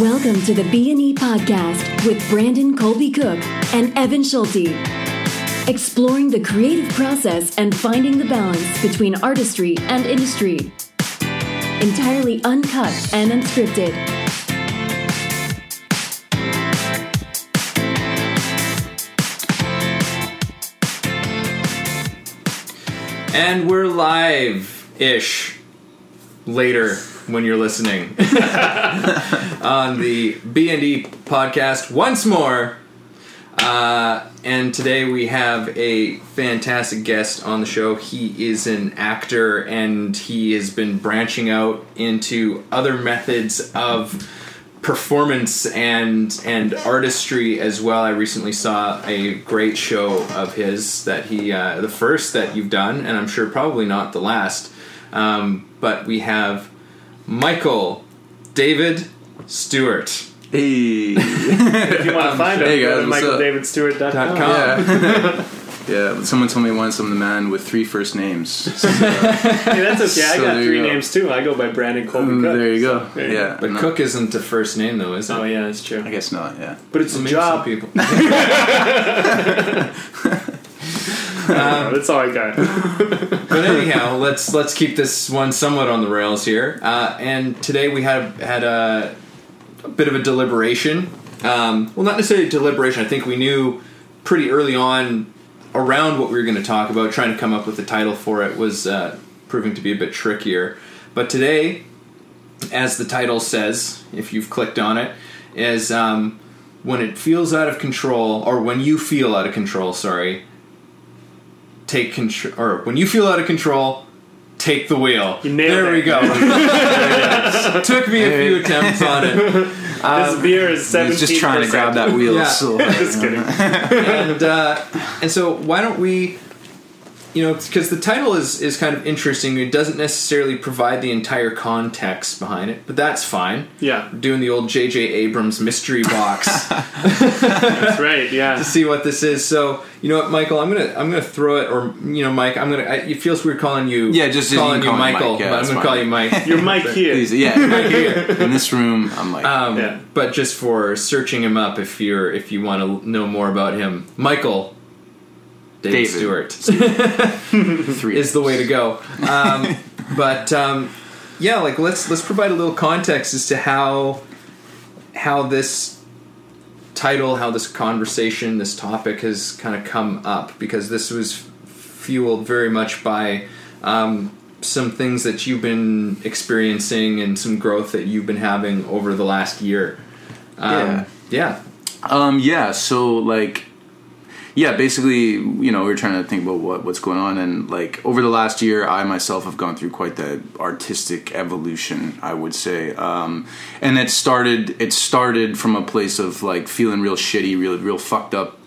Welcome to the B&E podcast with Brandon Colby Cook and Evan Schulte. Exploring the creative process and finding the balance between artistry and industry. Entirely uncut and unscripted. And we're live ish later when you're listening on the B&E podcast once more. Uh, and today we have a fantastic guest on the show. He is an actor and he has been branching out into other methods of performance and and artistry as well. I recently saw a great show of his that he uh, the first that you've done, and I'm sure probably not the last. Um, but we have Michael David Stewart. Hey. If you want to find him, Hey, go guys, to what's michaeldavidstewart.com. Dot com. yeah. yeah. Someone told me once I'm the man with three first names. So, Hey, that's okay. I So got three go. names too. I go by Brandon Colby mm, Cook. there you go. there you Yeah. But no, Cook isn't a first name though, is it? Oh yeah, that's true. I guess not. Yeah. But it's Well, a job. some people. Oh, that's all I got. but anyhow, let's let's keep this one somewhat on the rails here. Uh, and today we had had a, a bit of a deliberation. Um, well, not necessarily deliberation. I think we knew pretty early on around what we were going to talk about. Trying to come up with a title for it was uh, proving to be a bit trickier. But today, as the title says, if you've clicked on it, is um, when it feels out of control, or when you feel out of control. Sorry, take control, or when you feel out of control, take the wheel. You nailed there it. we go. Took me a few attempts on it, this beer is He's seventeen. just trying to grab that wheel. Yeah. So, Just kidding. and uh, and so why don't we, you know, because the title is is kind of interesting. It doesn't necessarily provide the entire context behind it, but that's fine. Yeah, We're doing the old J.J. Abrams mystery box. that's right. Yeah. to see what this is. So you know what, Michael, I'm gonna I'm gonna throw it, or you know, Mike, I'm gonna. I, it feels weird calling you. Yeah, just- you calling can you call Michael, Mike, yeah, but I'm gonna fine. call you Mike. You're Mike here. please, yeah. In this room, I'm like, Um, Yeah. But just for searching him up, if you're if you want to know more about him, Michael David, David. Stewart three. is the way to go. Um, but um, yeah, like let's let's provide a little context as to how how this title, how this conversation, this topic has kind of come up because this was fueled very much by um, some things that you've been experiencing and some growth that you've been having over the last year. Um, Yeah. yeah. Um, yeah, so like, yeah, basically, you know, we are trying to think about what what's going on, and like over the last year, I myself have gone through quite the artistic evolution, I would say, um, and it started it started from a place of like feeling real shitty, real real fucked up.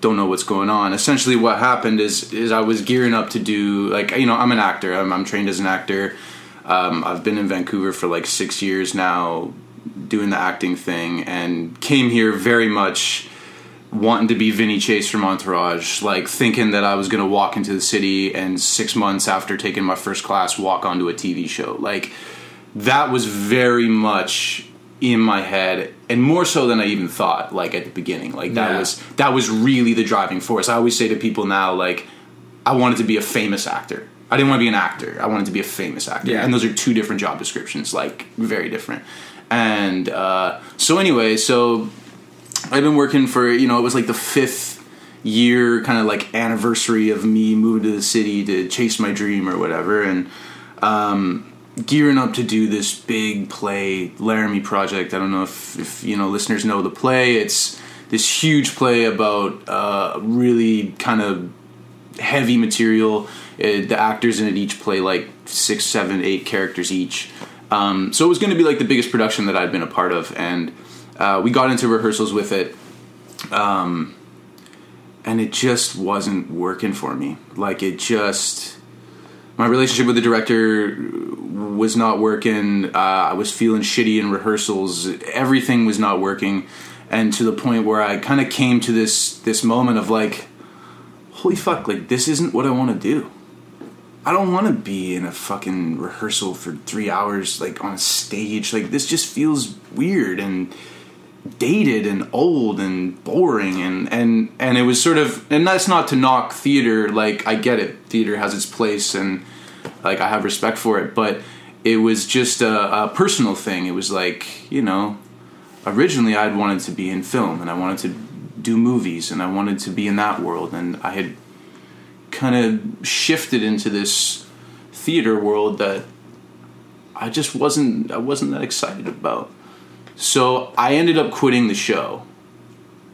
Don't know what's going on. Essentially, what happened is is I was gearing up to do like you know I'm an actor. I'm, I'm trained as an actor. Um, I've been in Vancouver for like six years now, doing the acting thing, and came here very much wanting to be Vinny Chase from Entourage, like thinking that I was going to walk into the city and six months after taking my first class, walk onto a TV show. Like that was very much in my head, and more so than I even thought. Like at the beginning, like that Yeah. was that was really the driving force. I always say to people now, like I wanted to be a famous actor. I didn't want to be an actor. I wanted to be a famous actor, Yeah. and those are two different job descriptions, like very different. And uh, so anyway, so I've been working for you know it was like the fifth year kind of like anniversary of me moving to the city to chase my dream or whatever, and um, gearing up to do this big play Laramie project. I don't know if, if you know listeners know the play. It's this huge play about uh, really kind of heavy material. Uh, the actors in it each play like six, seven, eight characters each. Um, so it was going to be like the biggest production that I'd been a part of, and uh, we got into rehearsals with it, um, and it just wasn't working for me. Like it just, my relationship with the director was not working. Uh, I was feeling shitty in rehearsals. Everything was not working, and to the point where I kind of came to this this moment of like, holy fuck, like this isn't what I want to do. I don't want to be in a fucking rehearsal for three hours, like on a stage. Like this just feels weird and dated and old and boring and and and it was sort of and that's not to knock theater. Like I get it, theater has its place and like I have respect for it, but it was just a, a personal thing. It was like you know, originally I'd wanted to be in film and I wanted to do movies and I wanted to be in that world and I had kind of shifted into this theater world that I just wasn't I wasn't that excited about. So I ended up quitting the show.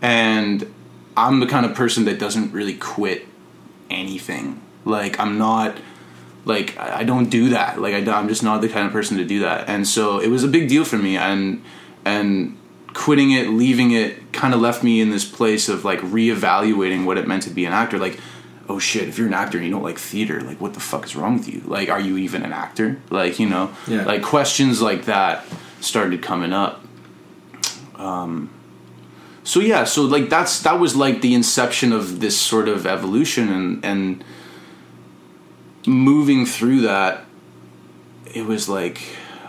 And I'm the kind of person that doesn't really quit anything. Like I'm not like I don't do that. Like I, I'm just not the kind of person to do that. And so it was a big deal for me and and quitting it, leaving it kind of left me in this place of like reevaluating what it meant to be an actor. Like oh shit, if you're an actor and you don't like theater, like what the fuck is wrong with you? Like, are you even an actor? Like, you know, Yeah. like questions like that started coming up. Um, so yeah, so like that's that was like the inception of this sort of evolution and and moving through that. It was like,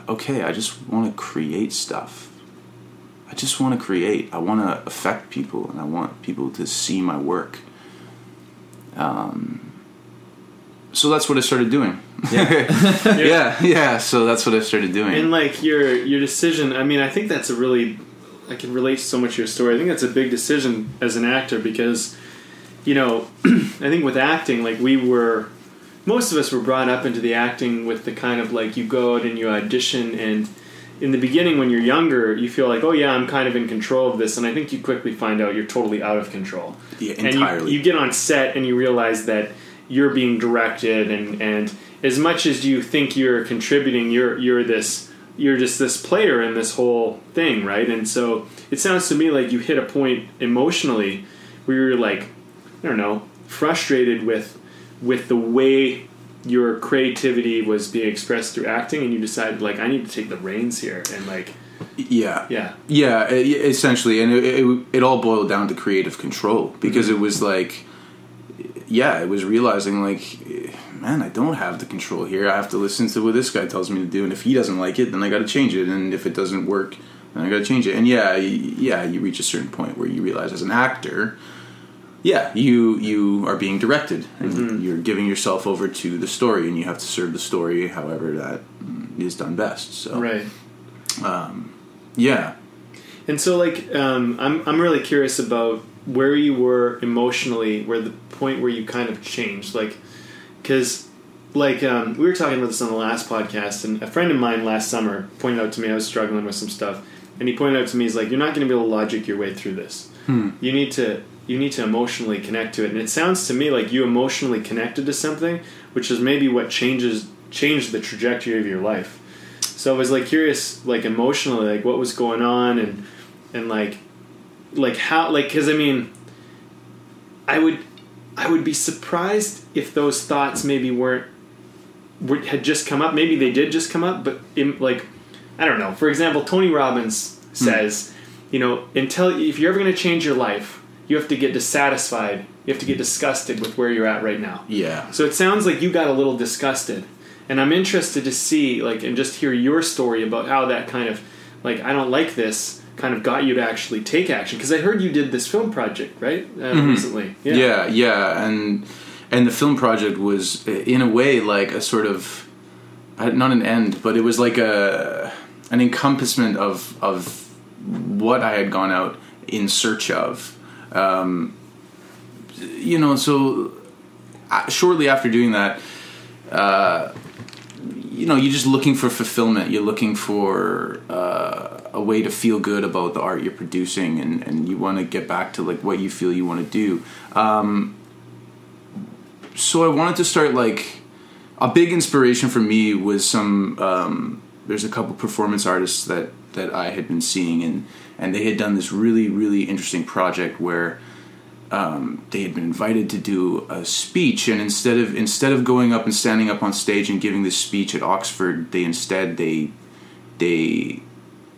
okay, I just want to create stuff. I just want to create. I want to affect people, and I want people to see my work. Um, so that's what I started doing. Yeah. yeah, yeah. So that's what I started doing. And like your your decision, I mean, I think that's a really I can relate so much to your story. I think that's a big decision as an actor because you know, I think with acting, like we were most of us were brought up into the acting with the kind of like you go out and you audition and in the beginning when you're younger you feel like oh yeah i'm kind of in control of this and i think you quickly find out you're totally out of control Yeah, and entirely. you, you get on set and you realize that you're being directed and and as much as you think you're contributing you're you're this you're just this player in this whole thing right? And so it sounds to me like you hit a point emotionally where you're like i don't know frustrated with with the way your creativity was being expressed through acting and you decided like i need to take the reins here and like yeah, yeah. Yeah, essentially, and it, it, it all boiled down to creative control because mm-hmm. it was like, yeah, it was realizing like, man, I don't have the control here. I have to listen to what this guy tells me to do, and if he doesn't like it, then I got to change it, and if it doesn't work, then I got to change it. And yeah, yeah, you reach a certain point where you realize as an actor, yeah, you you are being directed, and you're giving yourself over to the story, and you have to serve the story however that mm, done best. So right yeah. And so, like, um, I'm I'm really curious about where you were emotionally, where the point where you kind of changed, like, because, like, um, we were talking about this on the last podcast, and a friend of mine last summer pointed out to me I was struggling with some stuff, and he pointed out to me he's like, you're not going to be able to logic your way through this. You need to you need to emotionally connect to it, and it sounds to me like you emotionally connected to something, which is maybe what changes changed the trajectory of your life. So I was like curious, like emotionally, like what was going on, and and like like how like because I mean, I would I would be surprised if those thoughts maybe weren't were, had just come up. Maybe they did just come up, but in, like I don't know. For example, Tony Robbins says, you know, until if you're ever going to change your life, you have to get dissatisfied. You have to get disgusted with where you're at right now. Yeah. So it sounds like you got a little disgusted. And I'm interested to see, like, and just hear your story about how that kind of, like, I don't like this, kind of got you to actually take action. Because I heard you did this film project, right? Uh, Recently. yeah yeah and and the film project was in a way like a sort of uh, not an end but it was like a an encompassment of of what i had gone out in search of. Um, you know so uh, shortly after doing that uh, you know you're just looking for fulfillment. You're looking for uh, a way to feel good about the art you're producing and, and you want to get back to like what you feel you want to do. Um, so i wanted to start like a big inspiration for me was some um, there's a couple performance artists that that i had been seeing and and they had done this really really interesting project where um, they had been invited to do a speech and instead of instead of going up and standing up on stage and giving this speech at Oxford they instead they they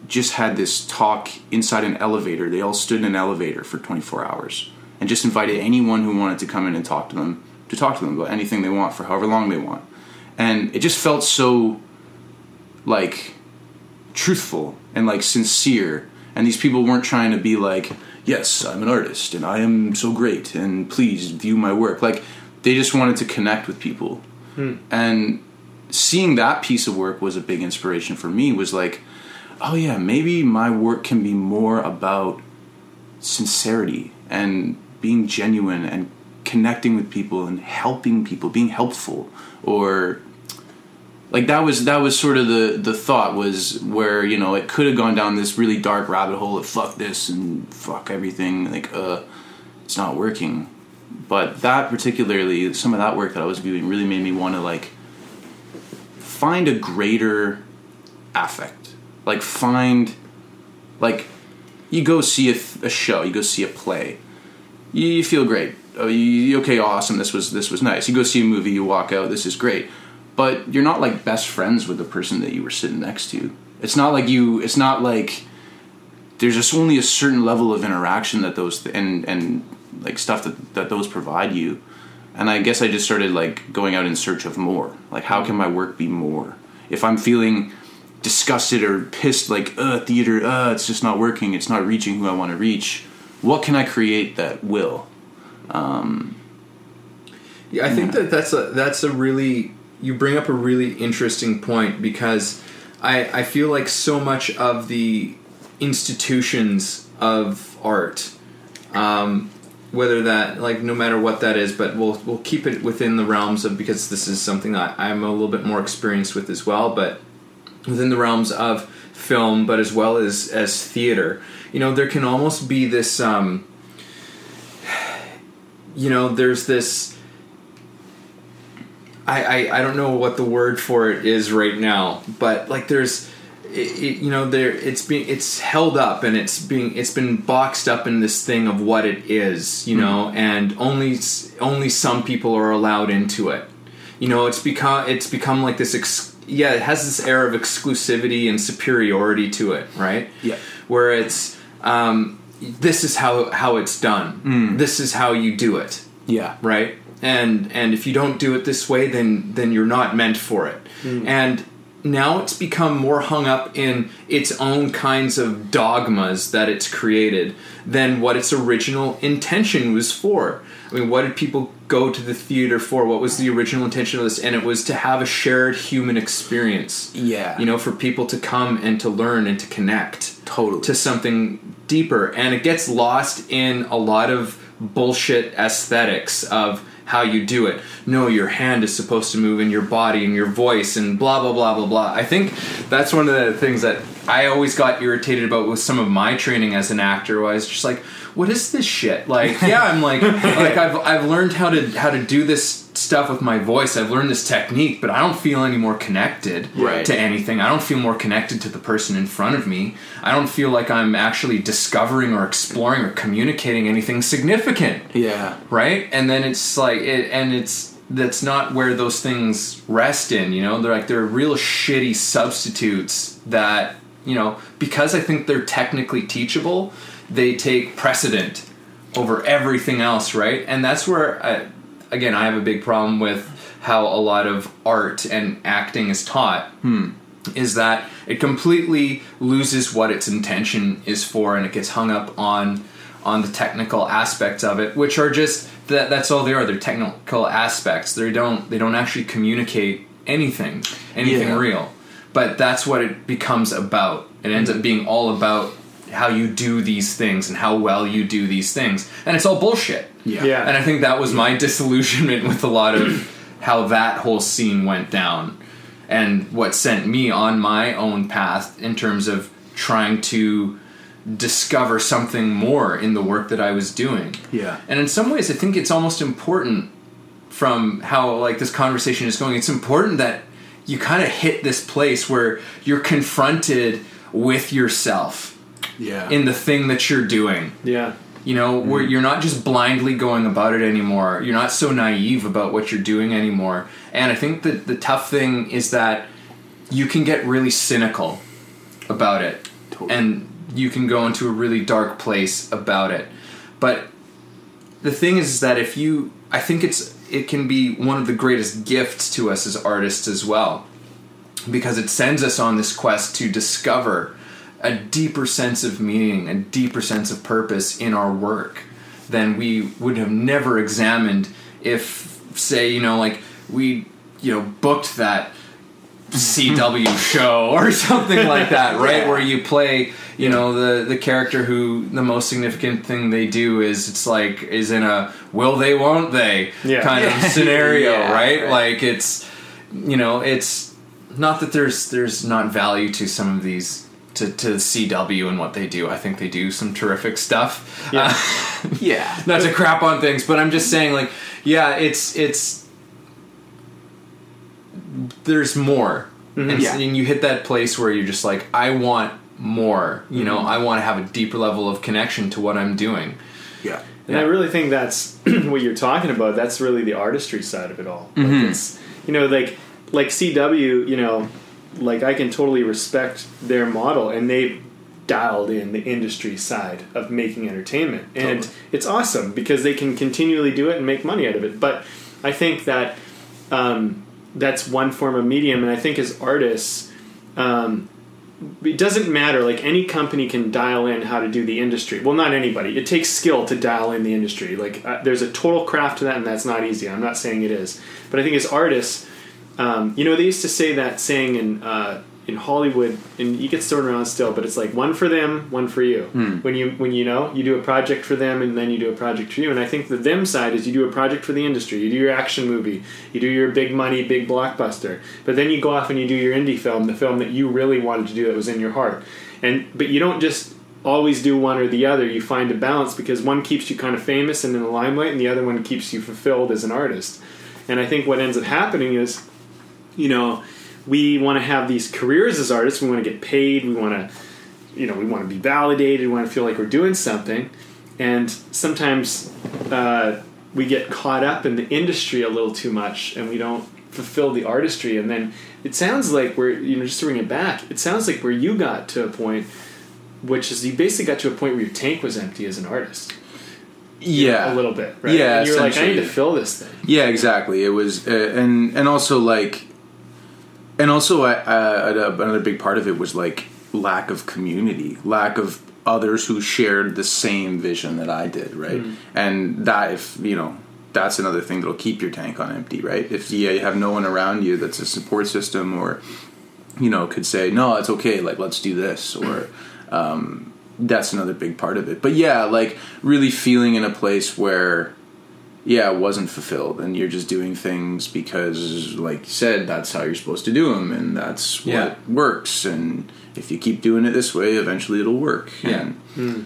just had this talk inside an elevator. They all stood in an elevator for 24 hours and just invited anyone who wanted to come in and talk to them to talk to them about anything they want for however long they want. And it just felt so like truthful and like sincere. And these people weren't trying to be like yes i'm an artist and i am so great and please view my work. Like they just wanted to connect with people. Hmm. And seeing that piece of work was a big inspiration for me was like oh yeah maybe my work can be more about sincerity and being genuine and connecting with people and helping people being helpful or like that was that was sort of the the thought was where you know it could have gone down this really dark rabbit hole of fuck this and fuck everything like uh it's not working. But that particularly some of that work that i was doing really made me want to like find a greater affect. Like find like you go see a, a show you go see a play you, you feel great oh, you, okay awesome this was this was nice. You go see a movie you walk out this is great. But you're not like best friends with the person that you were sitting next to. It's not like you it's not like there's just only a certain level of interaction that those th- and and like stuff that, that those provide you. And i guess i just started like going out in search of more. Like how can my work be more? If i'm feeling disgusted or pissed like uh theater uh it's just not working it's not reaching who i want to reach what can i create that will Yeah, I think that that's a that's a really you bring up a really interesting point because I I feel like so much of the institutions of art, um, whether that like no matter what that is, but we'll we'll keep it within the realms of because this is something that I'm a little bit more experienced with as well, but within the realms of film, but as well as as theater, you know, there can almost be this. Um, you know, there's this. I, I, I don't know what the word for it is right now, but like there's, it, it, you know, there it's being it's held up and it's being it's been boxed up in this thing of what it is, you know, and only only some people are allowed into it. You know, it's become it's become like this. Ex- yeah, it has this air of exclusivity and superiority to it, right? Yeah. Where it's um, this is how how it's done. Mm. This is how you do it. Yeah. Right? And and if you don't do it this way then then you're not meant for it. Mm. And now it's become more hung up in its own kinds of dogmas that it's created than what its original intention was for. I mean what did people go to the theater for? What was the original intention of this? And it was to have a shared human experience. Yeah. you know for people to come and to learn and to connect Totally. to something deeper and it gets lost in a lot of bullshit aesthetics of how you do it no your hand is supposed to move in your body and your voice and blah blah blah blah blah i think that's one of the things that i always got irritated about with some of my training as an actor was just like what is this shit like yeah i'm like like i've i've learned how to how to do this stuff with my voice i've learned this technique but i don't feel any more connected Right. to anything. I don't feel more connected to the person in front of me. I don't feel like I'm actually discovering or exploring or communicating anything significant, yeah right? And then it's like it and it's that's not where those things rest in, you know? They're like they're real shitty substitutes that, you know, because I think they're technically teachable, they take precedent over everything else, right? And that's where I, again, I have a big problem with how a lot of art and acting is taught hmm. is that it completely loses what its intention is for and it gets hung up on on the technical aspects of it which are just that that's all they are. They're technical aspects. They don't they don't actually communicate anything anything Yeah. real. But that's what it becomes about. It ends up hmm. being all about how you do these things and how well you do these things and it's all bullshit yeah Yeah. and I think that was my disillusionment with a lot of how that whole scene went down and what sent me on my own path in terms of trying to discover something more in the work that I was doing. Yeah. And in some ways I think it's almost important from how like this conversation is going it's important that you kind of hit this place where you're confronted with yourself yeah. in the thing that you're doing. Yeah. you know where mm. you're not just blindly going about it anymore. You're not so naive about what you're doing anymore. And i think that the tough thing is that you can get really cynical about it. Totally. and you can go into a really dark place about it. But the thing is that if you i think it's it can be one of the greatest gifts to us as artists as well. Because it sends us on this quest to discover a deeper sense of meaning, a deeper sense of purpose in our work than we would have never examined if, say, you know, like we, you know, booked that CW show or something like that, right? Yeah. Where you play, you know, the the character who the most significant thing they do is it's like is in a will they won't they Yeah. kind Yeah. of scenario, right? right. Like it's you know, it's not that there's there's not value to some of these to, to CW and what they do. I think they do some terrific stuff. Yeah. Uh, Yeah. not to crap on things, but I'm just saying, like, yeah, it's it's there's more, and, Yeah. and you hit that place where you're just like, I want more. You know, I want to have a deeper level of connection to what I'm doing. Yeah. And I really think that's what you're talking about. That's really the artistry side of it all. Like Mm-hmm. it's you know, like like CW, you know, like I can totally respect their model and they've dialed in the industry side of making entertainment. And Totally. it's awesome because they can continually do it and make money out of it. But I think that um, that's one form of medium and I think as artists um, it doesn't matter. Like any company can dial in how to do the industry. Well, not anybody. It takes skill to dial in the industry. Like uh, there's a total craft to that, and that's not easy. I'm not saying it is, but I think as artists, um, you know, they used to say that saying in uh, in Hollywood, and you get thrown around still, but it's like one for them, one for you. When you when you know you do a project for them, and then you do a project for you. And I think the them side is you do a project for the industry. You do your action movie, you do your big money, big blockbuster, but then you go off and you do your indie film, the film that you really wanted to do that was in your heart. And but you don't just always do one or the other. You find a balance because one keeps you kind of famous and in the limelight, and the other one keeps you fulfilled as an artist. And I think what ends up happening is you know, we want to have these careers as artists. We want to get paid. We want to, you know, we want to be validated. We want to feel like we're doing something. And sometimes uh, we get caught up in the industry a little too much, and we don't fulfill the artistry. And then it sounds like we're, you know, just to bring it back, it sounds like where you got to a point, which is you basically got to a point where your tank was empty as an artist. Yeah. a little bit, right? Yeah, and you're like, I need to fill this thing. Yeah, exactly. It was, uh, and and also like, and also I, uh, another big part of it was like lack of community, lack of others who shared the same vision that I did, right? And that if you know. That's another thing that'll keep your tank on empty, right? If yeah, you have no one around you that's a support system, or you know, could say, "No, it's okay. Like, let's do this," or um, that's another big part of it. But yeah, like really feeling in a place where yeah, it wasn't fulfilled, and you're just doing things because, like you said, that's how you're supposed to do them, and that's what Yeah. works. And if you keep doing it this way, eventually it'll work. Yeah. And, hmm.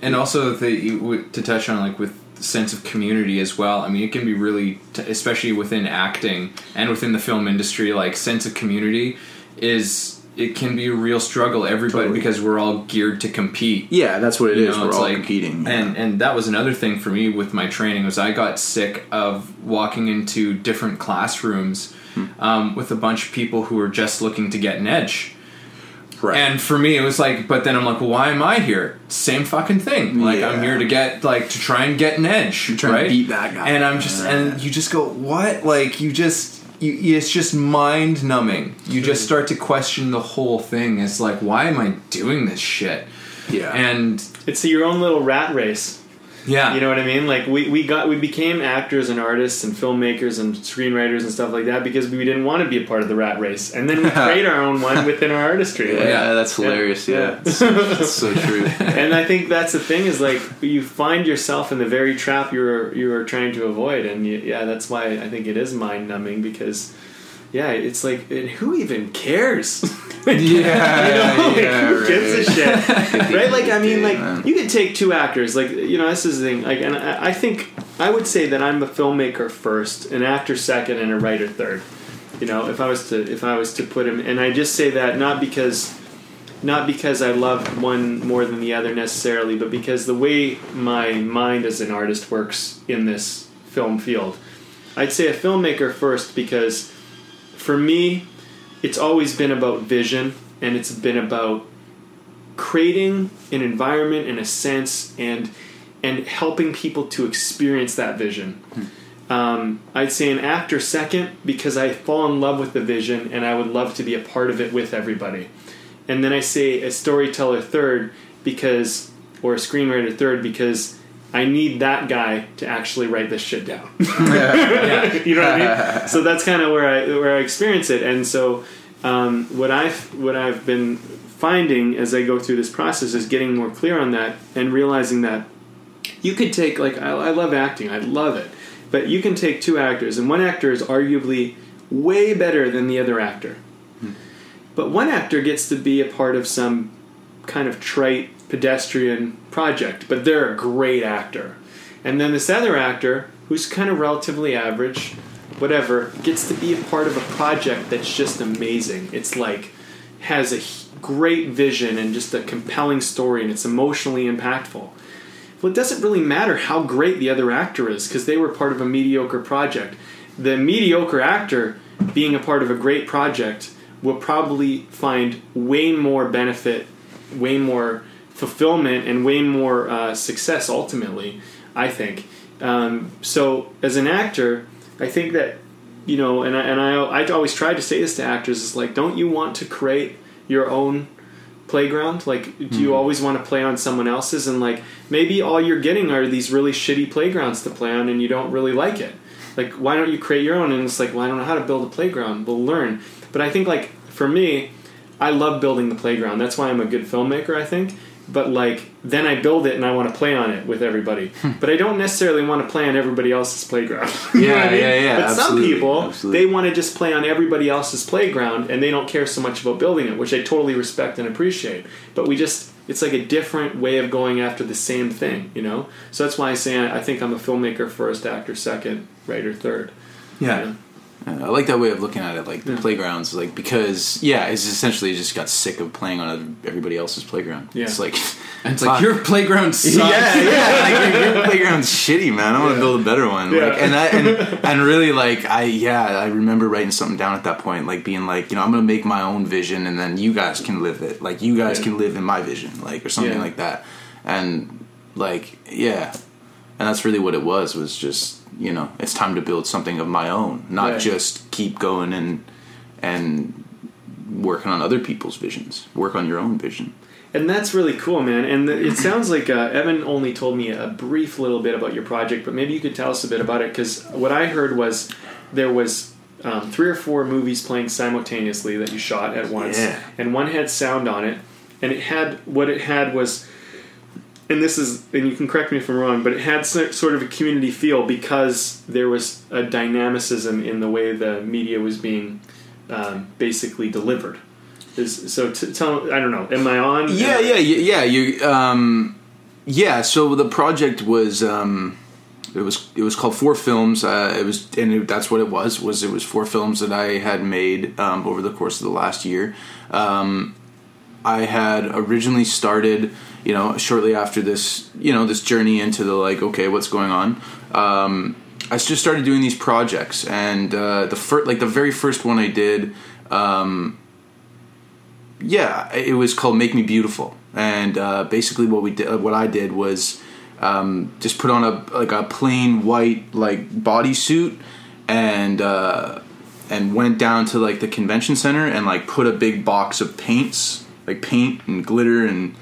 and also the to touch on like with the sense of community as well i mean it can be really t- especially within acting and within the film industry like sense of community is it can be a real struggle everybody Totally. because we're all geared to compete yeah, that's what it you is. know, We're all like- competing, and and that was another thing for me with my training was I got sick of walking into different classrooms Hmm. um, with a bunch of people who were just looking to get an edge. right. And for me, it was like, but then I'm like, well, why am I here? Same fucking thing. Like I'm here to get like to try and get an edge, You're trying to beat that guy. And I'm just and you just go, what? Like you just. You, it's just mind numbing. You just start to question the whole thing. It's like, why am I doing this shit? yeah, And It's your own little rat race. Yeah, You know what I mean? Like we, we got we became actors and artists and filmmakers and screenwriters and stuff like that because we didn't want to be a part of the rat race, and then we create our own one within our artistry. yeah, Like, Yeah. that's hilarious. Yeah, Yeah. It's, it's so true. and I think that's the thing is like you find yourself in the very trap you're you're trying to avoid, and you, yeah, that's why I think it is mind numbing because yeah, it's like and who even cares? yeah, You know, like, yeah, who gives a right. shit? right? Like, I mean, like, you could take two actors. Like, you know, this is the thing. Like, and I, I think I would say that I'm a filmmaker first, an actor second, and a writer third. You know, if I was to if I was to put him, and I just say that not because not because I love one more than the other necessarily, but because the way my mind as an artist works in this film field. I'd say a filmmaker first because for me, it's always been about vision and it's been about creating an environment and a sense and and helping people to experience that vision Um, I'd say an actor second because I fall in love with the vision and I would love to be a part of it with everybody. And then I say a storyteller third because, or a screenwriter third because I need that guy to actually write this shit down. you know what I mean? So that's kind of where I where I experience it. And so um, what I've what I've been finding as I go through this process is getting more clear on that and realizing that you could take like I, I love acting, I love it, but you can take two actors and one actor is arguably way better than the other actor. But one actor gets to be a part of some kind of trite pedestrian project, but they're a great actor. And then this other actor, who's kind of relatively average, whatever, gets to be a part of a project that's just amazing. It's like has a great vision and just a compelling story, and it's emotionally impactful. Well, it doesn't really matter how great the other actor is because they were part of a mediocre project. The mediocre actor being a part of a great project will probably find way more benefit, way more fulfillment, and way more uh, success ultimately, I think. Um, so, as an actor, I think that, you know, and I, and I, I always try to say this to actors is like, don't you want to create your own playground? Like, do you always want to play on someone else's? And like, maybe all you're getting are these really shitty playgrounds to play on, and you don't really like it. Like, why don't you create your own? And it's like, well, I don't know how to build a playground. We'll learn. But I think like for me, I love building the playground. That's why I'm a good filmmaker. I think. But like, then I build it and I want to play on it with everybody. Hmm. but I don't necessarily want to play on everybody else's playground. You know Yeah, I mean? yeah, yeah, But some people absolutely. they want to just play on everybody else's playground and they don't care so much about building it, which I totally respect and appreciate. But we just it's like a different way of going after the same thing, you know. So that's why I say I I think I'm a filmmaker first, actor second, writer third. Yeah. I like that way of looking at it, like the playgrounds, like because yeah, it's essentially just got sick of playing on everybody else's playground. Yeah. It's like And it's like fuck. your playground sucks. yeah, yeah, like your, your playground's shitty, man. I want to Yeah. build a better one. Yeah. Like, and that, and and really, like, I yeah, I remember writing something down at that point, like being like, you know, I'm gonna make my own vision, and then you guys can live it. Like, you guys Yeah. can live in my vision, like, or something Yeah. like that. And like, yeah, and that's really what it was. Was just you know, it's time to build something of my own, not Right. just keep going and and working on other people's visions. Work on your own vision. And that's really cool, man. And the, it sounds like uh, Evan only told me a brief little bit about your project, but maybe you could tell us a bit about it because what I heard was there was um, three or four movies playing simultaneously that you shot at once, Yeah. and one had sound on it, and it had what it had was. And this is, and you can correct me if I'm wrong, but it had sort of a community feel because there was a dynamicism in the way the media was being um, basically delivered. Is, so t- tell, I don't know, am I on? Yeah, yeah, yeah, yeah. You, um, yeah. So the project was, um, it was, it was called Four Films. Uh, it was, and it, that's what it was. Was it was four films that I had made um, over the course of the last year. Um, I had originally started, you know, shortly after this, you know, this journey into the like, okay, what's going on? Um, I just started doing these projects, and uh, the first, like the very first one I did, um, yeah, it was called Make Me Beautiful, and uh, basically what we did, what I did was um, just put on a like a plain white like bodysuit, and uh, and went down to like the convention center and like put a big box of paints, like paint and glitter and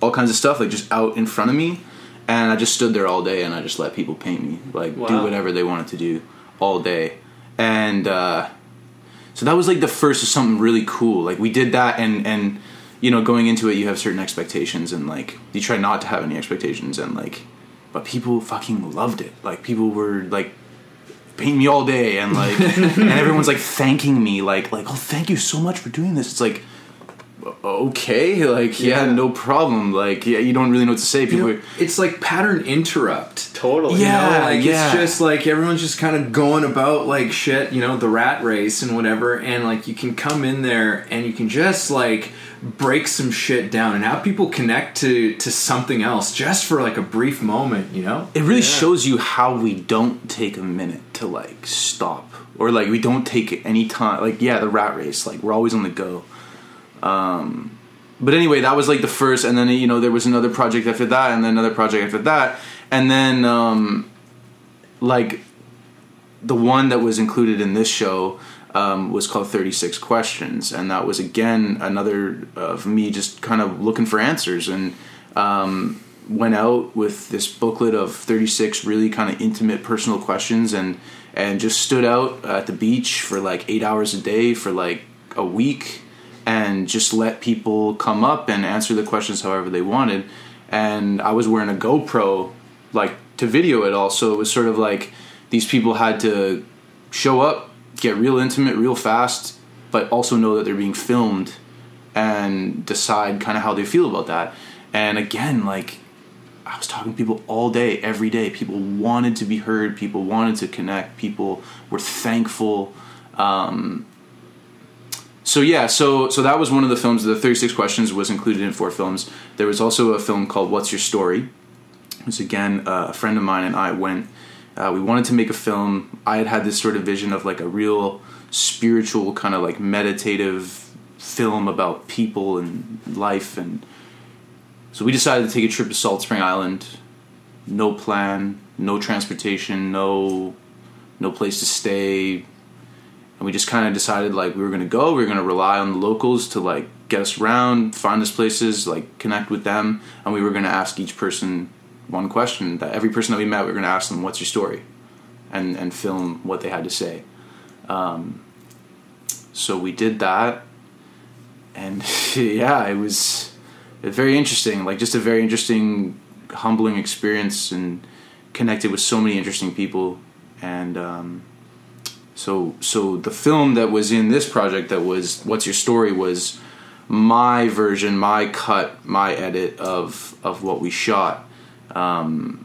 all kinds of stuff, like just out in front of me, and I just stood there all day and I just let people paint me, like do whatever they wanted to do all day, and. uh so that was like the first of something really cool. Like we did that, and and you know, going into it, you have certain expectations, and like you try not to have any expectations, and like, but people fucking loved it. Like people were like painting me all day, and like, and everyone's like thanking me, like like oh thank you so much for doing this. It's like okay, like yeah, Yeah. no problem. Like yeah, you don't really know what to say. People. You know, it's like pattern interrupt. Totally. Yeah. You know, like yeah. it's just like everyone's just kind of going about like shit, you know, the rat race and whatever, and like you can come in there and you can just like break some shit down and have people connect to to something else just for like a brief moment, you know? it really Yeah. shows you how we don't take a minute to like stop or like we don't take any time like yeah the rat race like we're always on the go um but anyway that was like the first and then you know there was another project after that and then another project after that and then um like the one that was included in this show um, was called 36 Questions, and that was again another of me just kind of looking for answers and um, went out with this booklet of 36 really kind of intimate personal questions and and just stood out at the beach for like eight hours a day for like a week and just let people come up and answer the questions however they wanted and i was wearing a gopro like to video it all so it was sort of like these people had to show up get real intimate real fast but also know that they're being filmed and decide kind of how they feel about that and again like I was talking to people all day, every day. People wanted to be heard. People wanted to connect. People were thankful. Um, so yeah, so so that was one of the films. The Thirty Six Questions was included in four films. There was also a film called What's Your Story. It was again uh, a friend of mine and I went. Uh, we wanted to make a film. I had had this sort of vision of like a real spiritual kind of like meditative film about people and life and so we decided to take a trip to Salt Spring Island. No plan, no transportation, no no place to stay. And we just kind of decided like we were going to go, we were going to rely on the locals to like get us around, find us places, like connect with them, and we were going to ask each person one question. That every person that we met, we were going to ask them, "What's your story?" and and film what they had to say. Um, so we did that, and yeah, it was very interesting. Like just a very interesting, humbling experience, and connected with so many interesting people. And um, so, so the film that was in this project that was "What's Your Story" was my version, my cut, my edit of of what we shot. Um,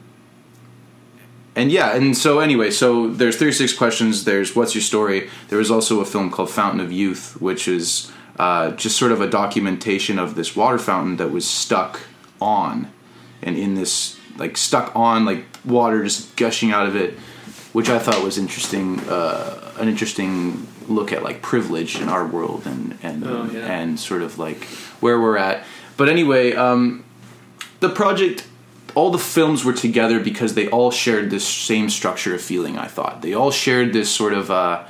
and yeah, and so anyway, so there's 36 questions. There's what's your story. There was also a film called Fountain of Youth, which is uh, just sort of a documentation of this water fountain that was stuck on, and in this like stuck on like water just gushing out of it, which I thought was interesting. Uh, an interesting look at like privilege in our world and and Oh, yeah. and sort of like where we're at. But anyway, um, the project all the films were together because they all shared this same structure of feeling i thought. They all shared this sort of uh,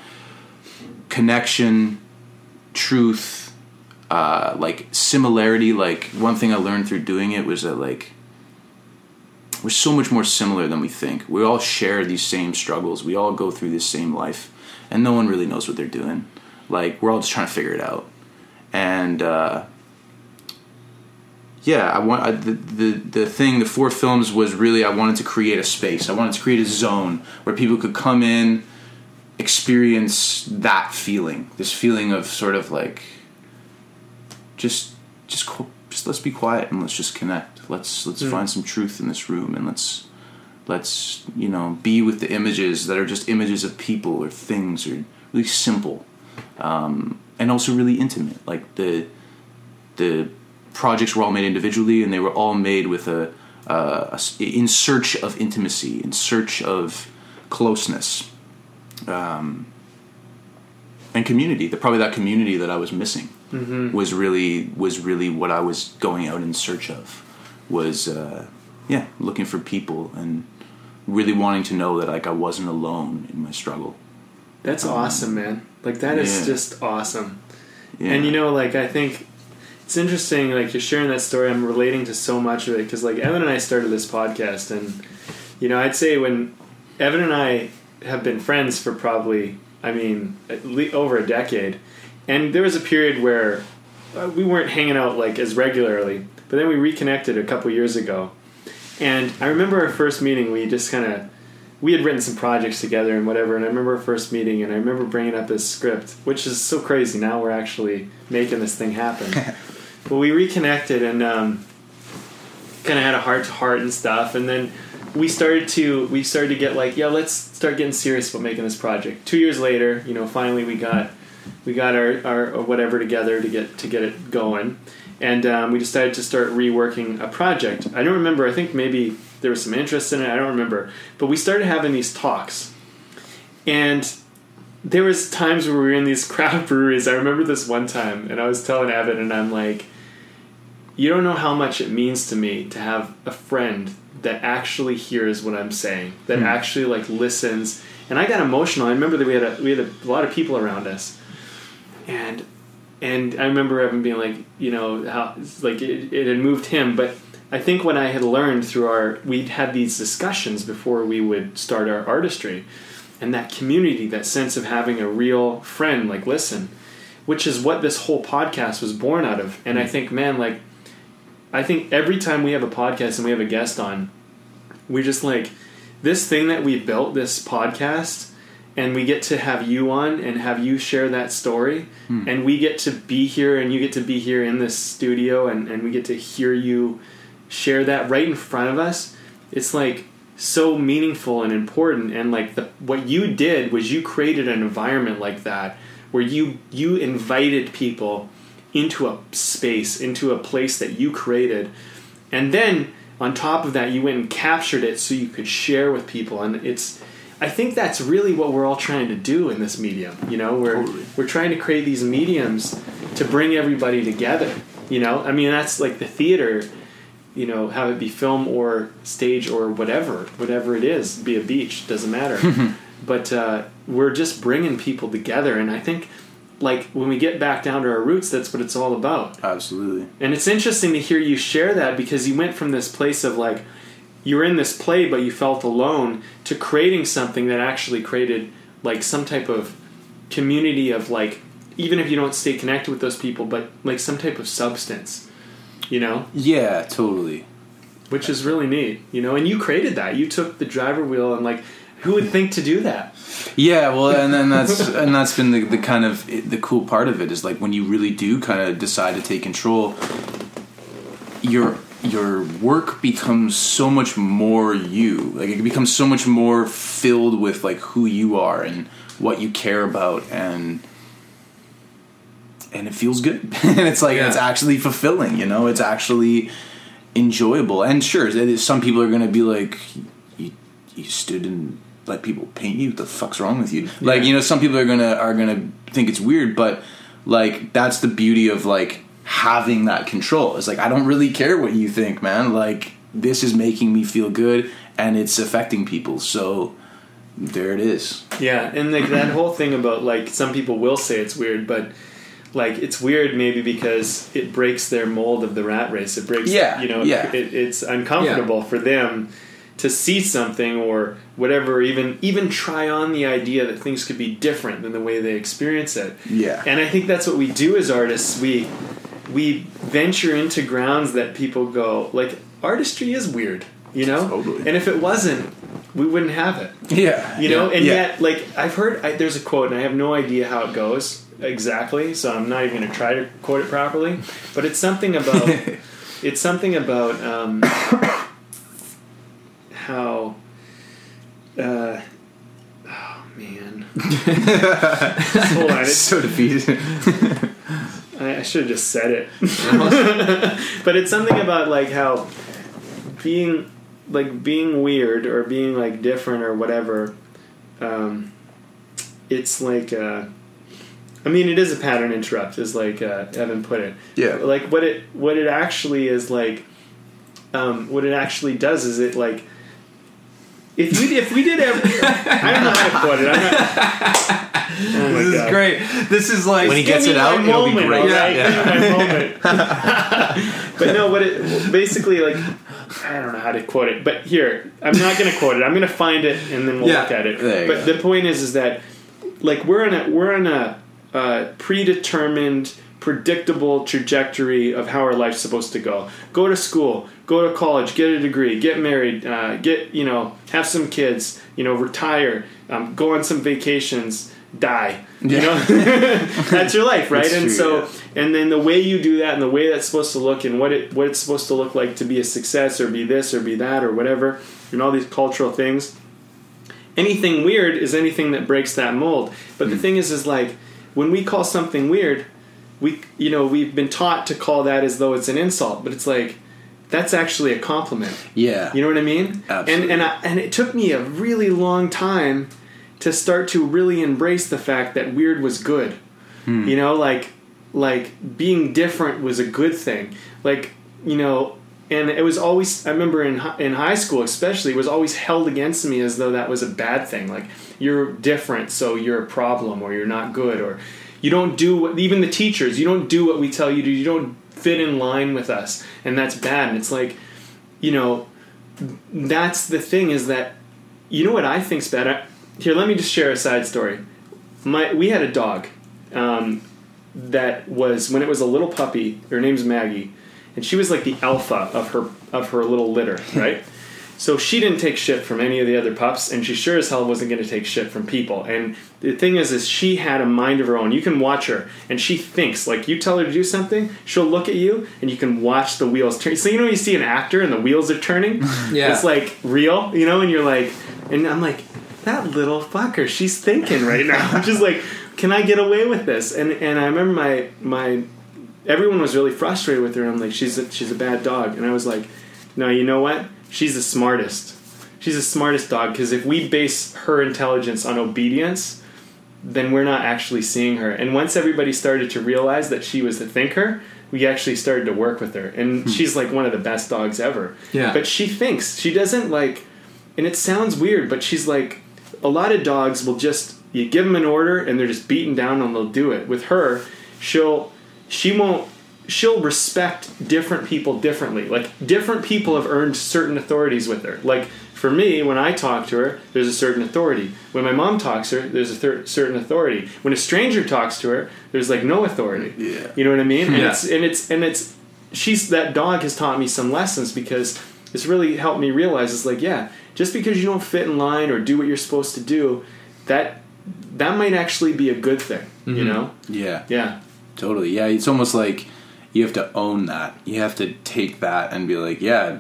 connection truth uh, like similarity. Like one thing i learned through doing it was that like we're so much more similar than we think. We all share these same struggles. We all go through this same life and no one really knows what they're doing like we're all just trying to figure it out and uh, yeah, I want I, the, the the thing. The four films was really I wanted to create a space. I wanted to create a zone where people could come in, experience that feeling. This feeling of sort of like just just just let's be quiet and let's just connect. Let's let's find some truth in this room and let's let's you know be with the images that are just images of people or things or really simple um, and also really intimate. Like the the projects were all made individually, and they were all made with a, uh, a in search of intimacy, in search of closeness, um, and community. The probably that community that I was missing was really was really what I was going out in search of. Was uh, yeah, looking for people and really wanting to know that like I wasn't alone in my struggle. That's awesome, man. Like that is Yeah. just awesome. Yeah. And you know, like I think it's interesting. Like you're sharing that story, I'm relating to so much of it because, like Evan and I started this podcast, and you know, I'd say when Evan and I have been friends for probably, I mean, over a decade, and there was a period where uh, we weren't hanging out like as regularly, but then we reconnected a couple years ago, and I remember our first meeting. We just kind of we had written some projects together and whatever. And I remember our first meeting, and I remember bringing up this script, which is so crazy. Now we're actually making this thing happen. but we reconnected and um, kind of had a heart to heart and stuff, and then we started to we started to get like, yeah, let's start getting serious about making this project. Two years later, you know, finally we got we got our, our, our whatever together to get to get it going, and um, we decided to start reworking a project. I don't remember. I think maybe there was some interest in it. I don't remember, but we started having these talks, and there was times where we were in these craft breweries. I remember this one time, and I was telling Evan, and I'm like, "You don't know how much it means to me to have a friend that actually hears what I'm saying, that actually like listens and I got emotional. I remember that we had a we had a lot of people around us, and and I remember Evan being like, you know, how like it, it had moved him, but I think what I had learned through our we'd had these discussions before we would start our artistry, and that community, that sense of having a real friend, like listen, which is what this whole podcast was born out of. And I mm. think, man, like, I think every time we have a podcast and we have a guest on, we're just like this thing that we built, this podcast, and we get to have you on and have you share that story, hmm. and we get to be here and you get to be here in this studio and, and we get to hear you share that right in front of us. It's like so meaningful and important. And like the what you did was you created an environment like that where you you invited people into a space into a place that you created. And then on top of that you went and captured it so you could share with people. And it's i think that's really what we're all trying to do in this medium you know we're Totally. we're trying to create these mediums to bring everybody together you know i mean that's like the theater you know have it be film or stage or whatever whatever it is be a beach doesn't matter but uh, we're just bringing people together and i think like when we get back down to our roots that's what it's all about Absolutely. and it's interesting to hear you share that because you went from this place of like you were in this play but you felt alone to creating something that actually created like some type of community of like even if you don't stay connected with those people but like some type of substance you know? Yeah, totally. which is really neat you know? And you created that. You took the driver wheel and like who would think to do that? Yeah, well, and then that's and that's been the, the kind of the cool part of it is like when you really do kind of decide to take control, your your work becomes so much more you. Like it becomes so much more filled with like who you are and what you care about and and it feels good. and it's like Yeah. it's actually fulfilling, you know? It's actually enjoyable. And sure, is- some people are going to be like you you stood and let people paint you. What the fuck's wrong with you? Like, you know, some people are gonna are gonna think it's weird, but like that's the beauty of like having that control. It's like I don't really care what you think, man. Like this is making me feel good and it's affecting people. So there it is. Yeah, and like that whole thing about like some people will say it's weird, but like it's weird maybe because it breaks their mold of the rat race. It breaks, Yeah, you know, yeah. it, it's uncomfortable for them to see something or whatever, even even try on the idea that things could be different than the way they experience it. Yeah. and I think that's what we do as artists. We we venture into grounds that people go like artistry is weird, you know, Totally. and if it wasn't, we wouldn't have it Yeah. you know and yeah. yet like i've heard I, there's a quote and i have no idea how it goes exactly so i'm not even going to try to quote it properly but it's something about it's something about um, how uh, oh man hold on it's, so defeated. I, I should have just said it but it's something about like how being like being weird or being like different or whatever um, it's like uh, I mean it is a pattern interrupt as like uh, Evan put it Yeah. like what it what it actually is like um, what it actually does is it like if we if we did every I don't know how to put it I'm not, oh my This is God. great. This is like When he gets it out, my it'll be great. all right? Yeah. Give me my moment. but no, what it basically like I don't know how to quote it, but here I'm not going to quote it. I'm going to find it and then we'll Yeah, look at it. But go. the point is, is that like we're in a we're in a uh, predetermined, predictable trajectory of how our life's supposed to go. Go to school, go to college, get a degree, get married, uh, get you know, have some kids, you know, retire, um, go on some vacations, die. You know, that's your life, right? That's and true, so, yeah. and then the way you do that, and the way that's supposed to look, and what it what it's supposed to look like to be a success, or be this, or be that, or whatever, and all these cultural things anything weird is anything that breaks that mold. But Hmm. the thing is, is like when we call something weird, we you know we've been taught to call that as though it's an insult, but it's like that's actually a compliment. Yeah. You know what I mean? Absolutely. And and I, and it took me a really long time to start to really embrace the fact that weird was good. Hmm. You know, like like being different was a good thing. Like you know, and it was always I remember in in high school especially it was always held against me as though that was a bad thing like you're different so you're a problem or you're not good or you don't do what even the teachers you don't do what we tell you to you don't fit in line with us. And that's bad. And it's like you know that's the thing is that you know what I think's bad I, here let me just share a side story. My we had a dog um, that was when it was a little puppy her name's Maggie and she was like the alpha of her of her little litter, right? So she didn't take shit from any of the other pups, and she sure as hell wasn't going to take shit from people. And the thing is, is she had a mind of her own. You can watch her, and she thinks. Like you tell her to do something, she'll look at you, and you can watch the wheels turn. So you know, you see an actor, and the wheels are turning. Yeah. it's like real, you know, and you're like, and I'm like, that little fucker, she's thinking right now. I'm just like, can I get away with this? And and I remember my my everyone was really frustrated with her. I'm like, she's a, she's a bad dog, and I was like, no, you know what? She's the smartest. She's the smartest dog because if we base her intelligence on obedience, then we're not actually seeing her. And once everybody started to realize that she was the thinker, we actually started to work with her, and hmm. she's like one of the best dogs ever. Yeah. But she thinks. She doesn't like, and it sounds weird, but she's like, a lot of dogs will just you give them an order and they're just beaten down and they'll do it. With her, she'll she won't she'll respect different people differently. Like different people have earned certain authorities with her. Like for me, when I talk to her, there's a certain authority. When my mom talks to her, there's a thir- certain authority. When a stranger talks to her, there's like no authority. Yeah. You know what I mean? And Yeah. it's and it's and it's she's that dog has taught me some lessons because it's really helped me realize it's like yeah, just because you don't fit in line or do what you're supposed to do, that that might actually be a good thing. You mm-hmm. know? Yeah. Yeah. Totally. Yeah, it's almost like you have to own that. You have to take that and be like, yeah,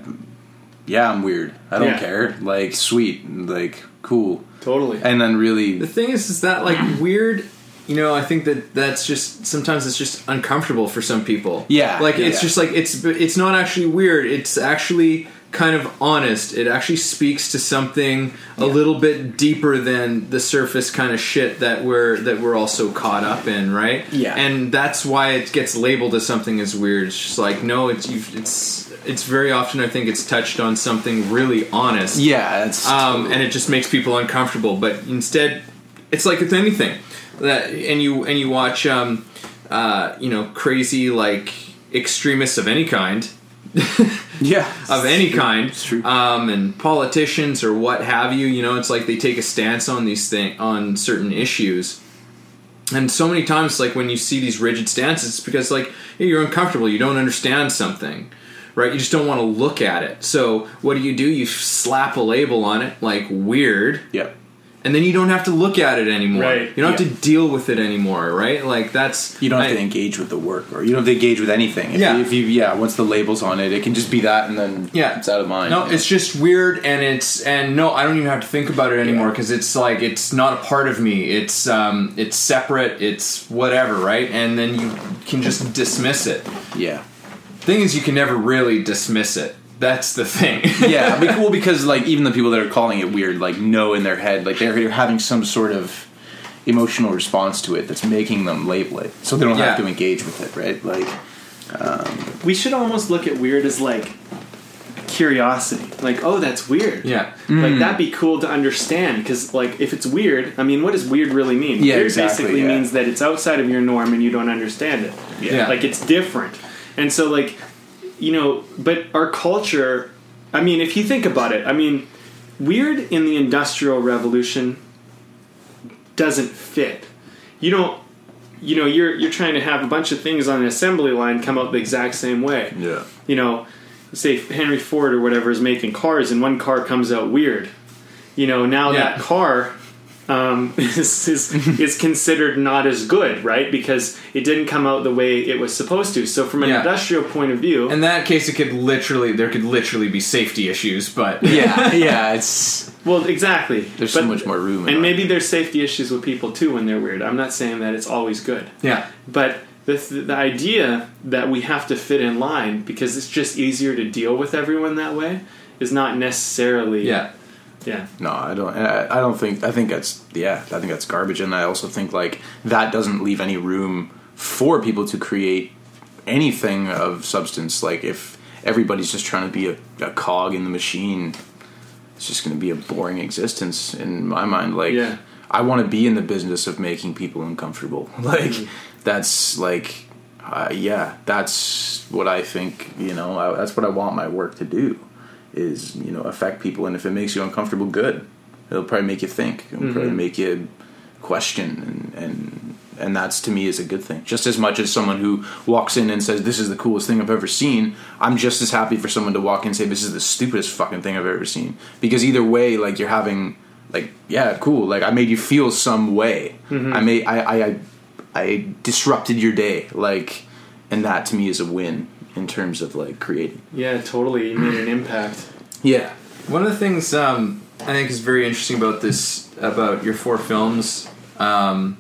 yeah, I'm weird. I don't Yeah. care. Like, sweet. Like, cool. Totally. And then really, The thing is, is that like weird. You know, I think that that's just sometimes it's just uncomfortable for some people. Yeah, like it's yeah. just like it's it's not actually weird. It's actually kind of honest. It actually speaks to something a little bit deeper than the surface kind of shit that we're that we're all so caught up in, right? Yeah. and that's why it gets labeled as something as weird. It's just like no, it's you've, it's it's very often I think it's touched on something really honest yeah, it's um, and it just makes people uncomfortable. But instead, it's like with anything that, and you and you watch, um, uh, you know, crazy like extremists of any kind, yeah, of any kind, um, and politicians or what have you. You know, it's like they take a stance on these thing on certain issues. And so many times, like when you see these rigid stances, it's because like hey, you're uncomfortable, you don't understand something, right? You just don't want to look at it. So what do you do? You slap a label on it, like weird, Yep. And then you don't have to look at it anymore. Right. You don't have to deal with it anymore, right? Like that's You don't have I- to engage with the work, or you don't have to engage with anything. If Yeah. You, if you, yeah, once the label's on it, it can just be that, and then Yeah, it's out of mind. No, yeah. it's just weird, and it's and no, I don't even have to think about it anymore Yeah. because it's like it's not a part of me. It's um, it's separate. It's whatever, right? And then you can just dismiss it. yeah. Thing is, you can never really dismiss it. That's the thing. yeah, be cool because like even the people that are calling it weird, like know in their head, like they're, they're having some sort of emotional response to it that's making them label it, so they don't have to engage with it, right? Like, um, we should almost look at weird as like curiosity. Like, oh, that's weird. yeah. Like that'd mm. be cool to understand because, like, if it's weird, I mean, what does weird really mean? Yeah, weird exactly, basically yeah. means that it's outside of your norm and you don't understand it. Yeah. like it's different, and so like, you know, but our culture. I mean, if you think about it, I mean, weird in the Industrial Revolution doesn't fit. You don't. You know, you're you're trying to have a bunch of things on an assembly line come out the exact same way yeah, you know, say Henry Ford or whatever is making cars, and one car comes out weird. You know, now Yeah. that car um, is, is is considered not as good, right? Because it didn't come out the way it was supposed to. So, from an Yeah. industrial point of view, In that case, it could literally there could literally be safety issues, but yeah, yeah. It's well, exactly. there's so much more room, and maybe there's safety issues with people too when they're weird. I'm not saying that it's always good. yeah, But the, the idea that we have to fit in line because it's just easier to deal with everyone that way is not necessarily. yeah, Yeah. No, I don't. I, don't think. I think that's yeah. I think that's garbage, and I also think like that doesn't leave any room for people to create anything of substance. Like if everybody's just trying to be a, a cog in the machine, it's just going to be a boring existence in my mind. Like, Yeah. I want to be in the business of making people uncomfortable. Like, Mm-hmm. that's like, uh, yeah, that's what I think. You know, I, that's what I want my work to do. Is you know affect people, and if it makes you uncomfortable, good. It'll probably make you think. It'll probably Mm-hmm. make you question, and and and that's to me is a good thing. Just as much as someone who walks in and says this is the coolest thing I've ever seen, I'm just as happy for someone to walk in and say this is the stupidest fucking thing I've ever seen. Because either way, like you're having like yeah, cool. Like I made you feel some way. I made I I I, I disrupted your day. Like, and that to me is a win in terms of like creating. Yeah, totally. You made an impact. Yeah. One of the things um, I think is very interesting about this, about your four films um,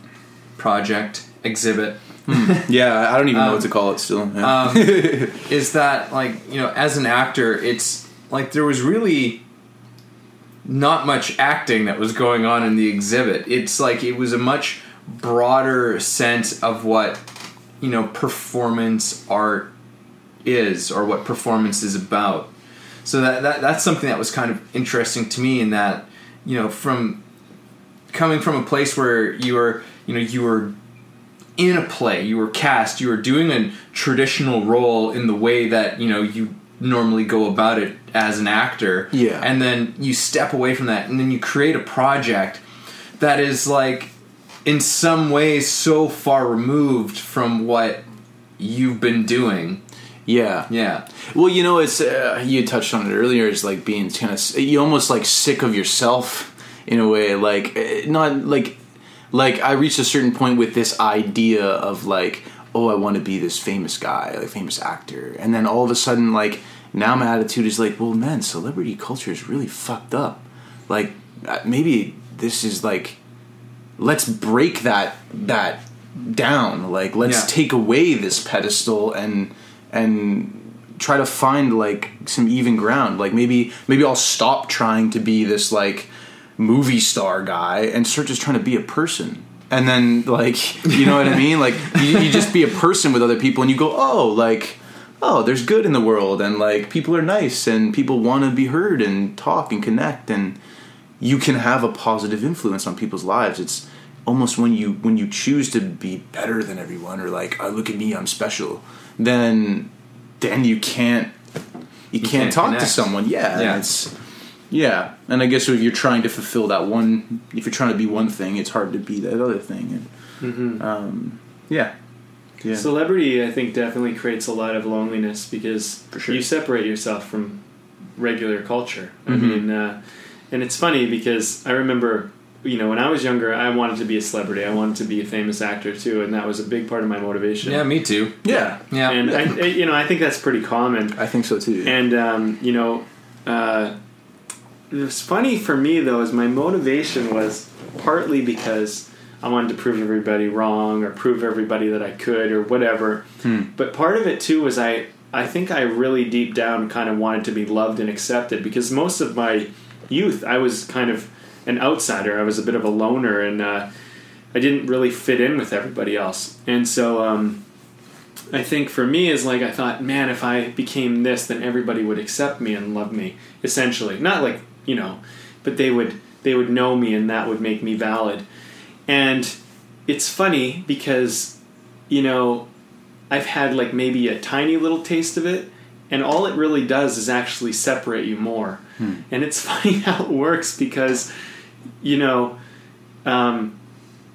project exhibit, Yeah, I don't even know Um, what to call it still. Yeah. um, is that like you know, as an actor, it's like there was really not much acting that was going on in the exhibit. It's like it was a much broader sense of what you know performance art is or what performance is about. So that, that that's something that was kind of interesting to me in that you know from coming from a place where you were you know you were in a play you were cast you were doing a traditional role in the way that you know you normally go about it as an actor Yeah. and then you step away from that and then you create a project that is like in some ways so far removed from what you've been doing yeah. yeah Well, you know, it's uh, you touched on it earlier. It's like being kind of you almost like sick of yourself in a way. Like eh, not like like I reached a certain point with this idea of like, oh, I want to be this famous guy, like famous actor, and then all of a sudden, like now my attitude is like, well, man, celebrity culture is really fucked up. Like uh, maybe this is like let's break that that down like let's Yeah. take away this pedestal and and try to find like some even ground. Like maybe maybe i'll stop trying to be this like movie star guy and start just trying to be a person. And then like you know what i mean? Like you, you just be a person with other people and you go oh like oh there's good in the world and like people are nice and people want to be heard and talk and connect. And you can have a positive influence on people's lives. It's almost when you when you choose to be better than everyone or like oh look at me i'm special then then you can't you, can't, can't talk to someone yeah, and Yeah. it's yeah and i guess if you're trying to fulfill that one if you're trying to be one thing it's hard to be that other thing and um yeah yeah Celebrity, I think, definitely creates a lot of loneliness because For sure. you separate yourself from regular culture. I Mhm. mean, uh, and it's funny because I remember, you know, when I was younger, I wanted to be a celebrity. I wanted to be a famous actor too, and that was a big part of my motivation. yeah me too yeah yeah and I, I- you know, I think that's pretty common. i think so too And um, you know, uh, it was funny for me though, is my motivation was partly because I wanted to prove everybody wrong or prove everybody that I could or whatever. But part of it too was I I think I really deep down kind of wanted to be loved and accepted because most of my youth I was kind of an outsider. I was a bit of a loner and uh, I didn't really fit in with everybody else. And so um, I think for me is like I thought, man, if I became this, then everybody would accept me and love me. Essentially, not like you know, but they would they would know me, and that would make me valid. And it's funny because you know I've had like maybe a tiny little taste of it, and all it really does is actually separate you more. And it's funny how it works because you know um,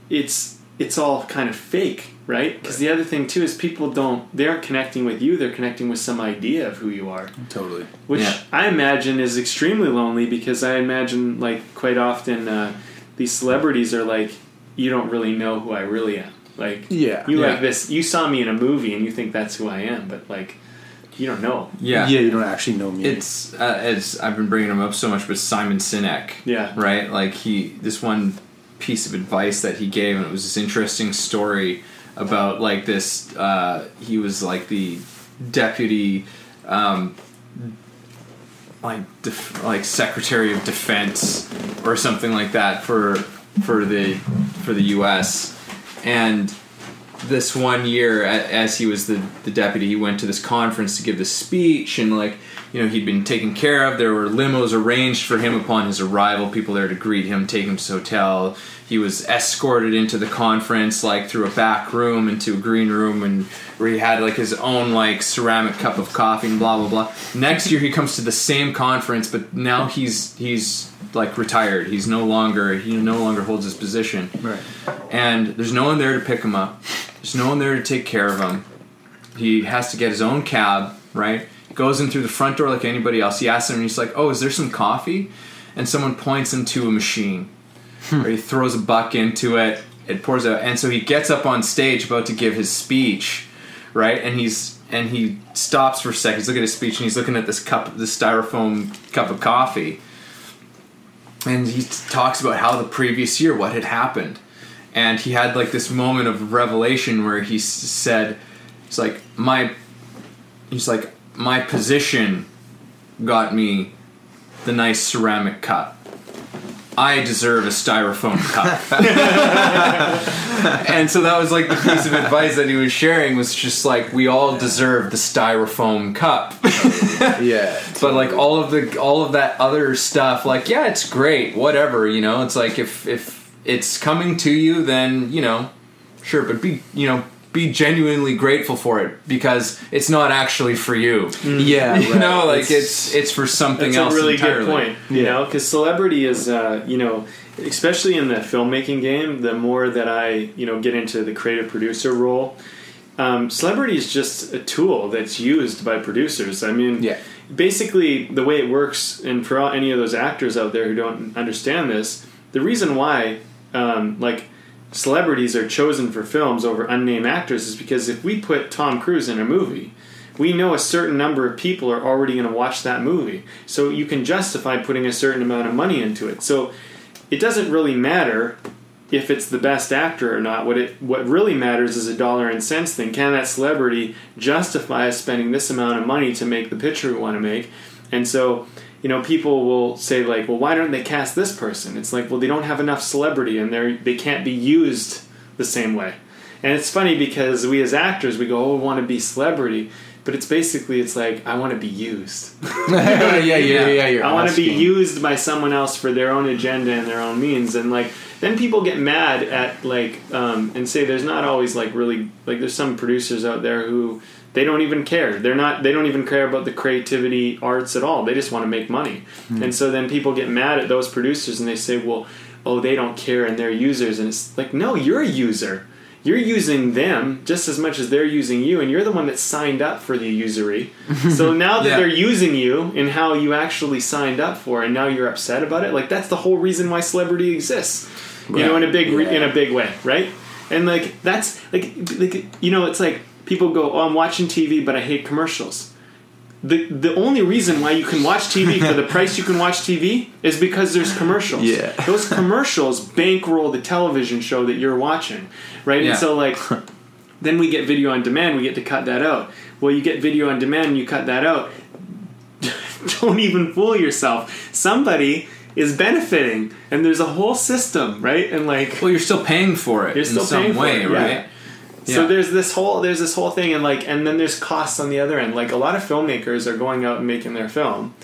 it's it's all kind of fake, right? Because the other thing too is people don't they aren't connecting with you; they're connecting with some idea of who you are, totally which Yeah. I imagine is extremely lonely. Because I imagine like quite often uh, these celebrities are like, you don't really know who I really am. Like Yeah. you Yeah. like this. You saw me in a movie and you think that's who I am, but like you don't know. yeah yeah you don't actually know me It's uh, it's I've been bringing him up so much, but Simon Sinek, Yeah. right? Like he this one piece of advice that he gave, and it was this interesting story about like this. Uh, he was like the deputy, um, like def- like secretary of defense or something like that for for the for the U.S. and this one year, as he was the, the deputy, he went to this conference to give this speech, and like you know he'd been taken care of. There were limos arranged for him upon his arrival. People there to greet him, take him to his hotel. He was escorted into the conference, like through a back room into a green room, and where he had like his own like ceramic cup of coffee and blah blah blah. Next year he comes to the same conference, but now he's he's like retired. He's no longer he no longer holds his position Right. and there's no one there to pick him up. There's no one there to take care of him. He has to get his own cab, right? Goes in through the front door like anybody else. He asks him, and he's like, "Oh, is there some coffee?" And someone points him to a machine, hmm. or he throws a buck into it. It pours out, and so he gets up on stage about to give his speech, right? And he's and he stops for a second. He's looking at his speech, and he's looking at this cup, this styrofoam cup of coffee, and he t- talks about how the previous year what had happened and he had like this moment of revelation where he s- said it's like my he's like my position got me the nice ceramic cup. I deserve a styrofoam cup. And so that was like the piece of advice that he was sharing was just like we all deserve the styrofoam cup. Yeah. but like all of the all of that other stuff like yeah it's great whatever you know? It's like if if it's coming to you then you know sure but be you know be genuinely grateful for it because it's not actually for you Yeah. you right. know like it's it's for something That's else a really entirely. good point. You know, because celebrity is, uh, you know, especially in the filmmaking game. The more that I, you know, get into the creative producer role, um, celebrity is just a tool that's used by producers. I mean, Yeah. basically the way it works, and for all, any of those actors out there who don't understand this, the reason why, um, like. Celebrities are chosen for films over unnamed actors is because if we put Tom Cruise in a movie, we know a certain number of people are already going to watch that movie. So you can justify putting a certain amount of money into it. So it doesn't really matter if it's the best actor or not. What it what really matters is a dollar and cents thing. Can that celebrity justify us spending this amount of money to make the picture we want to make? And so, you know, people will say like, "Well, why don't they cast this person?" It's like, "Well, they don't have enough celebrity and they they can't be used the same way." And it's funny because we as actors we go, "Oh, we want to be celebrity." But it's basically it's like I want to be used. yeah, yeah, yeah, yeah. You're I want to be used by someone else for their own agenda and their own means, and like then people get mad at like um, and say there's not always like really like there's some producers out there who they don't even care. They're not they don't even care about the creativity arts at all. They just want to make money, hmm. and so then people get mad at those producers and they say, well, oh they don't care and they're users, and it's like no, you're a user. You're using them just as much as they're using you, and you're the one that signed up for the usury. so now that Yeah. they're using you and how you actually signed up for, and now you're upset about it, like that's the whole reason why celebrity exists. You know, in a big re- in a big way, right? And like that's like like you know, it's like people go, "Oh, I'm watching TV, but I hate commercials." The the only reason why you can watch TV for the price you can watch TV is because there's commercials. Yeah. Those commercials bankroll the television show that you're watching, right? Yeah. And so like then we get video on demand, we get to cut that out. Well, you get video on demand and you cut that out. Don't even fool yourself. Somebody is benefiting and there's a whole system, right? And like well you're still paying for it You're in some way it, yeah. So there's this whole there's this whole thing and like and then there's costs on the other end. Like a lot of filmmakers are going out and making their film.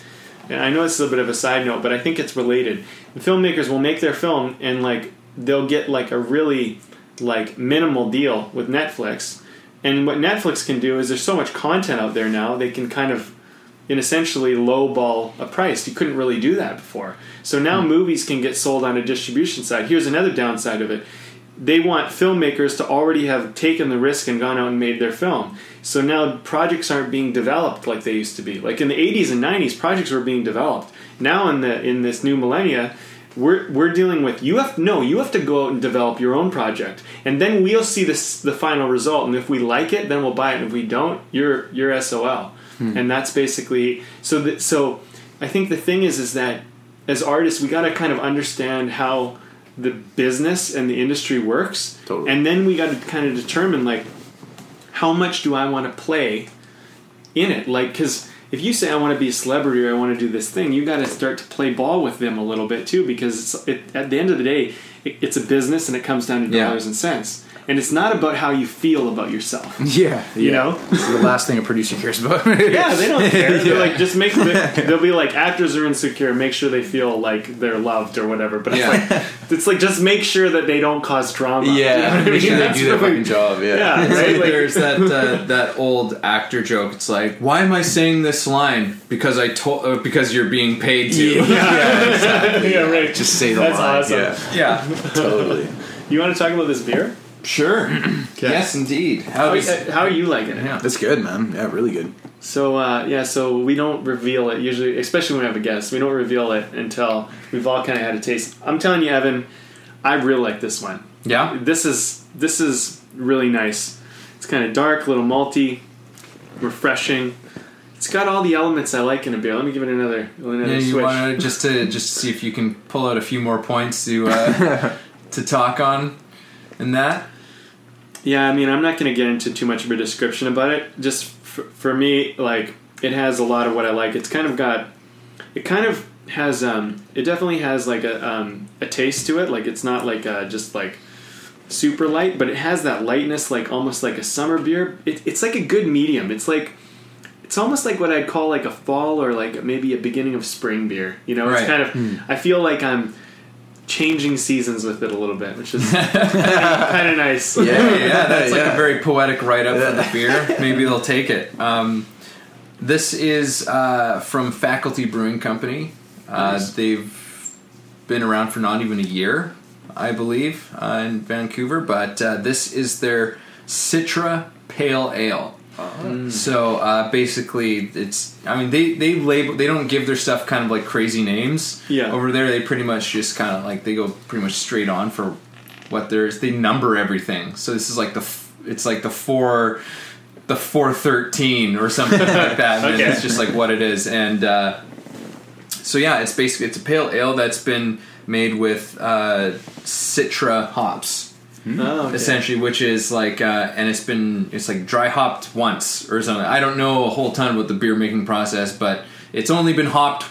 And I know it's a little bit of a side note, but I think it's related. The filmmakers will make their film and like they'll get like a really like minimal deal with Netflix. And what Netflix can do is there's so much content out there now, they can kind of in essentially lowball a price. You couldn't really do that before. So now hmm. movies can get sold on a distribution side. Here's another downside of it. They want filmmakers to already have taken the risk and gone out and made their film. So now projects aren't being developed like they used to be. Like in the 80s and 90s, projects were being developed. Now in the in this new millennia, we're we're dealing with you have no you have to go out and develop your own project and then we'll see this the final result and if we like it then we'll buy it and if we don't you're you're SOL hmm. and that's basically so that so I think the thing is is that as artists we got to kind of understand how the business and the industry works Totally. and then we got to kind of determine like how much do I want to play in it like because if you say I want to be a celebrity or I want to do this thing, you got to start to play ball with them a little bit too, because it's, it, at the end of the day, it, it's a business and it comes down to Yeah. dollars and cents, and it's not about how you feel about yourself. Yeah, You know? It's the last thing a producer cares about. Yeah, they don't care. They're Yeah. like, just make. The, they'll be like, actors are insecure. Make sure they feel like they're loved or whatever. But Yeah. it's like, it's like just make sure that they don't cause drama. Yeah, You know what I make mean? sure they That's do their really- fucking job. Yeah, Yeah, right. like Like- there's that uh, that old actor joke. It's like, why am I saying this line? Because I told uh, because you're being paid to. yeah, exactly. yeah, right. Just say the That's line. awesome. Yeah, Yeah, totally. You want to talk about this beer? Sure. Yes, indeed. How How, does, uh, how are you liking it? yeah. That's good, man. Yeah, really good. So uh, yeah, so we don't reveal it usually, especially when we have a guest. We don't reveal it until we've all kind of had a taste. I'm telling you, Evan, I really like this one. Yeah? This is this is really nice. It's kind of dark, a little malty, refreshing. It's got all the elements I like in a beer. Let me give it another another Yeah, you switch. want to just to just to see if you can pull out a few more points to uh, to talk on in that. Yeah, I mean, I'm not going to get into too much of a description about it. Just for, for me, like it has a lot of what I like. It's kind of got, it kind of has, um, it definitely has like a um, a taste to it. Like it's not like uh, just like super light, but it has that lightness, like almost like a summer beer. It, it's like a good medium. It's like. It's almost like what I'd call like a fall or like maybe a beginning of spring beer. You know, it's kind of. I feel like I'm changing seasons with it a little bit, which is kind of nice. Yeah, yeah, that's like Yeah. a very poetic write up for the beer. Maybe they'll take it. Um, this is uh, from Faculty Brewing Company. Uh, Nice. They've been around for not even a year, I believe, uh, in Vancouver. But uh, this is their Citra Pale Ale. So uh, basically, it's. I mean, they they label. They don't give their stuff kind of like crazy names. Yeah. Over there, they pretty much just kind of like they go pretty much straight on for what there's. They number everything. So this is like the. f- It's like the four. The four thirteen or something like that. Okay. It's just like what it is, and uh, so yeah, it's basically it's a pale ale that's been made with uh, Citra hops Oh, okay. essentially, which is like, uh, and it's been it's like dry hopped once or something. I don't know a whole ton about the beer making process, but it's only been hopped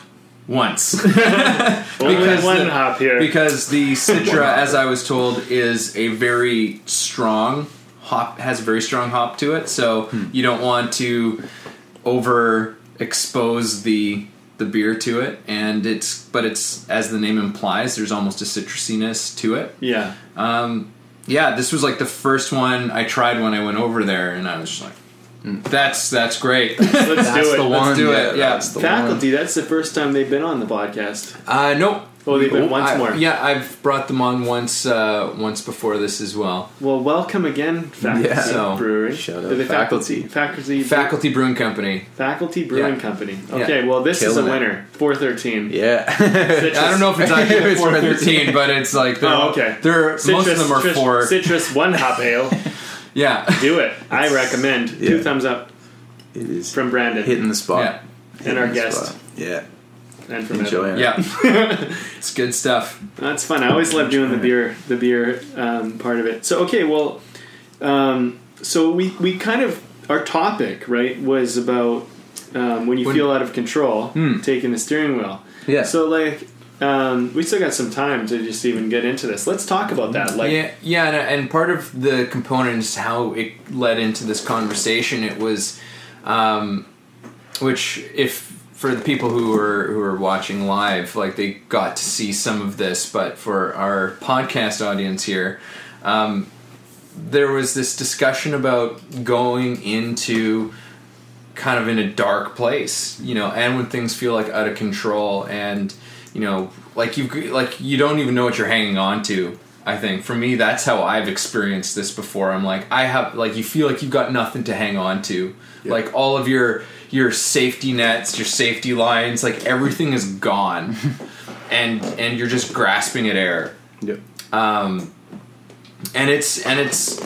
once Only because one the- hop here. because the Citra, as I was told, is a very strong hop has a very strong hop to it. So you don't want to over expose the the beer to it, and it's but it's as the name implies, there's almost a citrusiness to it. yeah. Um, yeah, this was like the first one I tried when I went over there, and I was just like, "That's that's great." Let's That's do it. the Let's one. do it, yeah. that's the Faculty, that's the first time they've been on the podcast. uh, nope. Oh, they've been once I- more. Yeah, I've brought them on once uh, once before this as well. Well, welcome again, Faculty Yeah. So, Brewery. shout out Are they Faculty. Faculty. Faculty Brewing Company. Faculty Brewing Yeah. Company. Yeah. Okay, well, this is a Killing it. winner. 413. one. Yeah. I don't know if it's actually four thirteen, but it's like they're, Oh, okay. They're most of them are citrus, four. Citrus one hop ale. Yeah, Do it. I recommend. Two thumbs up it is from Brandon hitting the spot. yeah, and our Hitting the guest. spot. Yeah. And from Enjoying it. yeah. it's good stuff. That's fun. I always love doing the beer, the beer um, part of it. So okay, well, um, so we we kind of our topic right was about um, when you When- feel out of control, Hmm. taking the steering wheel. Yeah. So like, um, we still got some time to just even get into this. Let's talk about that. Like, yeah, yeah, and, and part of the component is how it led into this conversation. It was, um, which if for the people who are who are watching live, like they got to see some of this, but for our podcast audience here, um, there was this discussion about going into kind of in a dark place, you know, and when things feel like out of control and you know, like you like you don't even know what you're hanging on to. I think for me that's how I've experienced this before. I'm like I have like you feel like you've got nothing to hang on to. Like all of your your safety nets, your safety lines, like everything is gone. and and you're just grasping at air Yep. um, and it's and it's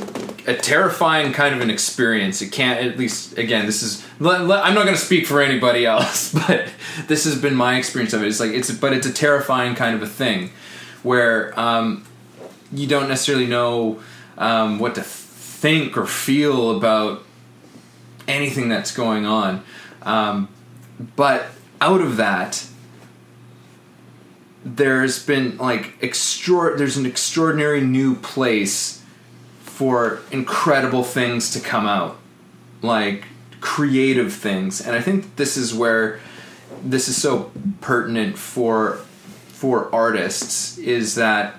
a terrifying kind of an experience. It can't at least again. This is I'm not going to speak for anybody else, but this has been my experience of it. It's like it's but it's a terrifying kind of a thing where um, you don't necessarily know um, what to think or feel about anything that's going on. Um, but out of that, there's been like extra. There's an extraordinary new place for incredible things to come out, like creative things, and I think this is where this is so pertinent for for artists is that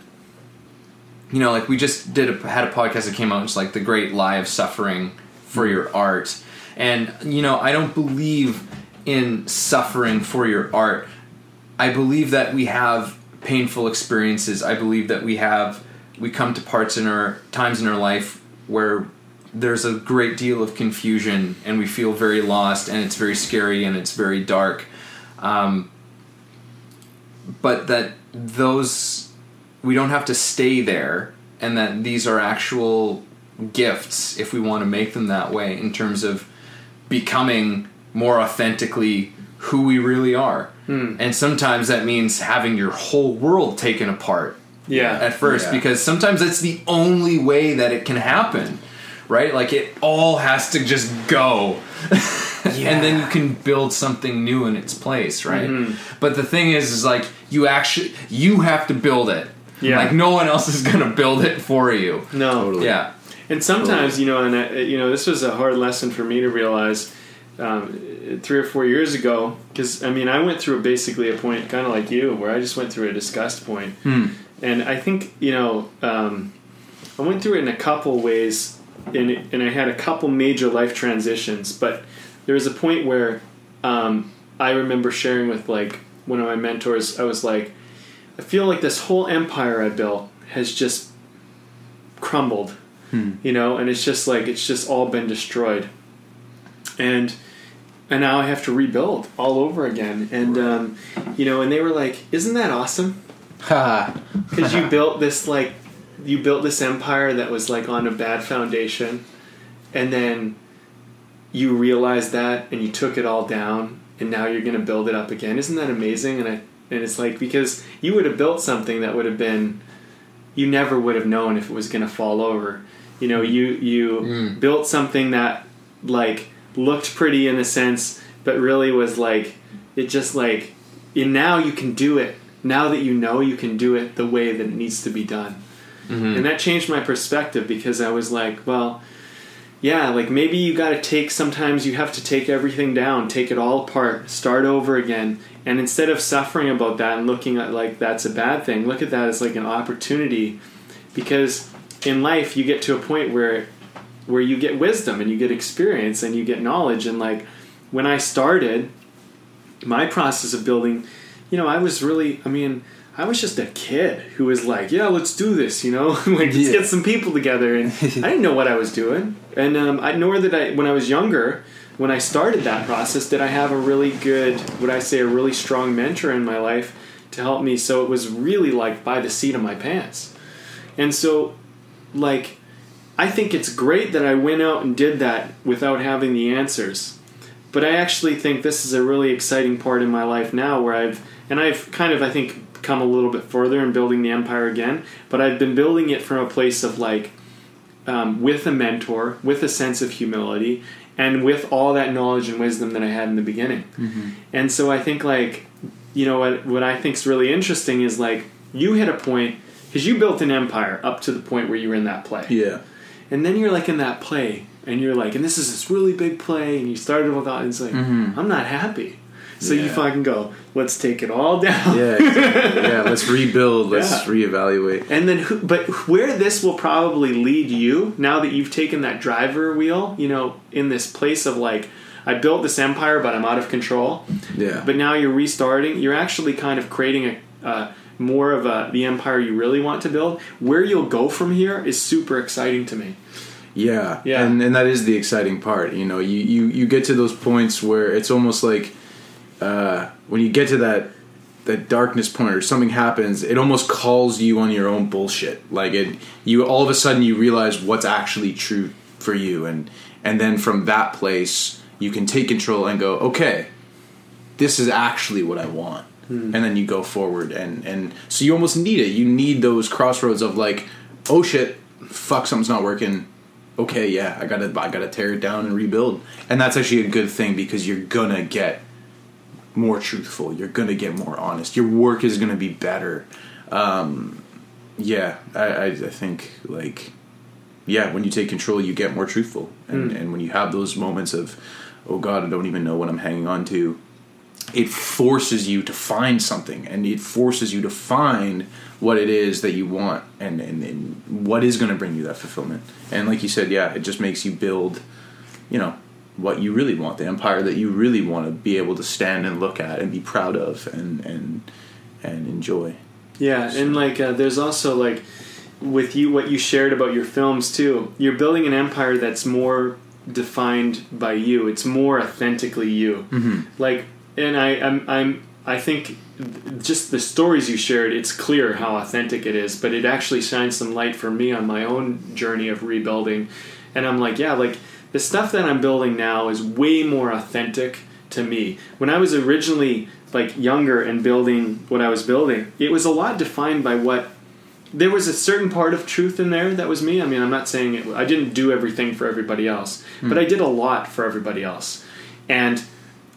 you know like we just did a, had a podcast that came out it's like the great lie of suffering for your art and you know i don't believe in suffering for your art. I believe that we have painful experiences. I believe that we have we come to parts in our times in our life where there's a great deal of confusion and we feel very lost and it's very scary and it's very dark. Um, but that those we don't have to stay there and that these are actual gifts if we want to make them that way in terms of becoming more authentically who we really are and sometimes that means having your whole world taken apart Yeah. at first Yeah. because sometimes that's the only way that it can happen right like it all has to just go and then you can build something new in its place right Mm-hmm. but the thing is is like you actually you have to build it Yeah. like no one else is gonna build it for you no. Totally. yeah And sometimes, you know, and uh, you know, this was a hard lesson for me to realize um, three or four years ago. Because I mean, I went through basically a point, kind of like you, where I just went through a disgust point. And I think you know, um, I went through it in a couple ways, and and I had a couple major life transitions. But there was a point where um, I remember sharing with like one of my mentors. I was like, I feel like this whole empire I built has just crumbled you know and it's just like it's just all been destroyed. And and now i have to rebuild all over again. And um, you know and they were like isn't that awesome? Because you built this like you built this empire that was like on a bad foundation and then you realized that and you took it all down and now you're going to build it up again. Isn't that amazing? And i and it's like because you would have built something that would have been you never would have known if it was going to fall over you know you you mm. built something that like looked pretty in a sense but really was like it just like and now you can do it. Now that you know you can do it the way that it needs to be done. Mm-hmm. And that changed my perspective because i was like well yeah like maybe you got to take sometimes you have to take everything down take it all apart start over again. And instead of suffering about that and looking at like that's a bad thing look at that as like an opportunity. Because in life you get to a point where where you get wisdom and you get experience and you get knowledge. And like when i started my process of building you know i was really i mean i was just a kid who was like yeah let's do this you know? Like let's Yeah. get some people together. And i didn't know what i was doing. And um, i nor that i when i was younger when i started that process did i have a really good would i say a really strong mentor in my life to help me? So it was really like by the seat of my pants. And so like I think it's great that I went out and did that without having the answers. But I actually think this is a really exciting part in my life now where I've and I've kind of I think come a little bit further in building the empire again, but I've been building it from a place of like um, with a mentor, with a sense of humility, and with all that knowledge and wisdom that I had in the beginning. And so I think like you know what what I think is really interesting is like you hit a point because you built an empire up to the point where you were in that play Yeah. and then you're like in that play and you're like and this is this really big play and you started with that and it's like i'm not happy so you fucking go let's take it all down Yeah. exactly. yeah. Let's rebuild. Let's Yeah. reevaluate. and then who, but where this will probably lead you now that you've taken that driver wheel you know in this place of like i built this empire but i'm out of control Yeah. but now you're restarting you're actually kind of creating a uh, more of a the empire you really want to build where you'll go from here is super exciting to me Yeah, Yeah. and and that is the exciting part. You know, you you you get to those points where it's almost like uh, when you get to that that darkness point or something happens, it almost calls you on your own bullshit. Like it, you all of a sudden you realize what's actually true for you, and and then from that place you can take control and go, okay, this is actually what I want. And then you go forward, and and so you almost need it. You need those crossroads of like, oh shit, fuck, something's not working okay, yeah, I gotta I gotta tear it down and rebuild. And that's actually a good thing because you're gonna get more truthful. You're gonna get more honest. Your work is gonna be better. Um, yeah, I, I, I think like yeah, when you take control, you get more truthful, and and when you have those moments of oh God, I don't even know what I'm hanging on to. It forces you to find something, and it forces you to find what it is that you want, and and, and what is going to bring you that fulfillment. And like you said, yeah, it just makes you build, you know, what you really want, the empire that you really want to be able to stand and look at and be proud of and and and enjoy. Yeah, and like uh, there's also like with you what you shared about your films too. You're building an empire that's more defined by you. It's more authentically you. Mm-hmm. Like, and I, I'm, I'm, I think just the stories you shared, it's clear how authentic it is. But it actually shines some light for me on my own journey of rebuilding. And I'm like, yeah, like the stuff that I'm building now is way more authentic to me. When I was originally like younger and building what I was building, it was a lot defined by what there was a certain part of truth in there that was me. I mean, I'm not saying it, I didn't do everything for everybody else, but hmm. I did a lot for everybody else, and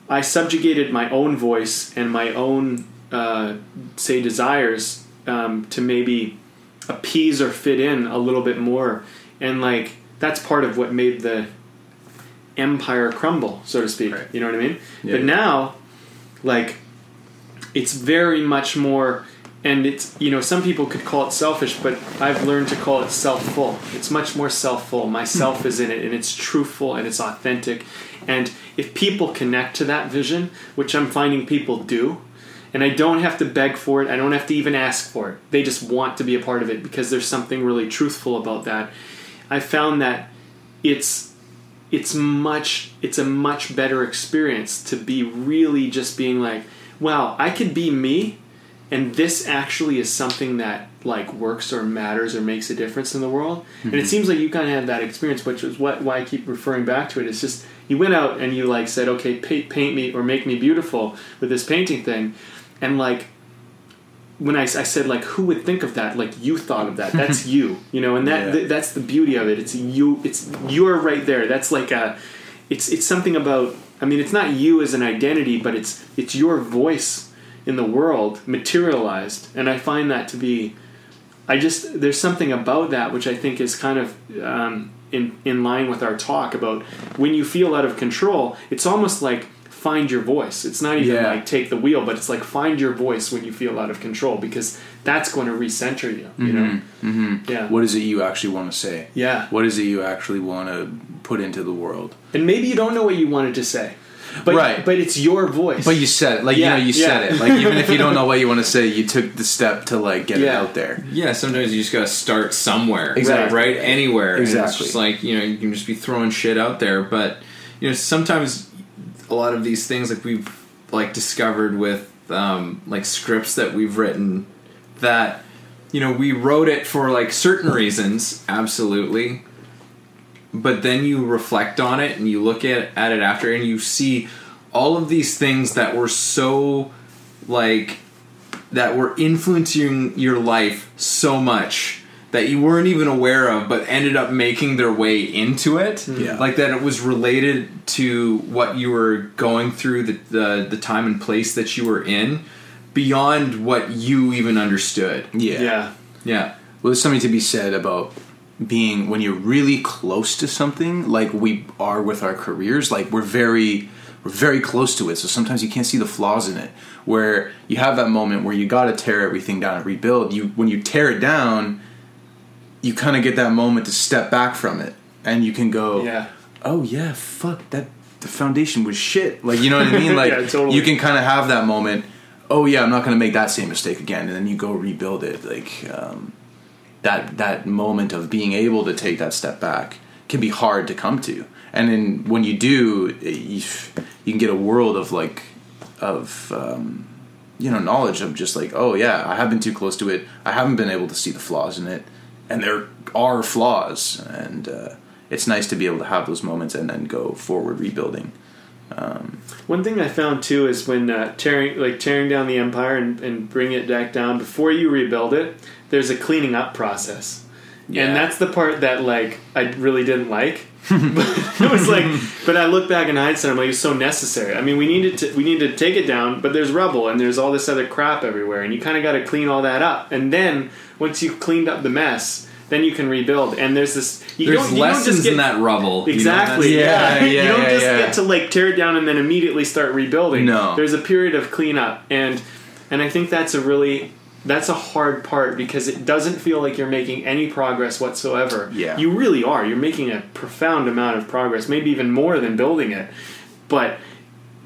I subjugated my own voice and my own uh, say desires um, to maybe appease or fit in a little bit more, and like that's part of what made the empire crumble, so to speak. Right. You know what I mean? Yeah. But now, like, it's very much more and it's you know some people could call it selfish but i've learned to call it self-full. It's much more self-full. Myself hmm. is in it and it's truthful and it's authentic. And if people connect to that vision which i'm finding people do and i don't have to beg for it i don't have to even ask for it. They just want to be a part of it because there's something really truthful about that. I found that it's it's much it's a much better experience to be really just being like wow i could be me and this actually is something that like works or matters or makes a difference in the world. And it mm-hmm. seems like you kind of had that experience which is what why i keep referring back to it. It's just you went out and you like said okay paint, paint me or make me beautiful with this painting thing. And like when I, I said like who would think of that? Like you thought of that. That's you you know? And that Yeah. th- that's the beauty of it. It's you it's you're right there. That's like a it's it's something about i mean it's not you as an identity but it's it's your voice in the world materialized and i find that to be i just there's something about that which i think is kind of um, in in line with our talk about when you feel out of control it's almost like find your voice it's not even Yeah. like take the wheel but it's like find your voice when you feel out of control because that's going to recenter you you know Mm-hmm. yeah What is it you actually want to say? yeah What is it you actually want to put into the world? and maybe you don't know what you wanted to say but Right. but it's your voice But you said it, like Yeah, you know, you yeah. said it. Like even if you don't know what you want to say, you took the step to like get it out there. Yeah, sometimes you just gotta start somewhere. Exactly. Right? Anywhere. And Exactly. it's just like, you know, you can just be throwing shit out there. But, you know, sometimes a lot of these things like we've like discovered with um, like scripts that we've written that, you know, we wrote it for like certain reasons, absolutely. But then you reflect on it and you look at, at it after and you see all of these things that were so like that were influencing your life so much that you weren't even aware of but ended up making their way into it. Mm. Yeah. like that it was related to what you were going through the, the the time and place that you were in beyond what you even understood. Yeah. yeah. Yeah. Well, there's something to be said about being when you're really close to something, like we are with our careers. Like we're very, we're very close to it. So sometimes you can't see the flaws in it. Where you have that moment where you got to tear everything down and rebuild. You when you tear it down, you kind of get that moment to step back from it, and you can go, yeah oh yeah, fuck that. The foundation was shit. Like you know what I mean? Like Yeah, totally. you can kind of have that moment. Oh yeah, I'm not going to make that same mistake again, and then you go rebuild it. Like um, that that moment of being able to take that step back can be hard to come to, and then when you do, you, you can get a world of like of um, you know knowledge of just like oh yeah, I have been too close to it. I haven't been able to see the flaws in it, and there are flaws, and uh, it's nice to be able to have those moments and then go forward rebuilding. One thing I found too is when uh, tearing like tearing down the empire and, and bringing it back down before you rebuild it, there's a cleaning up process, Yeah. and that's the part that like I really didn't like. but it was like, but I look back in hindsight, I'm like, it's so necessary. I mean, we needed to we needed to take it down, but there's rubble and there's all this other crap everywhere, and you kind of got to clean all that up. And then once you've cleaned up the mess, then you can rebuild. And there's this you There's don't, you don't lessons just get, in that rubble. you know, Exactly. Yeah, yeah. yeah, you don't yeah, just yeah. get to like tear it down and then immediately start rebuilding. No. There's a period of cleanup, and and I think that's a really that's a hard part because it doesn't feel like you're making any progress whatsoever. Yeah. You really are. You're making a profound amount of progress, maybe even more than building it. But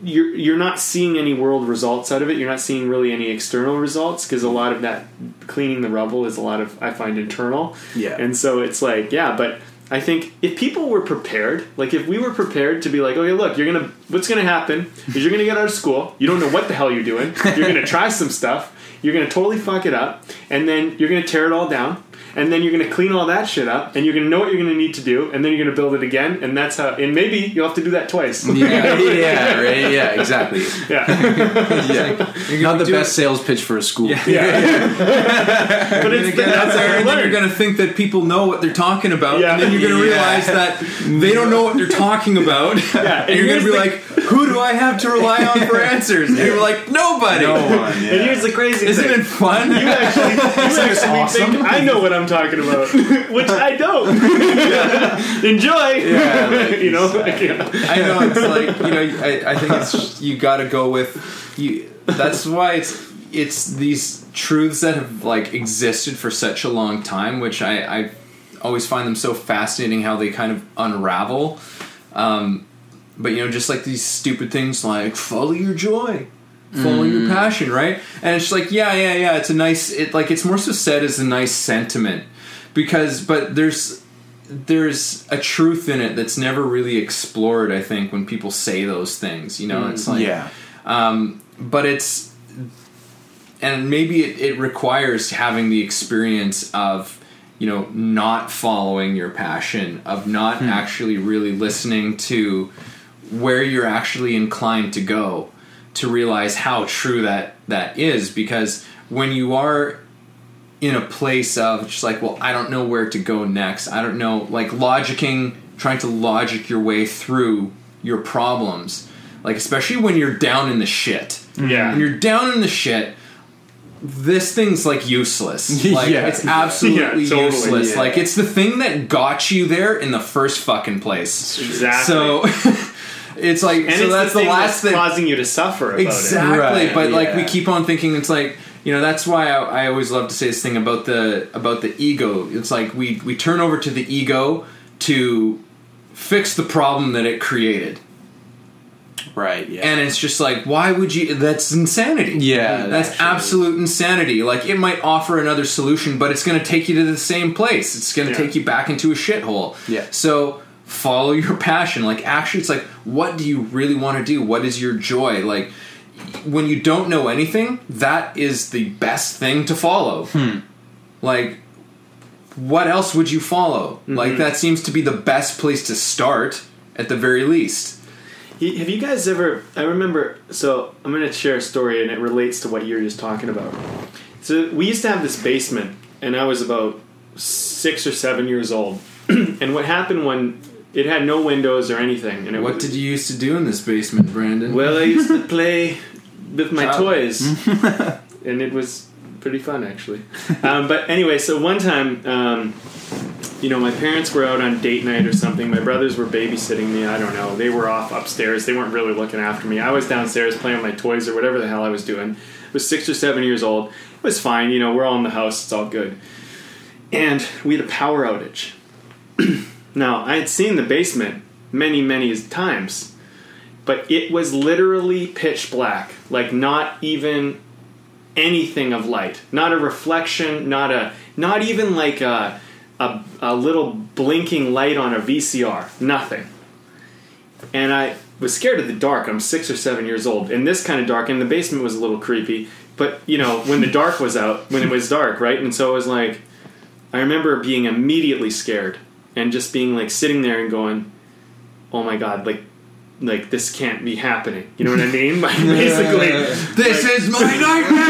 you're you're not seeing any world results out of it. You're not seeing really any external results because a lot of that cleaning the rubble is a lot of I find internal. Yeah. And so it's like, yeah, but I think if people were prepared, like if we were prepared to be like, okay, look, you're gonna, what's gonna happen is you're gonna get out of school, you don't know what the hell you're doing, you're gonna try some stuff, you're gonna totally fuck it up, and then you're gonna tear it all down, and then you're gonna clean all that shit up, and you're gonna know what you're gonna need to do, and then you're gonna build it again, and that's how, and maybe you'll have to do that twice. Yeah, yeah, right, yeah, exactly. yeah. Yeah. You're Not the best it- sales pitch for a school. yeah. yeah. but You're it's gonna get that's there how I and you're gonna think that people know what they're talking about, Yeah. and then you're gonna Yeah. realize that they don't know what they're talking about. Yeah, and you're gonna be the- like, "Who do I have to rely on for answers?" And you're like, "Nobody." No one. And here's the crazy thing Isn't thing. it fun? You actually, you actually awesome? think I know what I'm talking about, which I don't. Enjoy, Yeah, like you know. like, yeah. I know it's like you know. I, I think it's you got to go with you. That's why it's it's these truths that have like existed for such a long time, which I, I always find them so fascinating how they kind of unravel. Um, but you know, just like these stupid things like follow your joy, follow your mm. passion, right? And it's like, yeah, yeah, yeah. It's a nice. It like it's more so said as a nice sentiment because, but there's there's a truth in it that's never really explored. I think when people say those things, you know, mm, it's like, yeah. um, but it's and maybe it, it requires having the experience of you know not following your passion of not hmm. actually really listening to where you're actually inclined to go to realize how true that that is because when you are in a place of just like well i don't know where to go next i don't know like logicking trying to logic your way through your problems like especially when you're down in the shit Yeah. when you're down in the shit this thing's like useless like Yeah. it's absolutely Yeah, totally, useless yeah. like it's the thing that got you there in the first fucking place Exactly. so it's like and so it's that's the, the, last that's thing causing you to suffer about exactly Right, but like we keep on thinking it's like you know that's why I, I always love to say this thing about the about the ego it's like we we turn over to the ego to fix the problem that it created Right. Yeah. and it's just like why would you that's insanity Yeah, that's actually. absolute insanity like it might offer another solution but it's going to take you to the same place it's going to Yeah. take you back into a shithole Yeah. so follow your passion like actually it's like what do you really want to do what is your joy like when you don't know anything that is the best thing to follow Hmm. like what else would you follow Mm-hmm. like that seems to be the best place to start at the very least. Have you guys ever? I remember. So I'm going to share a story, and it relates to what you were just talking about. So we used to have this basement, and I was about six or seven years old. and what happened when it had no windows or anything, and it what was, did you used to do in this basement brandon Well, I used to play with my Child. toys, and it was pretty fun actually. Um, but anyway, so one time, um, you know, my parents were out on date night or something. My brothers were babysitting me. I don't know. They were off upstairs. They weren't really looking after me. I was downstairs playing with my toys or whatever the hell I was doing. I was six or seven years old. It was fine. You know, we're all in the house. It's all good. And we had a power outage. now, I had seen the basement many, many times but it was literally pitch black like not even anything of light. Not a reflection not a not even like a a, a little blinking light on a vcr nothing. And i was scared of the dark. I'm six or seven years old and this kind of dark and the basement was a little creepy but you know when the dark was out when it was dark right? And so it was like i remember being immediately scared and just being like sitting there and going oh my god like like this can't be happening. You know what I mean? Like basically, This is my nightmare.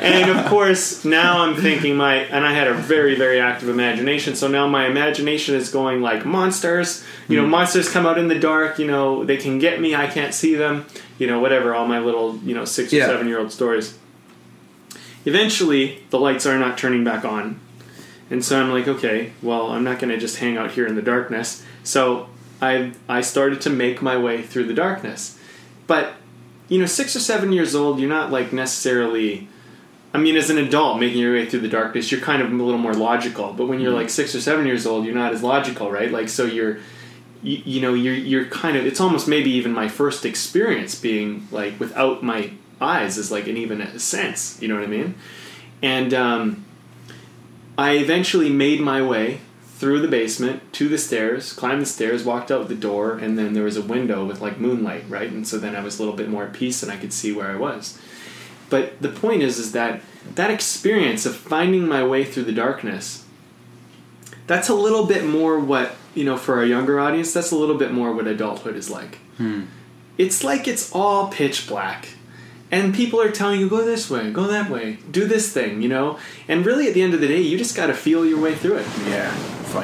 and of course now I'm thinking my and I had a very very active imagination. So now my imagination is going like monsters. You know, hmm. monsters come out in the dark. You know, they can get me. I can't see them. You know, whatever. All my little you know six or seven year old stories. Eventually, the lights are not turning back on. And so I'm like, okay, well, I'm not going to just hang out here in the darkness. So I I started to make my way through the darkness. But you know, six or seven years old, you're not like necessarily. I mean, as an adult making your way through the darkness, you're kind of a little more logical. But when you're like six or seven years old, you're not as logical, right? Like, so you're, you, you know, you're you're kind of. It's almost maybe even my first experience being like without my eyes is like an even a sense. You know what I mean? And um, I eventually made my way through the basement to the stairs, climbed the stairs, walked out the door, and then there was a window with like moonlight, right? And so then I was a little bit more at peace and I could see where I was. But the point is, is that that experience of finding my way through the darkness, that's a little bit more what, you know, for our younger audience, that's a little bit more what adulthood is like. Hmm. It's like it's all pitch black. And people are telling you, go this way, go that way, do this thing, you know? And really, at the end of the day, you just got to feel your way through it. Yeah.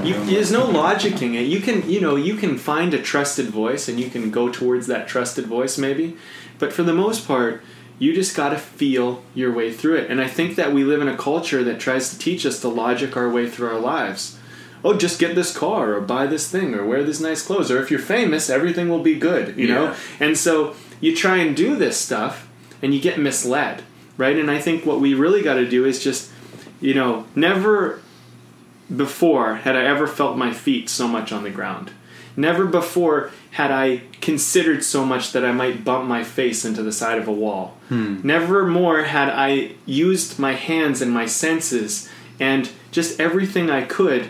You, there's no logicking it. You can, you know, you can find a trusted voice and you can go towards that trusted voice maybe, but for the most part, you just got to feel your way through it. And I think that we live in a culture that tries to teach us to logic our way through our lives. Oh, just get this car or buy this thing or wear this nice clothes or if you're famous, everything will be good, you know? And so you try and do this stuff and you get misled, right? And I think what we really got to do is just, you know, never before had I ever felt my feet so much on the ground. Never before had I considered so much that I might bump my face into the side of a wall. Hmm. Never more had I used my hands and my senses and just everything I could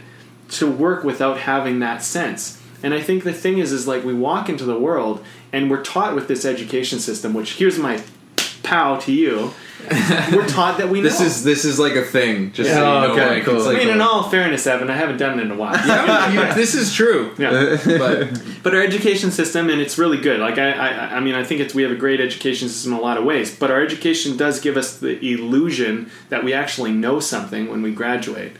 to work without having that sense. And I think the thing is, is like we walk into the world and we're taught with this education system, which here's my pow to you. we're taught that we know. This is this is like a thing. Just so you know, okay, like, cool. it's I like mean, in all fairness, Evan, I haven't done it in a while. You- this is true. Yeah. But But our education system, and it's really good. Like I, I, I mean, I think it's we have a great education system in a lot of ways. But our education does give us the illusion that we actually know something when we graduate,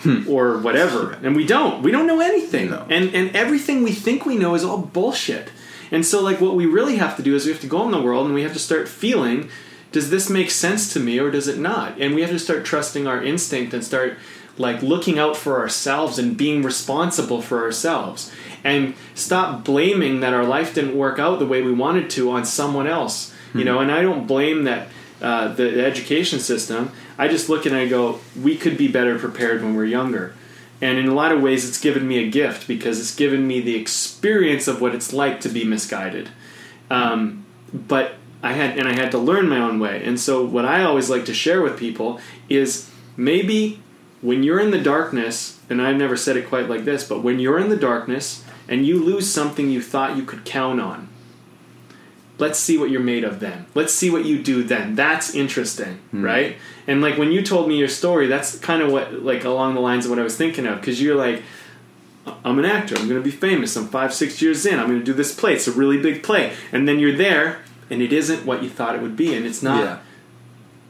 hmm. or whatever, and we don't. We don't know anything, No. and and everything we think we know is all bullshit. And so, like, what we really have to do is we have to go in the world and we have to start feeling. Does this make sense to me or does it not? And we have to start trusting our instinct and start like looking out for ourselves and being responsible for ourselves and stop blaming that our life didn't work out the way we wanted to on someone else you know and i don't blame that uh, the, the education system i just look and i go we could be better prepared when we're younger and in a lot of ways it's given me a gift because it's given me the experience of what it's like to be misguided um, but I had and I had to learn my own way. And so what I always like to share with people is maybe when you're in the darkness, and I've never said it quite like this, but when you're in the darkness and you lose something you thought you could count on, let's see what you're made of then. Let's see what you do then. That's interesting, hmm. right? And like when you told me your story, that's kind of what like along the lines of what I was thinking of because you're like I'm an actor. I'm going to be famous. I'm five, six years in. I'm going to do this play. It's a really big play. And then you're there, and it isn't what you thought it would be. And it's not, yeah.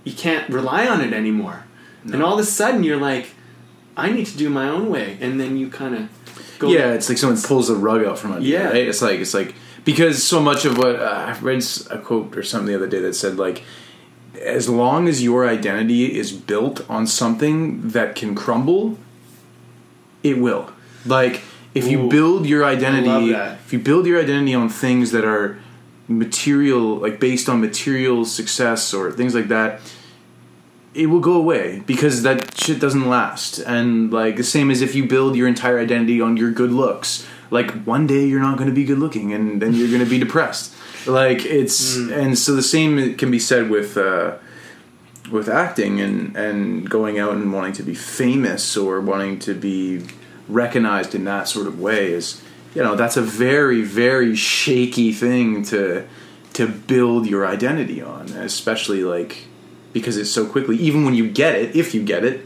you can't rely on it anymore. And all of a sudden, you're like, I need to do my own way. And then you kind of go, Yeah, it's like someone pulls the rug out from under you, Yeah. right? It's like it's like because so much of what uh, I read a quote or something the other day that said like as long as your identity is built on something that can crumble, it will. Like if you build your identity, if you build your identity on things that are material, like based on material success or things like that, it will go away because that shit doesn't last. And like the same as if you build your entire identity on your good looks, like one day you're not going to be good looking, and then you're going to be depressed. Like it's and so the same can be said with uh, with acting and and going out and wanting to be famous or wanting to be recognized in that sort of way is you know that's a very very shaky thing to to build your identity on especially like because it's so quickly even when you get it if you get it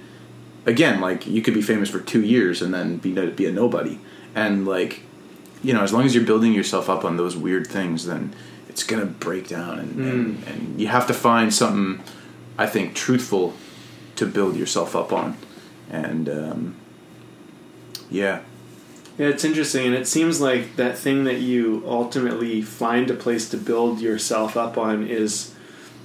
again like you could be famous for two years and then be be a nobody and like you know, as long as you're building yourself up on those weird things, then it's gonna break down, and, and, and you have to find something, I think, truthful to build yourself up on, and um, yeah, Yeah, it's interesting, and it seems like that thing that you ultimately find a place to build yourself up on is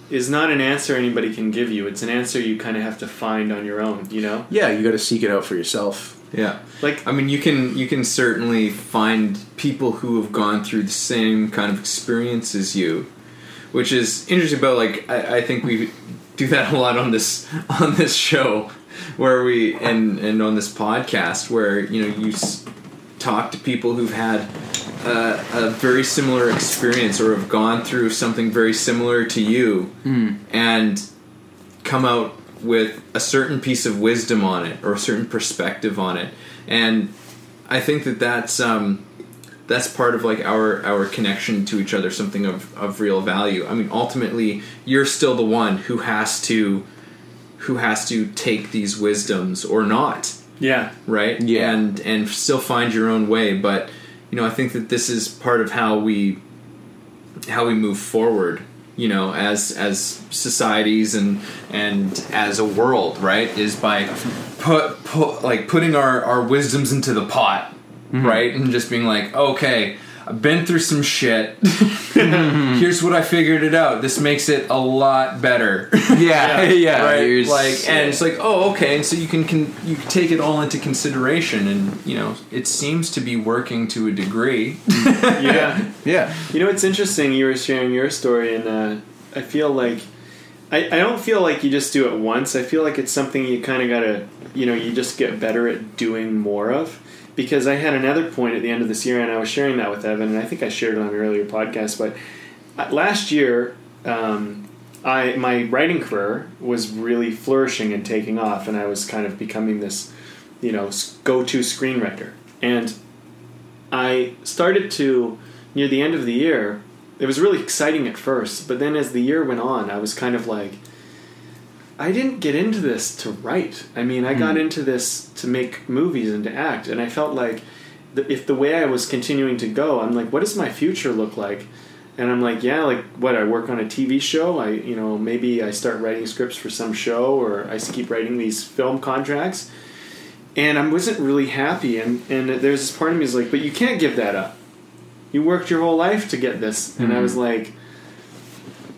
is not an answer anybody can give you. It's an answer you kind of have to find on your own. You know, yeah, you got to seek it out for yourself. Yeah. like I mean, you can you can certainly find people who have gone through the same kind of experience as you, which is interesting. but like, I, I think we do that a lot on this on this show, where we and and on this podcast, where you know you s- talk to people who've had uh, a very similar experience or have gone through something very similar to you, and come out with a certain piece of wisdom on it or a certain perspective on it. And i think that that's um that's part of like our our connection to each other something of of real value. I mean ultimately you're still the one who has to who has to take these wisdoms or not. Yeah, right? Yeah. and and still find your own way. But you know i think that this is part of how we how we move forward you know as as societies and and as a world right is by put, put like putting our our wisdoms into the pot mm-hmm. right? And just being like okay i've been through some shit. Here's what i figured it out. This makes it a lot better. Yeah, yeah, right? Here's- like and it's like oh okay. And so you can, can you can take it all into consideration and you know it seems to be working to a degree. Yeah. yeah, You know, it's interesting. You were sharing your story, and uh, I feel like I, I don't feel like you just do it once. I feel like it's something you kind of gotta, you know, you just get better at doing more of. Because I had another point at the end of this year, and I was sharing that with Evan, and I think I shared it on an earlier podcast. But uh, last year, um, I my writing career was really flourishing and taking off, and I was kind of becoming this, you know, go to screenwriter. And I started to near the end of the year. It was really exciting at first, but then as the year went on, I was kind of like, I didn't get into this to write. I mean, I got hmm. into this to make movies and to act, and I felt like the, if the way I was continuing to go, I'm like, what does my future look like? And I'm like, yeah, like what? I work on a TV show. I, you know, maybe I start writing scripts for some show, or I keep writing these film contracts and I wasn't really happy. And and there's this part of me is like, but you can't give that up. You worked your whole life to get this, and I hmm. was like,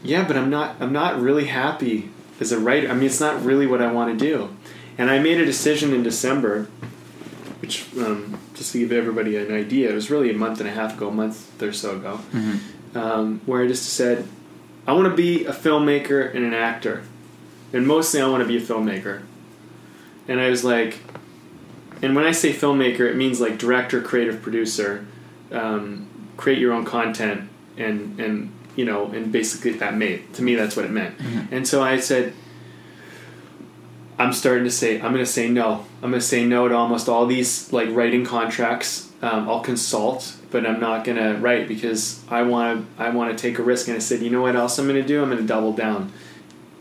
yeah, but I'm not. I'm not really happy as a writer. I mean, it's not really what I want to do. And I made a decision in December, which um, just to give everybody an idea, it was really a month and a half ago, a month or so ago, um, where I just said, I want to be a filmmaker and an actor, and mostly I want to be a filmmaker. And I was like, and when I say filmmaker, it means like director, creative producer, um, create your own content, and and you know, and basically that made to me that's what it meant. And so I said, I'm starting to say I'm going to say no. I'm going to say no to almost all these like writing contracts. Um, I'll consult, but I'm not going to write because I want to. I want to take a risk. And I said, you know what else I'm going to do? I'm going to double down.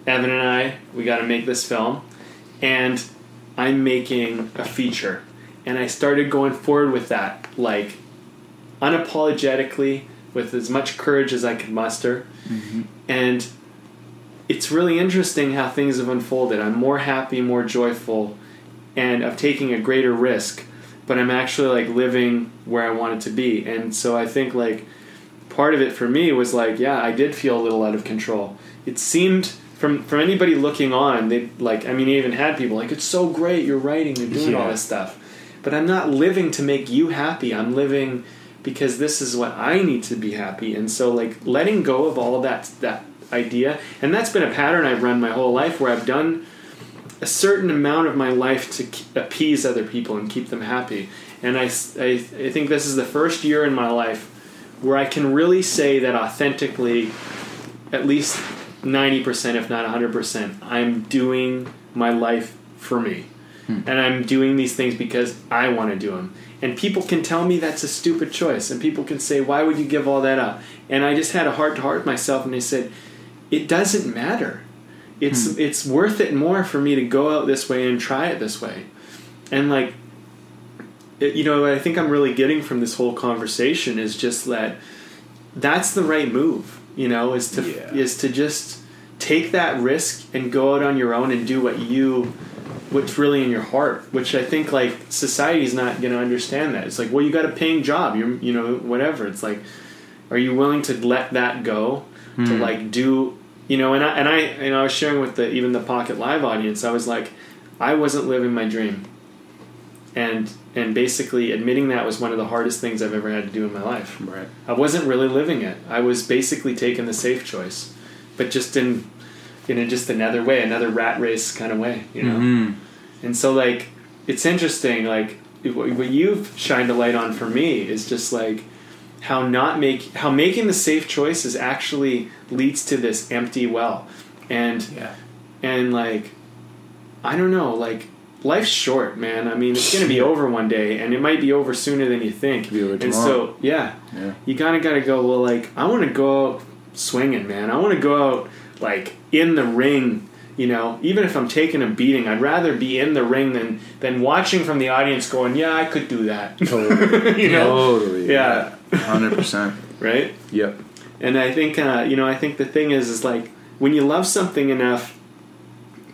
Evan and I, we got to make this film, and I'm making a feature. And I started going forward with that, like unapologetically, with as much courage as I could muster. Mm-hmm. And it's really interesting how things have unfolded. I'm more happy, more joyful, and of taking a greater risk, but I'm actually like living where I wanted to be. And so I think like part of it for me was like, yeah, I did feel a little out of control. It seemed from from anybody looking on, they like I mean, I even had people like, it's so great, you're writing, you're doing all this stuff. But I'm not living to make you happy. I'm living because this is what I need to be happy. And so like letting go of all of that that idea, and that's been a pattern I've run my whole life where I've done a certain amount of my life to appease other people and keep them happy. And I I think this is the first year in my life where I can really say that authentically, at least 90%, if not 100%, I'm doing my life for me. Hmm. And I'm doing these things because I want to do them. And people can tell me that's a stupid choice. And people can say, why would you give all that up? And I just had a heart to heart with myself and I said, it doesn't matter. It's hmm. it's worth it more for me to go out this way and try it this way. And like it- you know, what I think I'm really getting from this whole conversation is just that that's the right move. You know, is to Yeah. is to just take that risk and go out on your own and do what you what's really in your heart. Which I think like society's not going to understand that. It's like, well, you got a paying job. you're you know whatever. It's like, are you willing to let that go to hmm. like do you know? And I and I you know I was sharing with the even the Pocket Live audience. I was like, I wasn't living my dream and and basically admitting that was one of the hardest things I've ever had to do in my life. Right. I wasn't really living it. I was basically taking the safe choice, but just in in just another way, another rat race kind of way, you know. Mhm. And so like it's interesting like what you've shined a light on for me is just like how not make how making the safe choices actually leads to this empty well. And Yeah. and like I don't know, like life's short, man. I mean, it's gonna be over one day, and it might be over sooner than you think. Be over and so, yeah, Yeah. you kind of got to go. Well, like I want to go out swinging, man. I want to go out like in the ring. You know, even if I'm taking a beating, I'd rather be in the ring than than watching from the audience, going, "Yeah, I could do that." Totally. you know, Totally. Yeah. Hundred percent. right? Yep. And I think uh, you know, I think the thing is, is like when you love something enough,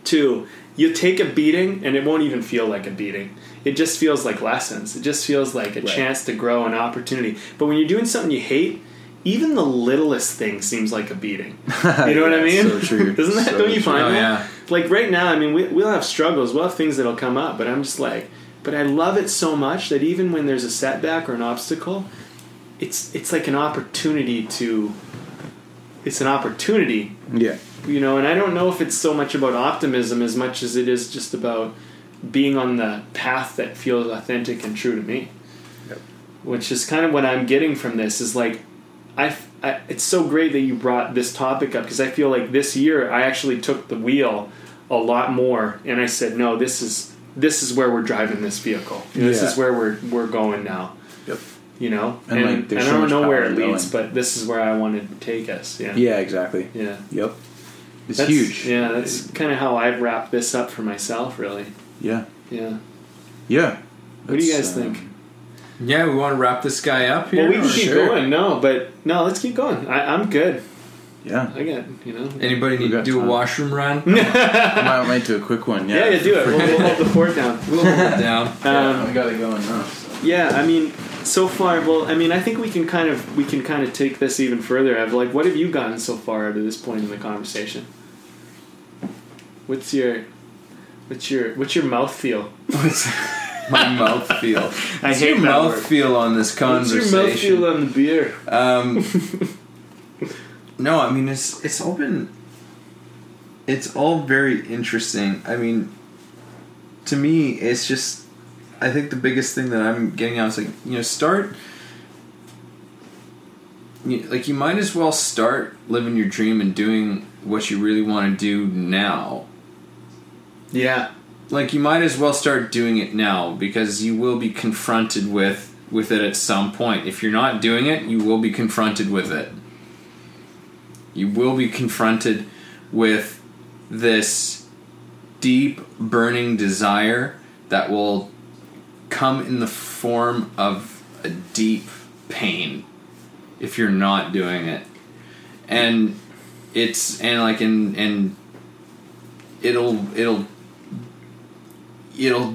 to you take a beating and it won't even feel like a beating. It just feels like lessons. It just feels like a Right. chance to grow, an opportunity. But when you're doing something you hate, even the littlest thing seems like a beating. You know what I mean? So true. Doesn't that? So don't you true. find Oh, that? yeah. Like right now, I mean, we, we'll have struggles. We'll have things that'll come up, but I'm just like, but I love it so much that even when there's a setback or an obstacle, it's it's like an opportunity to. It's an opportunity Yeah. you know and i don't know if it's so much about optimism as much as it is just about being on the path that feels authentic and true to me Yep. which is kind of what i'm getting from this is like I, I it's so great that you brought this topic up because i feel like this year i actually took the wheel a lot more and i said no this is this is where we're driving this vehicle this Yeah. is where we're we're going now Yep. you know And, and, like, and there's i don't know where it leads going. but this is where i want to take us yeah Yeah. Exactly. yeah Yep. It's that's, huge. Yeah, that's kind of how I've wrapped this up for myself, really. Yeah. Yeah. Yeah. What do you guys think? Um, Yeah, we want to wrap this guy up here. well, we can keep sure. going. No, but no, let's keep going. I, I'm good. Yeah. I got you know. Anybody need to got do a washroom run? I might, might do a quick one. Yeah. yeah, yeah, do it. We'll, we'll hold the fort down. We'll hold it down. Yeah, Um, we gotta go now. so. yeah, I mean, so far, well, I mean, I think we can kind of we can kind of take this even further. I've like, what have you gotten so far to this point in the conversation? What's your what's your what's your mouth feel? What's my mouth feel? I What's hate your that mouth word. feel on this What's conversation? your mouth feel on the beer? Um, no, I mean it's it's all been it's all very interesting. I mean, to me, it's just I think the biggest thing that I'm getting out is like you know start. You, like you might as well start living your dream and doing what you really want to do now. Yeah. Like you might as well start doing it now because you will be confronted with with it at some point. If you're not doing it, you will be confronted with it. You will be confronted with this deep burning desire that will come in the form of a deep pain if you're not doing it. And it's and like and and it'll it'll it'll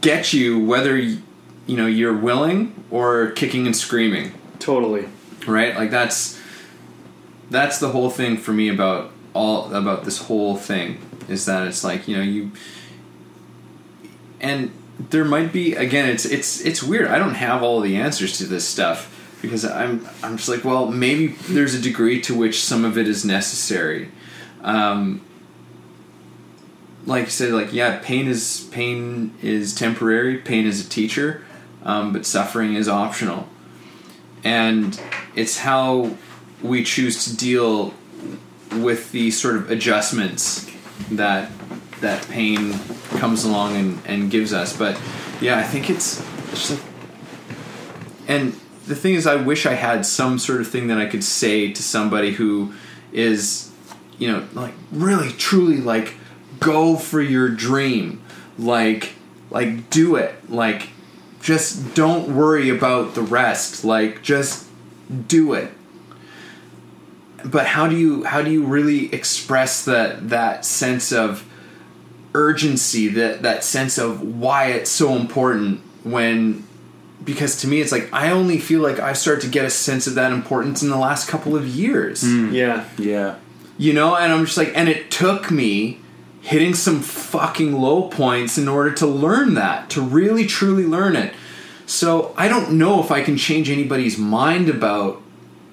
get you whether you know you're willing or kicking and screaming. Totally. right? Like that's that's the whole thing for me about all about this whole thing is that it's like you know you and there might be again it's it's it's weird. I don't have all the answers to this stuff because i'm i'm just like well maybe there's a degree to which some of it is necessary. Um like you said like yeah pain is pain is temporary pain is a teacher um, but suffering is optional and it's how we choose to deal with the sort of adjustments that that pain comes along and, and gives us. But yeah, I think it's, like, and the thing is, I wish I had some sort of thing that I could say to somebody who is, you know, like really truly like go for your dream, like like do it, like just don't worry about the rest. Like just do it. But how do you how do you really express that that sense of urgency, that that sense of why it's so important when because to me it's like I only feel like I start to get a sense of that importance in the last couple of years. Hmm. Yeah. Yeah. You know, and I'm just like and it took me hitting some fucking low points in order to learn that, to really truly learn it. So, I don't know if I can change anybody's mind about